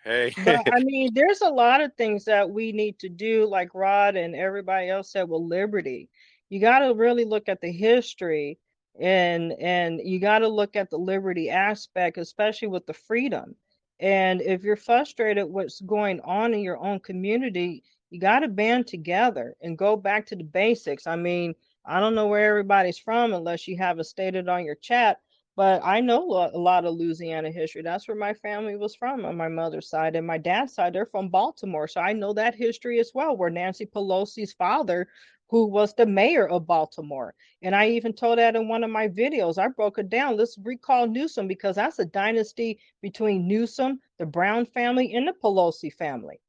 Hey, But I mean, there's a lot of things that we need to do, like Rod and everybody else said with liberty. You got to really look at the history and and you got to look at the liberty aspect, especially with the freedom. And if you're frustrated what's going on in your own community, you got to band together and go back to the basics. I mean, I don't know where everybody's from unless you have it stated on your chat, but I know a lot of Louisiana history. That's where my family was from on my mother's side. And my dad's side, they're from Baltimore. So I know that history as well, where Nancy Pelosi's father, who was the mayor of Baltimore. And I even told that in one of my videos. I broke it down. Let's recall Newsom because that's a dynasty between Newsom, the Brown family, and the Pelosi family.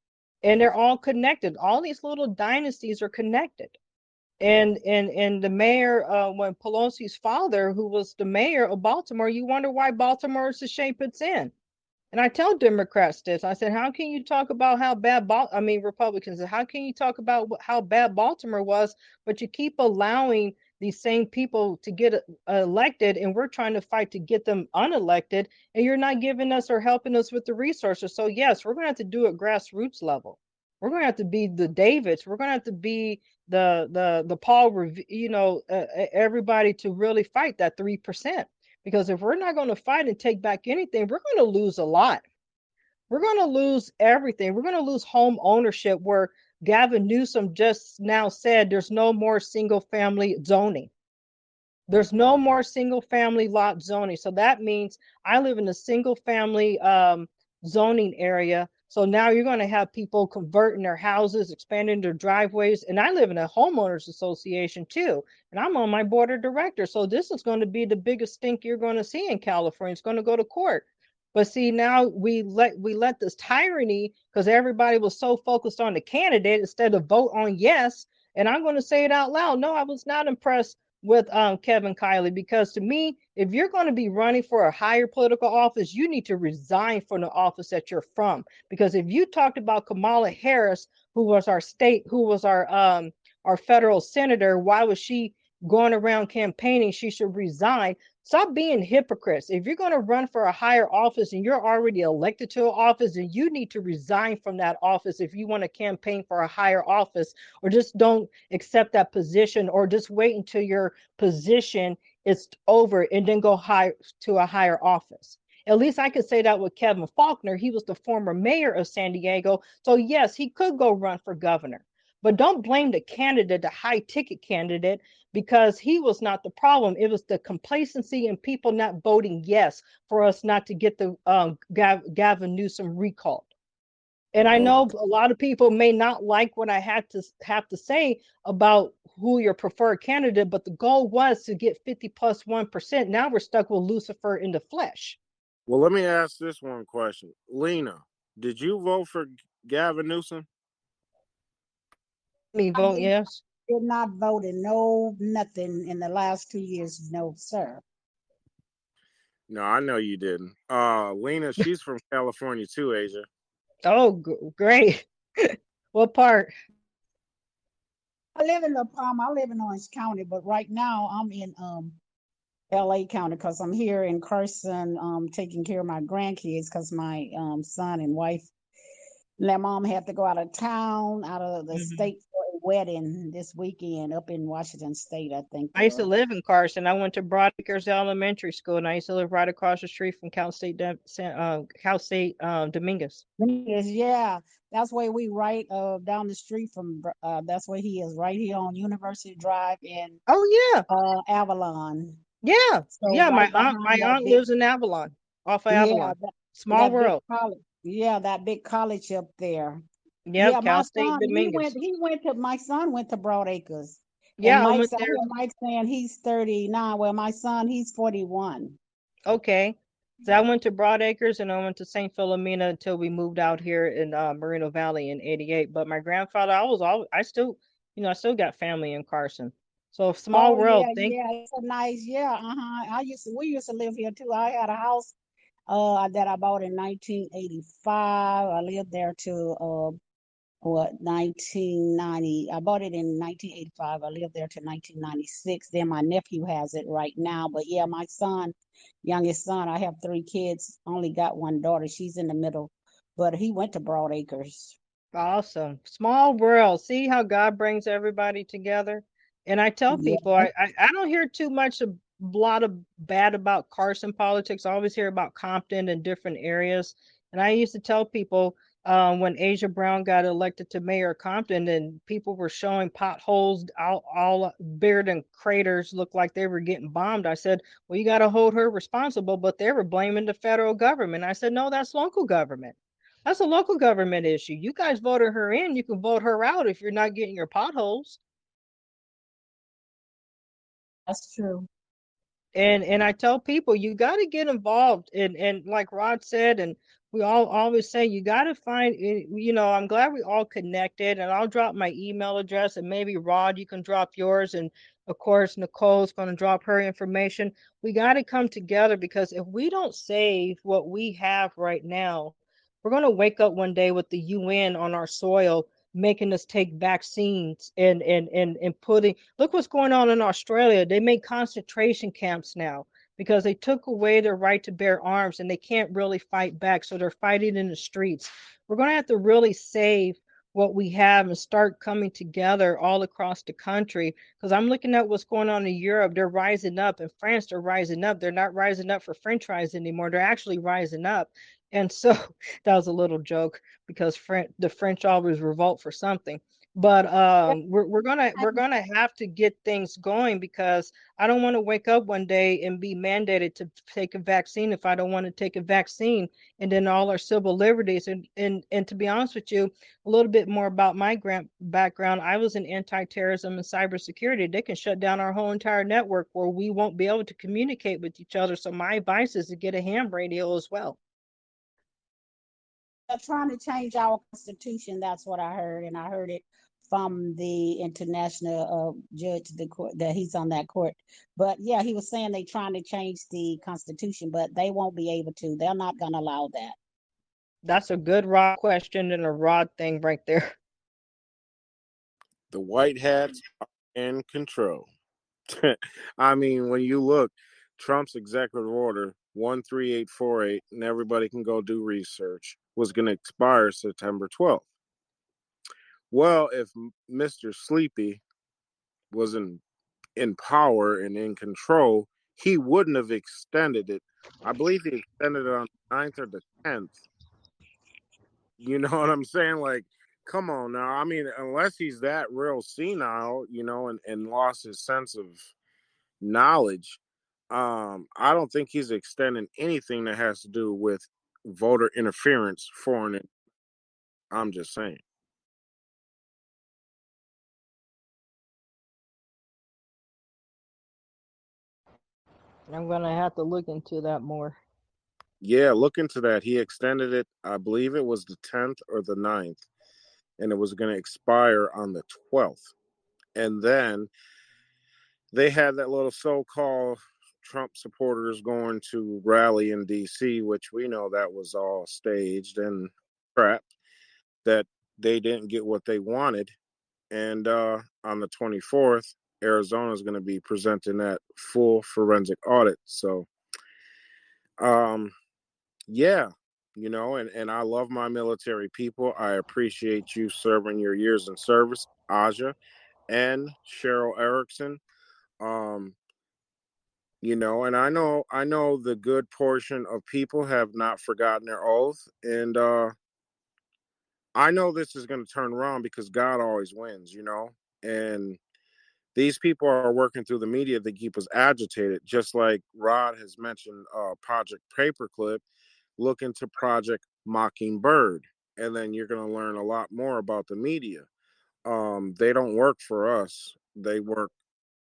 And they're all connected. All these little dynasties are connected and and and the mayor uh when pelosi's father who was the mayor of baltimore you wonder why baltimore is the shape it's in and i tell democrats this i said how can you talk about how bad Bal- i mean republicans how can you talk about how bad baltimore was but you keep allowing these same people to get uh, elected and we're trying to fight to get them unelected and you're not giving us or helping us with the resources so yes we're going to have to do it grassroots level we're going to have to be the davids we're going to have to be the the the Paul, you know, uh, everybody to really fight that three percent. Because if we're not going to fight and take back anything, we're going to lose a lot. We're going to lose everything. We're going to lose home ownership. Where Gavin Newsom just now said there's no more single family zoning. There's no more single family lot zoning. So that means I live in a single family um, zoning area. So now you're going to have people converting their houses, expanding their driveways. And I live in a homeowners association too. And I'm on my board of directors. So this is going to be the biggest stink you're going to see in California. It's going to go to court. But see, now we let we let this tyranny because everybody was so focused on the candidate instead of vote on yes. And I'm going to say it out loud. No, I was not impressed with um, Kevin Kiley because to me, if you're going to be running for a higher political office, you need to resign from the office that you're from. Because if you talked about Kamala Harris, who was our state, who was our um, our federal senator, why was she going around campaigning? She should resign. Stop being hypocrites. If you're going to run for a higher office and you're already elected to an office, then you need to resign from that office if you want to campaign for a higher office, or just don't accept that position, or just wait until your position is over and then go high to a higher office. At least I could say that with Kevin Faulconer. He was the former mayor of San Diego. So, yes, he could go run for governor. But don't blame the candidate, the high ticket candidate, because he was not the problem. It was the complacency and people not voting yes for us not to get the um, Gav- Gavin Newsom recalled. And I know a lot of people may not like what I had to have to say about who your preferred candidate, but the goal was to get 50 plus 1. Now we're stuck with Lucifer in the flesh. Well, let me ask this one question. Lena, did you vote for Gavin Newsom? Me I vote yes. did not vote in no nothing in the last two years. No, sir. No, I know you didn't. Uh, Lena, she's from California too, Aja. Oh, g- great. what part? I live in La um, I live in Orange County, but right now I'm in um LA County because I'm here in Carson um taking care of my grandkids because my um son and wife their mom had to go out of town, out of the Mhm. state for a wedding this weekend up in Washington State, I think. I used to uh, live in Carson. I went to Broadacres Elementary School, and I used to live right across the street from Cal State, uh, Cal State um, Dominguez. Yes, yeah, that's where we right uh down the street from uh that's where he is right here on University Drive in Oh yeah, uh Avalon. yeah, So yeah. My aunt, my aunt big lives in Avalon, off of yeah, Avalon. that, Small that world. college. Yeah, that big college up there. Yep, Yeah, my Cal State son, he went he went to my son went to Broad Acres. And Yeah, I Mike's I there. hear Mike saying he's 39. Well, my son, he's 41. Okay. So I went to Broadacres and I went to St. Philomena until we moved out here in uh, Moreno Valley in 88. But my grandfather, I was all I still, you know, I still got family in Carson. So small Oh world. yeah, yeah, it's a nice, yeah, uh-huh. I used to we used to live here too. I had a house uh that I bought in 1985. I lived there till uh what 1990. I bought it in 1985. I lived there to 1996. Then my nephew has it right now. But yeah, my son, youngest son, I have three kids. Only got one daughter. She's in the middle, but he went to Broad Acres. awesome. Small world. See how God brings everybody together. And I tell Yeah. people, I, I, I don't hear too much a lot of bad about Carson politics. I always hear about Compton and different areas. And I used to tell people um, when Aja Brown got elected to mayor of Compton and people were showing potholes all, all bigger than craters, looked like they were getting bombed. I said, well, you got to hold her responsible. But they were blaming the federal government. I said, no, that's local government. That's a local government issue. You guys voted her in. You can vote her out if you're not getting your potholes. That's true. and and I tell people you got to get involved and and like Rod said and we all always say you got to find you know I'm glad we all connected and I'll drop my email address and maybe Rod you can drop yours and of course Nicole's going to drop her information we got to come together because if we don't save what we have right now we're going to wake up one day with the UN on our soil making us take vaccines and and and and putting look what's going on in Australia. They make concentration camps now because they took away their right to bear arms and they can't really fight back. So they're fighting in the streets. We're going to have to really save what we have and start coming together all across the country because I'm looking at what's going on in Europe. They're rising up. In France, they're rising up. They're not rising up for French fries anymore. They're actually rising up. And so that was a little joke because French, the French always revolt for something. But um, we're we're gonna we're gonna have to get things going because I don't want to wake up one day and be mandated to take a vaccine if I don't want to take a vaccine, and then all our civil liberties and and and to be honest with you, a little bit more about my grant background. I was in anti-terrorism and cybersecurity. They can shut down our whole entire network where we won't be able to communicate with each other. So my advice is to get a ham radio as well. They're trying to change our constitution. That's what I heard, and I heard it from the international uh, judge the court that he's on that court. But yeah he was saying they're trying to change the constitution but they won't be able to. They're not going to allow that. That's a good rod question and a rod thing right there. The white hats are in control. I mean when you look trump's executive order 13848 and everybody can go do research was going to expire september 12th well, if Mr. Sleepy was in in power and in control, he wouldn't have extended it. I believe he extended it on the 9th or the 10th. You know what I'm saying? Like, come on now. I mean, unless he's that real senile, you know, and, and lost his sense of knowledge, um, I don't think he's extending anything that has to do with voter interference, foreign. I'm just saying. I'm gonna have to look into that more. Yeah, look into that. He extended it, I believe it was the 10th or the 9th, and it was going to expire on the 12th. And then they had that little so called Trump supporters going to rally in DC, which we know that was all staged and crap, that they didn't get what they wanted. And uh, on the 24th, Arizona is going to be presenting that full forensic audit. So, um, yeah, you know, and, and I love my military people. I appreciate you serving your years in service, Aja and Cheryl Erickson. Um, you know, and I know I know the good portion of people have not forgotten their oath, and uh, I know this is going to turn around because God always wins, you know, and these people are working through the media to keep us agitated, just like Rod has mentioned uh, Project Paperclip. Look into Project Mockingbird, and then you're going to learn a lot more about the media. Um, they don't work for us, they work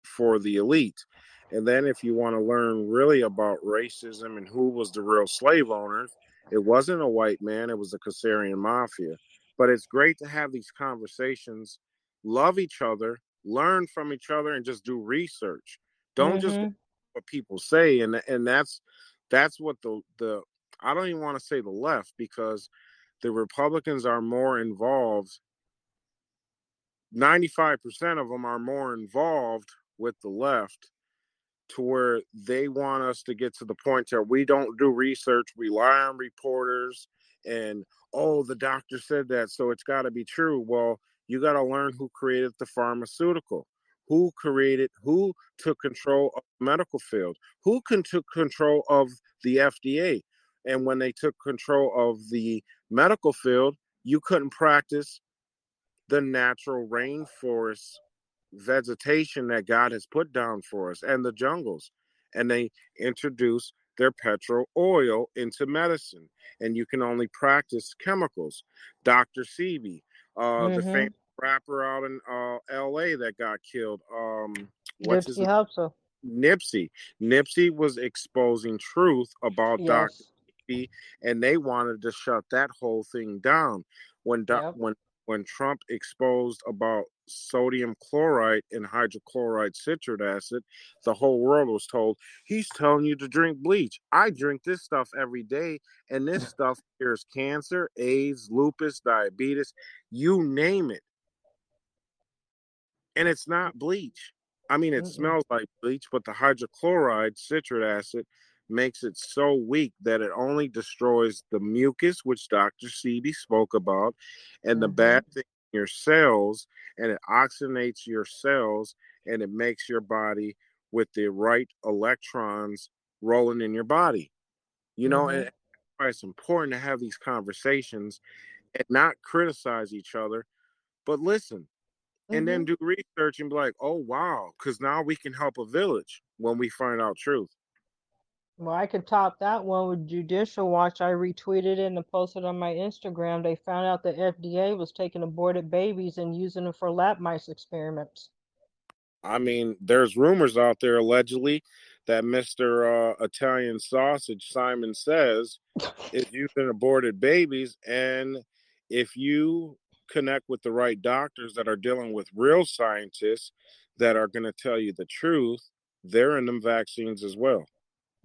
for the elite. And then, if you want to learn really about racism and who was the real slave owners, it wasn't a white man, it was the Khazarian mafia. But it's great to have these conversations, love each other, learn from each other and just do research. Don't mm-hmm. just what people say and and that's that's what the the I don't even want to say the left because the Republicans are more involved 95% of them are more involved with the left to where they want us to get to the point where we don't do research, we rely on reporters, and oh, the doctor said that, so it's got to be true. Well, you got to learn who created the pharmaceutical, who created, who took control of the medical field, who can took control of the FDA. And when they took control of the medical field, you couldn't practice the natural rainforest vegetation that God has put down for us and the jungles. And they introduced their petrol oil into medicine. And you can only practice chemicals. Dr. Sebi, uh, mm-hmm. the famous rapper out in uh, L.A. that got killed. Um, what's Nipsey his Hussle. Nipsey. Nipsey was exposing truth about yes. Dr. Sebi, and they wanted to shut that whole thing down. When yep. when when Trump exposed about sodium chloride and hydrochloride citric acid, the whole world was told he's telling you to drink bleach. I drink this stuff every day, and this stuff cures cancer, AIDS, lupus, diabetes, you name it. And it's not bleach. I mean, it mm smells like bleach, but the hydrochloride citric acid makes it so weak that it only destroys the mucus, which Dr. Sebi spoke about, and mm-hmm. the bad thing in your cells, and it oxygenates your cells and it makes your body with the right electrons rolling in your body. You know, mm-hmm. and it's important to have these conversations and not criticize each other, but listen, and then hmm do research and be like, oh wow, because now we can help a village when we find out truth. Well, I could top that one with Judicial Watch. I retweeted it and posted on my Instagram. They found out the FDA was taking aborted babies and using them for lab mice experiments. I mean, there's rumors out there allegedly that Mr. Uh, Italian Sausage Simon says is using aborted babies, and if you connect with the right doctors that are dealing with real scientists that are going to tell you the truth, they're in them vaccines as well.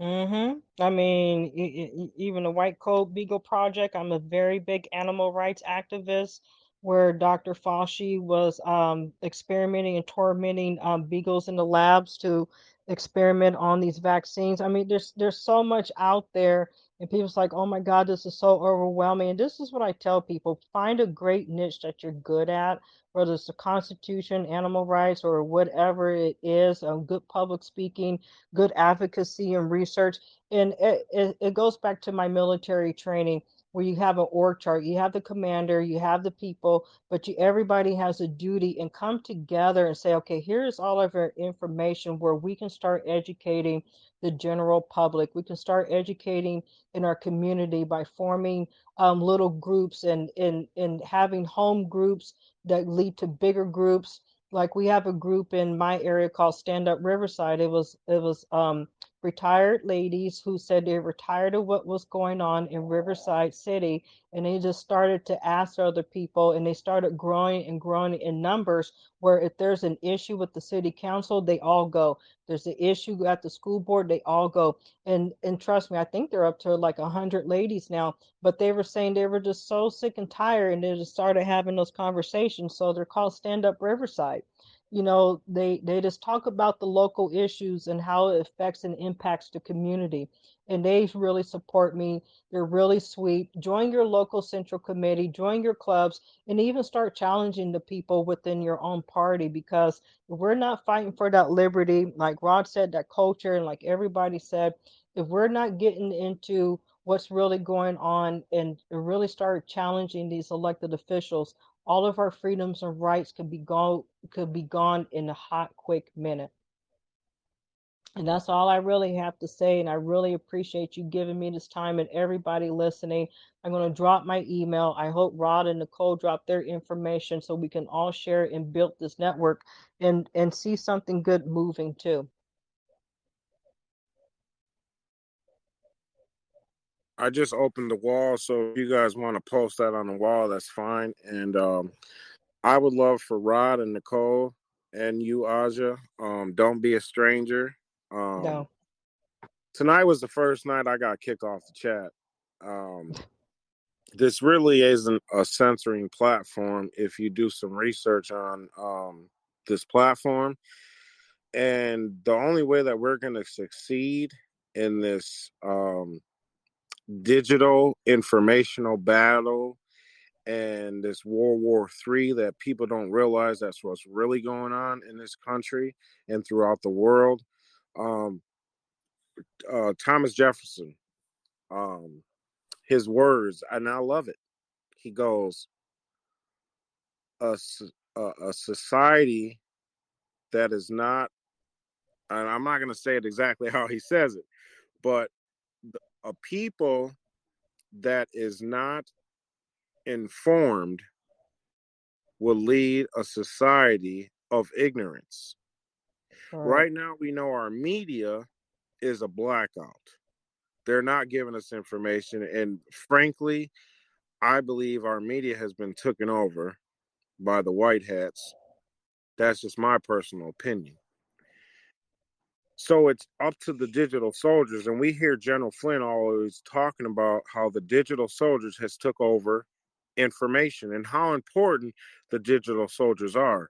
Mm-hmm. I mean, even the White Coat Beagle Project, I'm a very big animal rights activist where Dr. Fauci was um, experimenting and tormenting um, beagles in the labs to experiment on these vaccines. I mean, there's there's so much out there, and people's like, oh my God, this is so overwhelming. And this is what I tell people: find a great niche that you're good at, whether it's the Constitution, animal rights, or whatever it is, um, good public speaking good advocacy and research. And it, it, it goes back to my military training where you have an org chart, you have the commander, you have the people, but you everybody has a duty and come together and say, okay, here's all of our information where we can start educating the general public. We can start educating in our community by forming um, little groups and, and, and having home groups that lead to bigger groups like we have a group in my area called Stand Up Riverside. It was it was um retired ladies who said they were tired of what was going on in Riverside City and they just started to ask other people and they started growing and growing in numbers where if there's an issue with the city council, they all go. There's an issue at the school board, they all go. And and trust me, I think they're up to like a hundred ladies now, but they were saying they were just so sick and tired and they just started having those conversations. So they're called Stand Up Riverside you know they they just talk about the local issues and how it affects and impacts the community. And they really support me. They're really sweet. Join your local central committee join your clubs and even start challenging the people within your own party because we're not fighting for that liberty like rod said that culture and like everybody said if we're not getting into what's really going on and really start challenging these elected officials all of our freedoms and rights could be gone could be gone in a hot quick minute. And that's all i really have to say and i really appreciate you giving me this time and everybody listening. I'm going to drop my email. I hope rod and nicole drop their information so we can all share and build this network and and see something good moving too I just opened the wall, so if you guys want to post that on the wall, that's fine. And um, I would love for Rod and Nicole and you, Aja. Um, don't be a stranger. Um, no tonight was the first night I got kicked off the chat. Um, this really isn't a censoring platform if you do some research on um, this platform. And the only way that we're going to succeed in this um, digital informational battle and this World War Three that people don't realize that's what's really going on in this country and throughout the world. Um, uh, Thomas Jefferson, um, his words, and I love it. He goes, a, a, a society that is not, and I'm not going to say it exactly how he says it, but a people that is not informed will lead a society of ignorance. Right now, we know our media is a blackout. They're not giving us information. And frankly, I believe our media has been taken over by the white hats. That's just my personal opinion. So it's up to the digital soldiers, and we hear General Flynn always talking about how the digital soldiers has took over information and how important the digital soldiers are.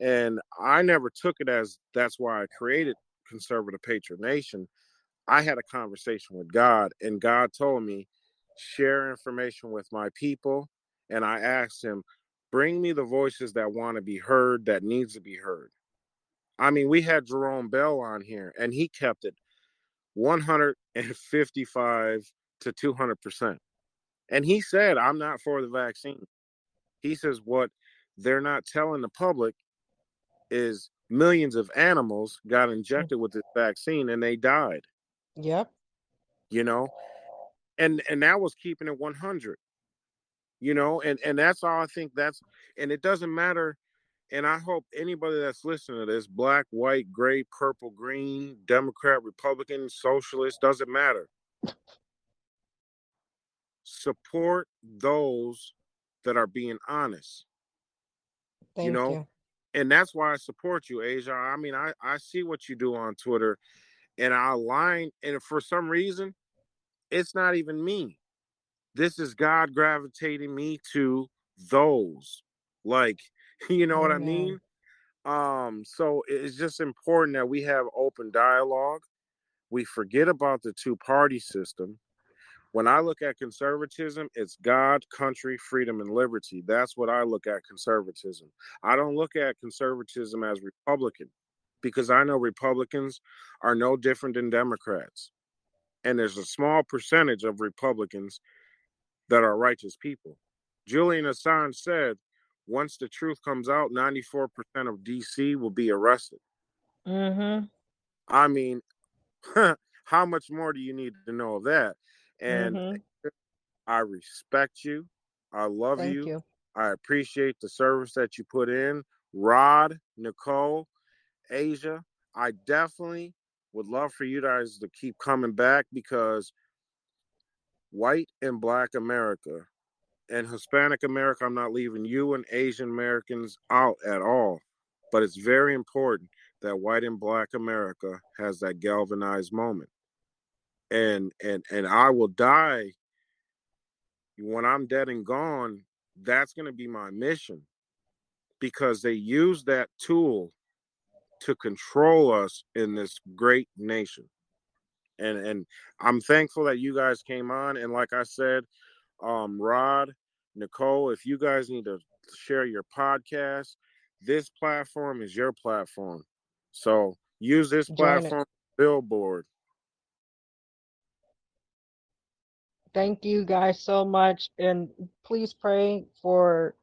And I never took it as that's why I created Conservative Patriot Nation. I had a conversation with God, and God told me, share information with my people. And I asked him, bring me the voices that want to be heard, that needs to be heard. I mean, we had Jerome Bell on here, and he kept it 155 to 200 percent. And he said, "I'm not for the vaccine." He says, "What they're not telling the public is millions of animals got mm. injected with this vaccine and they died. Yep. You know, and and that was keeping it 100. You know, and and that's all I think that's and it doesn't matter and I hope anybody that's listening to this, black, white, gray, purple, green, Democrat, Republican, socialist, doesn't matter. Support those that are being honest. Thank you know, you. and that's why I support you, Aja. I mean, I I see what you do on Twitter, and I align. And for some reason, it's not even me. This is God gravitating me to those. Like, you know what I mean? Um, so it's just important that we have open dialogue. We forget about the two party system. When I look at conservatism, it's God, country, freedom, and liberty. That's what I look at conservatism. I don't look at conservatism as Republican because I know Republicans are no different than Democrats. And there's a small percentage of Republicans that are righteous people. Julian Assange said, once the truth comes out, 94% of DC will be arrested. Mm-hmm. I mean, how much more do you need to know of that? And Mm-hmm. I respect you. I love you. you. I appreciate the service that you put in. Rod, Nicole, Aja, I definitely would love for you guys to keep coming back because white and black America and Hispanic America, I'm not leaving you and Asian Americans out at all. But it's very important that white and black America has that galvanized moment. And and and I will die when I'm dead and gone, that's going to be my mission because they use that tool to control us in this great nation. And and I'm thankful that you guys came on. And like I said, um, Rod, Nicole, if you guys need to share your podcast, this platform is your platform. So use this platform billboard. Thank you guys so much. And please pray for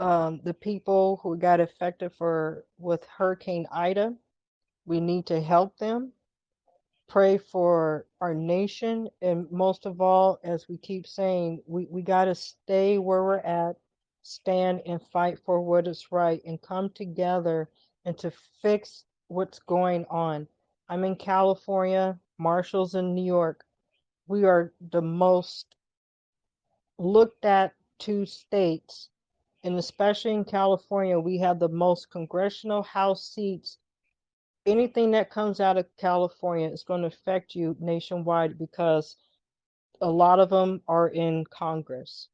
um, the people who got affected for with Hurricane Ida. We need to help them. Pray for our nation. And most of all, as we keep saying, we, we got to stay where we're at, stand and fight for what is right, and come together and to fix what's going on. I'm in California, Marshall's in New York. We are the most looked at two states, and especially in California, we have the most congressional House seats. Anything that comes out of California is going to affect you nationwide because a lot of them are in Congress.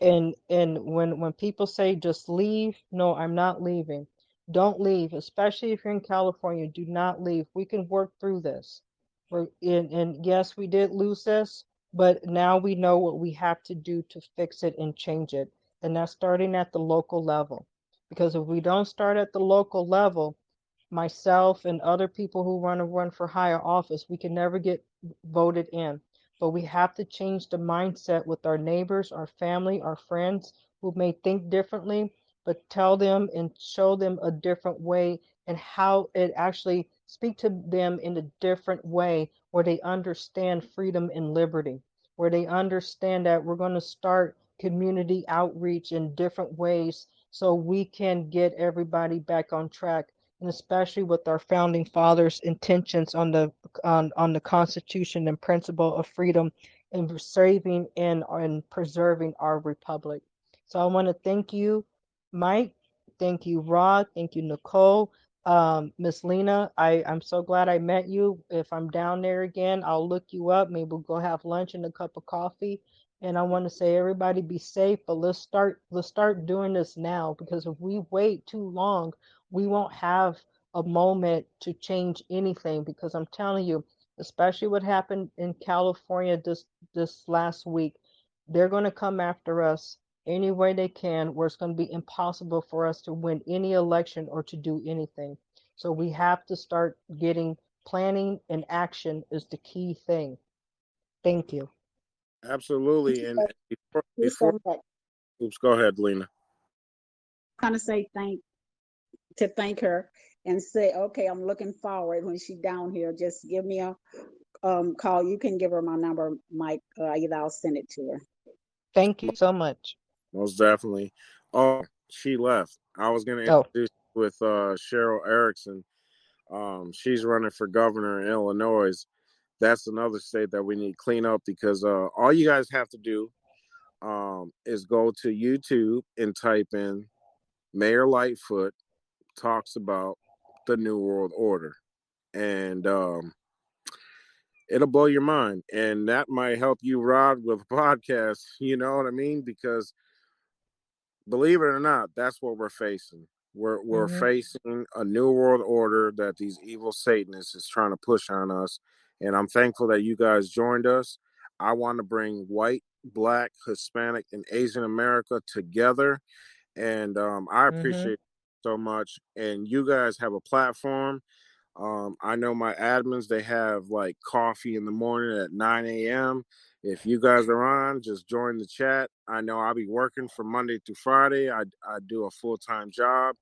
And and when when people say just leave, no, I'm not leaving. Don't leave, especially if you're in California. Do not leave. We can work through this. We're in, and yes, we did lose this, but now we know what we have to do to fix it and change it. And that's starting at the local level. Because if we don't start at the local level, myself and other people who want to run for higher office, we can never get voted in. But we have to change the mindset with our neighbors, our family, our friends who may think differently, but tell them and show them a different way and how it actually speak to them in a different way where they understand freedom and liberty, where they understand that we're going to start community outreach in different ways so we can get everybody back on track and especially with our founding fathers intentions on the on, on the constitution and principle of freedom and saving and, and preserving our republic so i want to thank you mike thank you rod thank you nicole um, Miss Lena, I, I'm so glad I met you. If I'm down there again, I'll look you up. Maybe we'll go have lunch and a cup of coffee. And I want to say everybody be safe, but let's start let's start doing this now because if we wait too long, we won't have a moment to change anything because I'm telling you, especially what happened in California this this last week, they're going to come after us any way they can where it's going to be impossible for us to win any election or to do anything. So we have to start getting planning and action is the key thing. Thank you. Absolutely. And before, before oops, go ahead, Lena. kind to say thank to thank her and say, okay, I'm looking forward when she's down here. Just give me a um, call. You can give her my number, Mike. Uh, either I'll send it to her. Thank you so much. Most definitely. Oh, she left. I was gonna Oh. introduce you with uh, Cheryl Erickson. Um, she's running for governor in Illinois. That's another state that we need to clean up because uh, all you guys have to do um, is go to YouTube and type in Mayor Lightfoot talks about the New World Order, and um, it'll blow your mind. And that might help you, Rod, with podcasts. You know what I mean? Because believe it or not, that's what we're facing. We're we're Mhm. facing a new world order that these evil Satanists is trying to push on us. And I'm thankful that you guys joined us. I want to bring white, black, Hispanic, and Asian America together. And um, I Mhm. appreciate so much. And you guys have a platform. Um, I know my admins, they have like coffee in the morning at 9 a.m. If you guys are on, just join the chat. I know I'll be working from Monday through Friday. I, I do a full time job.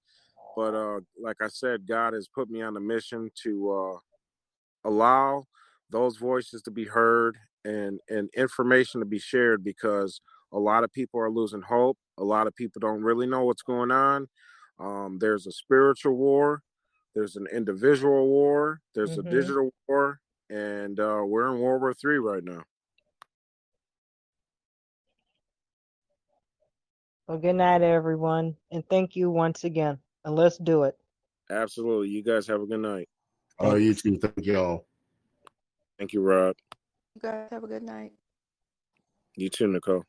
But uh, like I said, God has put me on a mission to uh, allow those voices to be heard and, and information to be shared because a lot of people are losing hope. A lot of people don't really know what's going on. Um, there's a spiritual war, there's an individual war, there's Mhm. a digital war, and uh, we're in World War Three right now. Well, good night, everyone, and thank you once again. And let's do it. Absolutely. You guys have a good night. Uh, you too. Thank y'all. Thank you, Rob. You guys have a good night. You too, Nicole.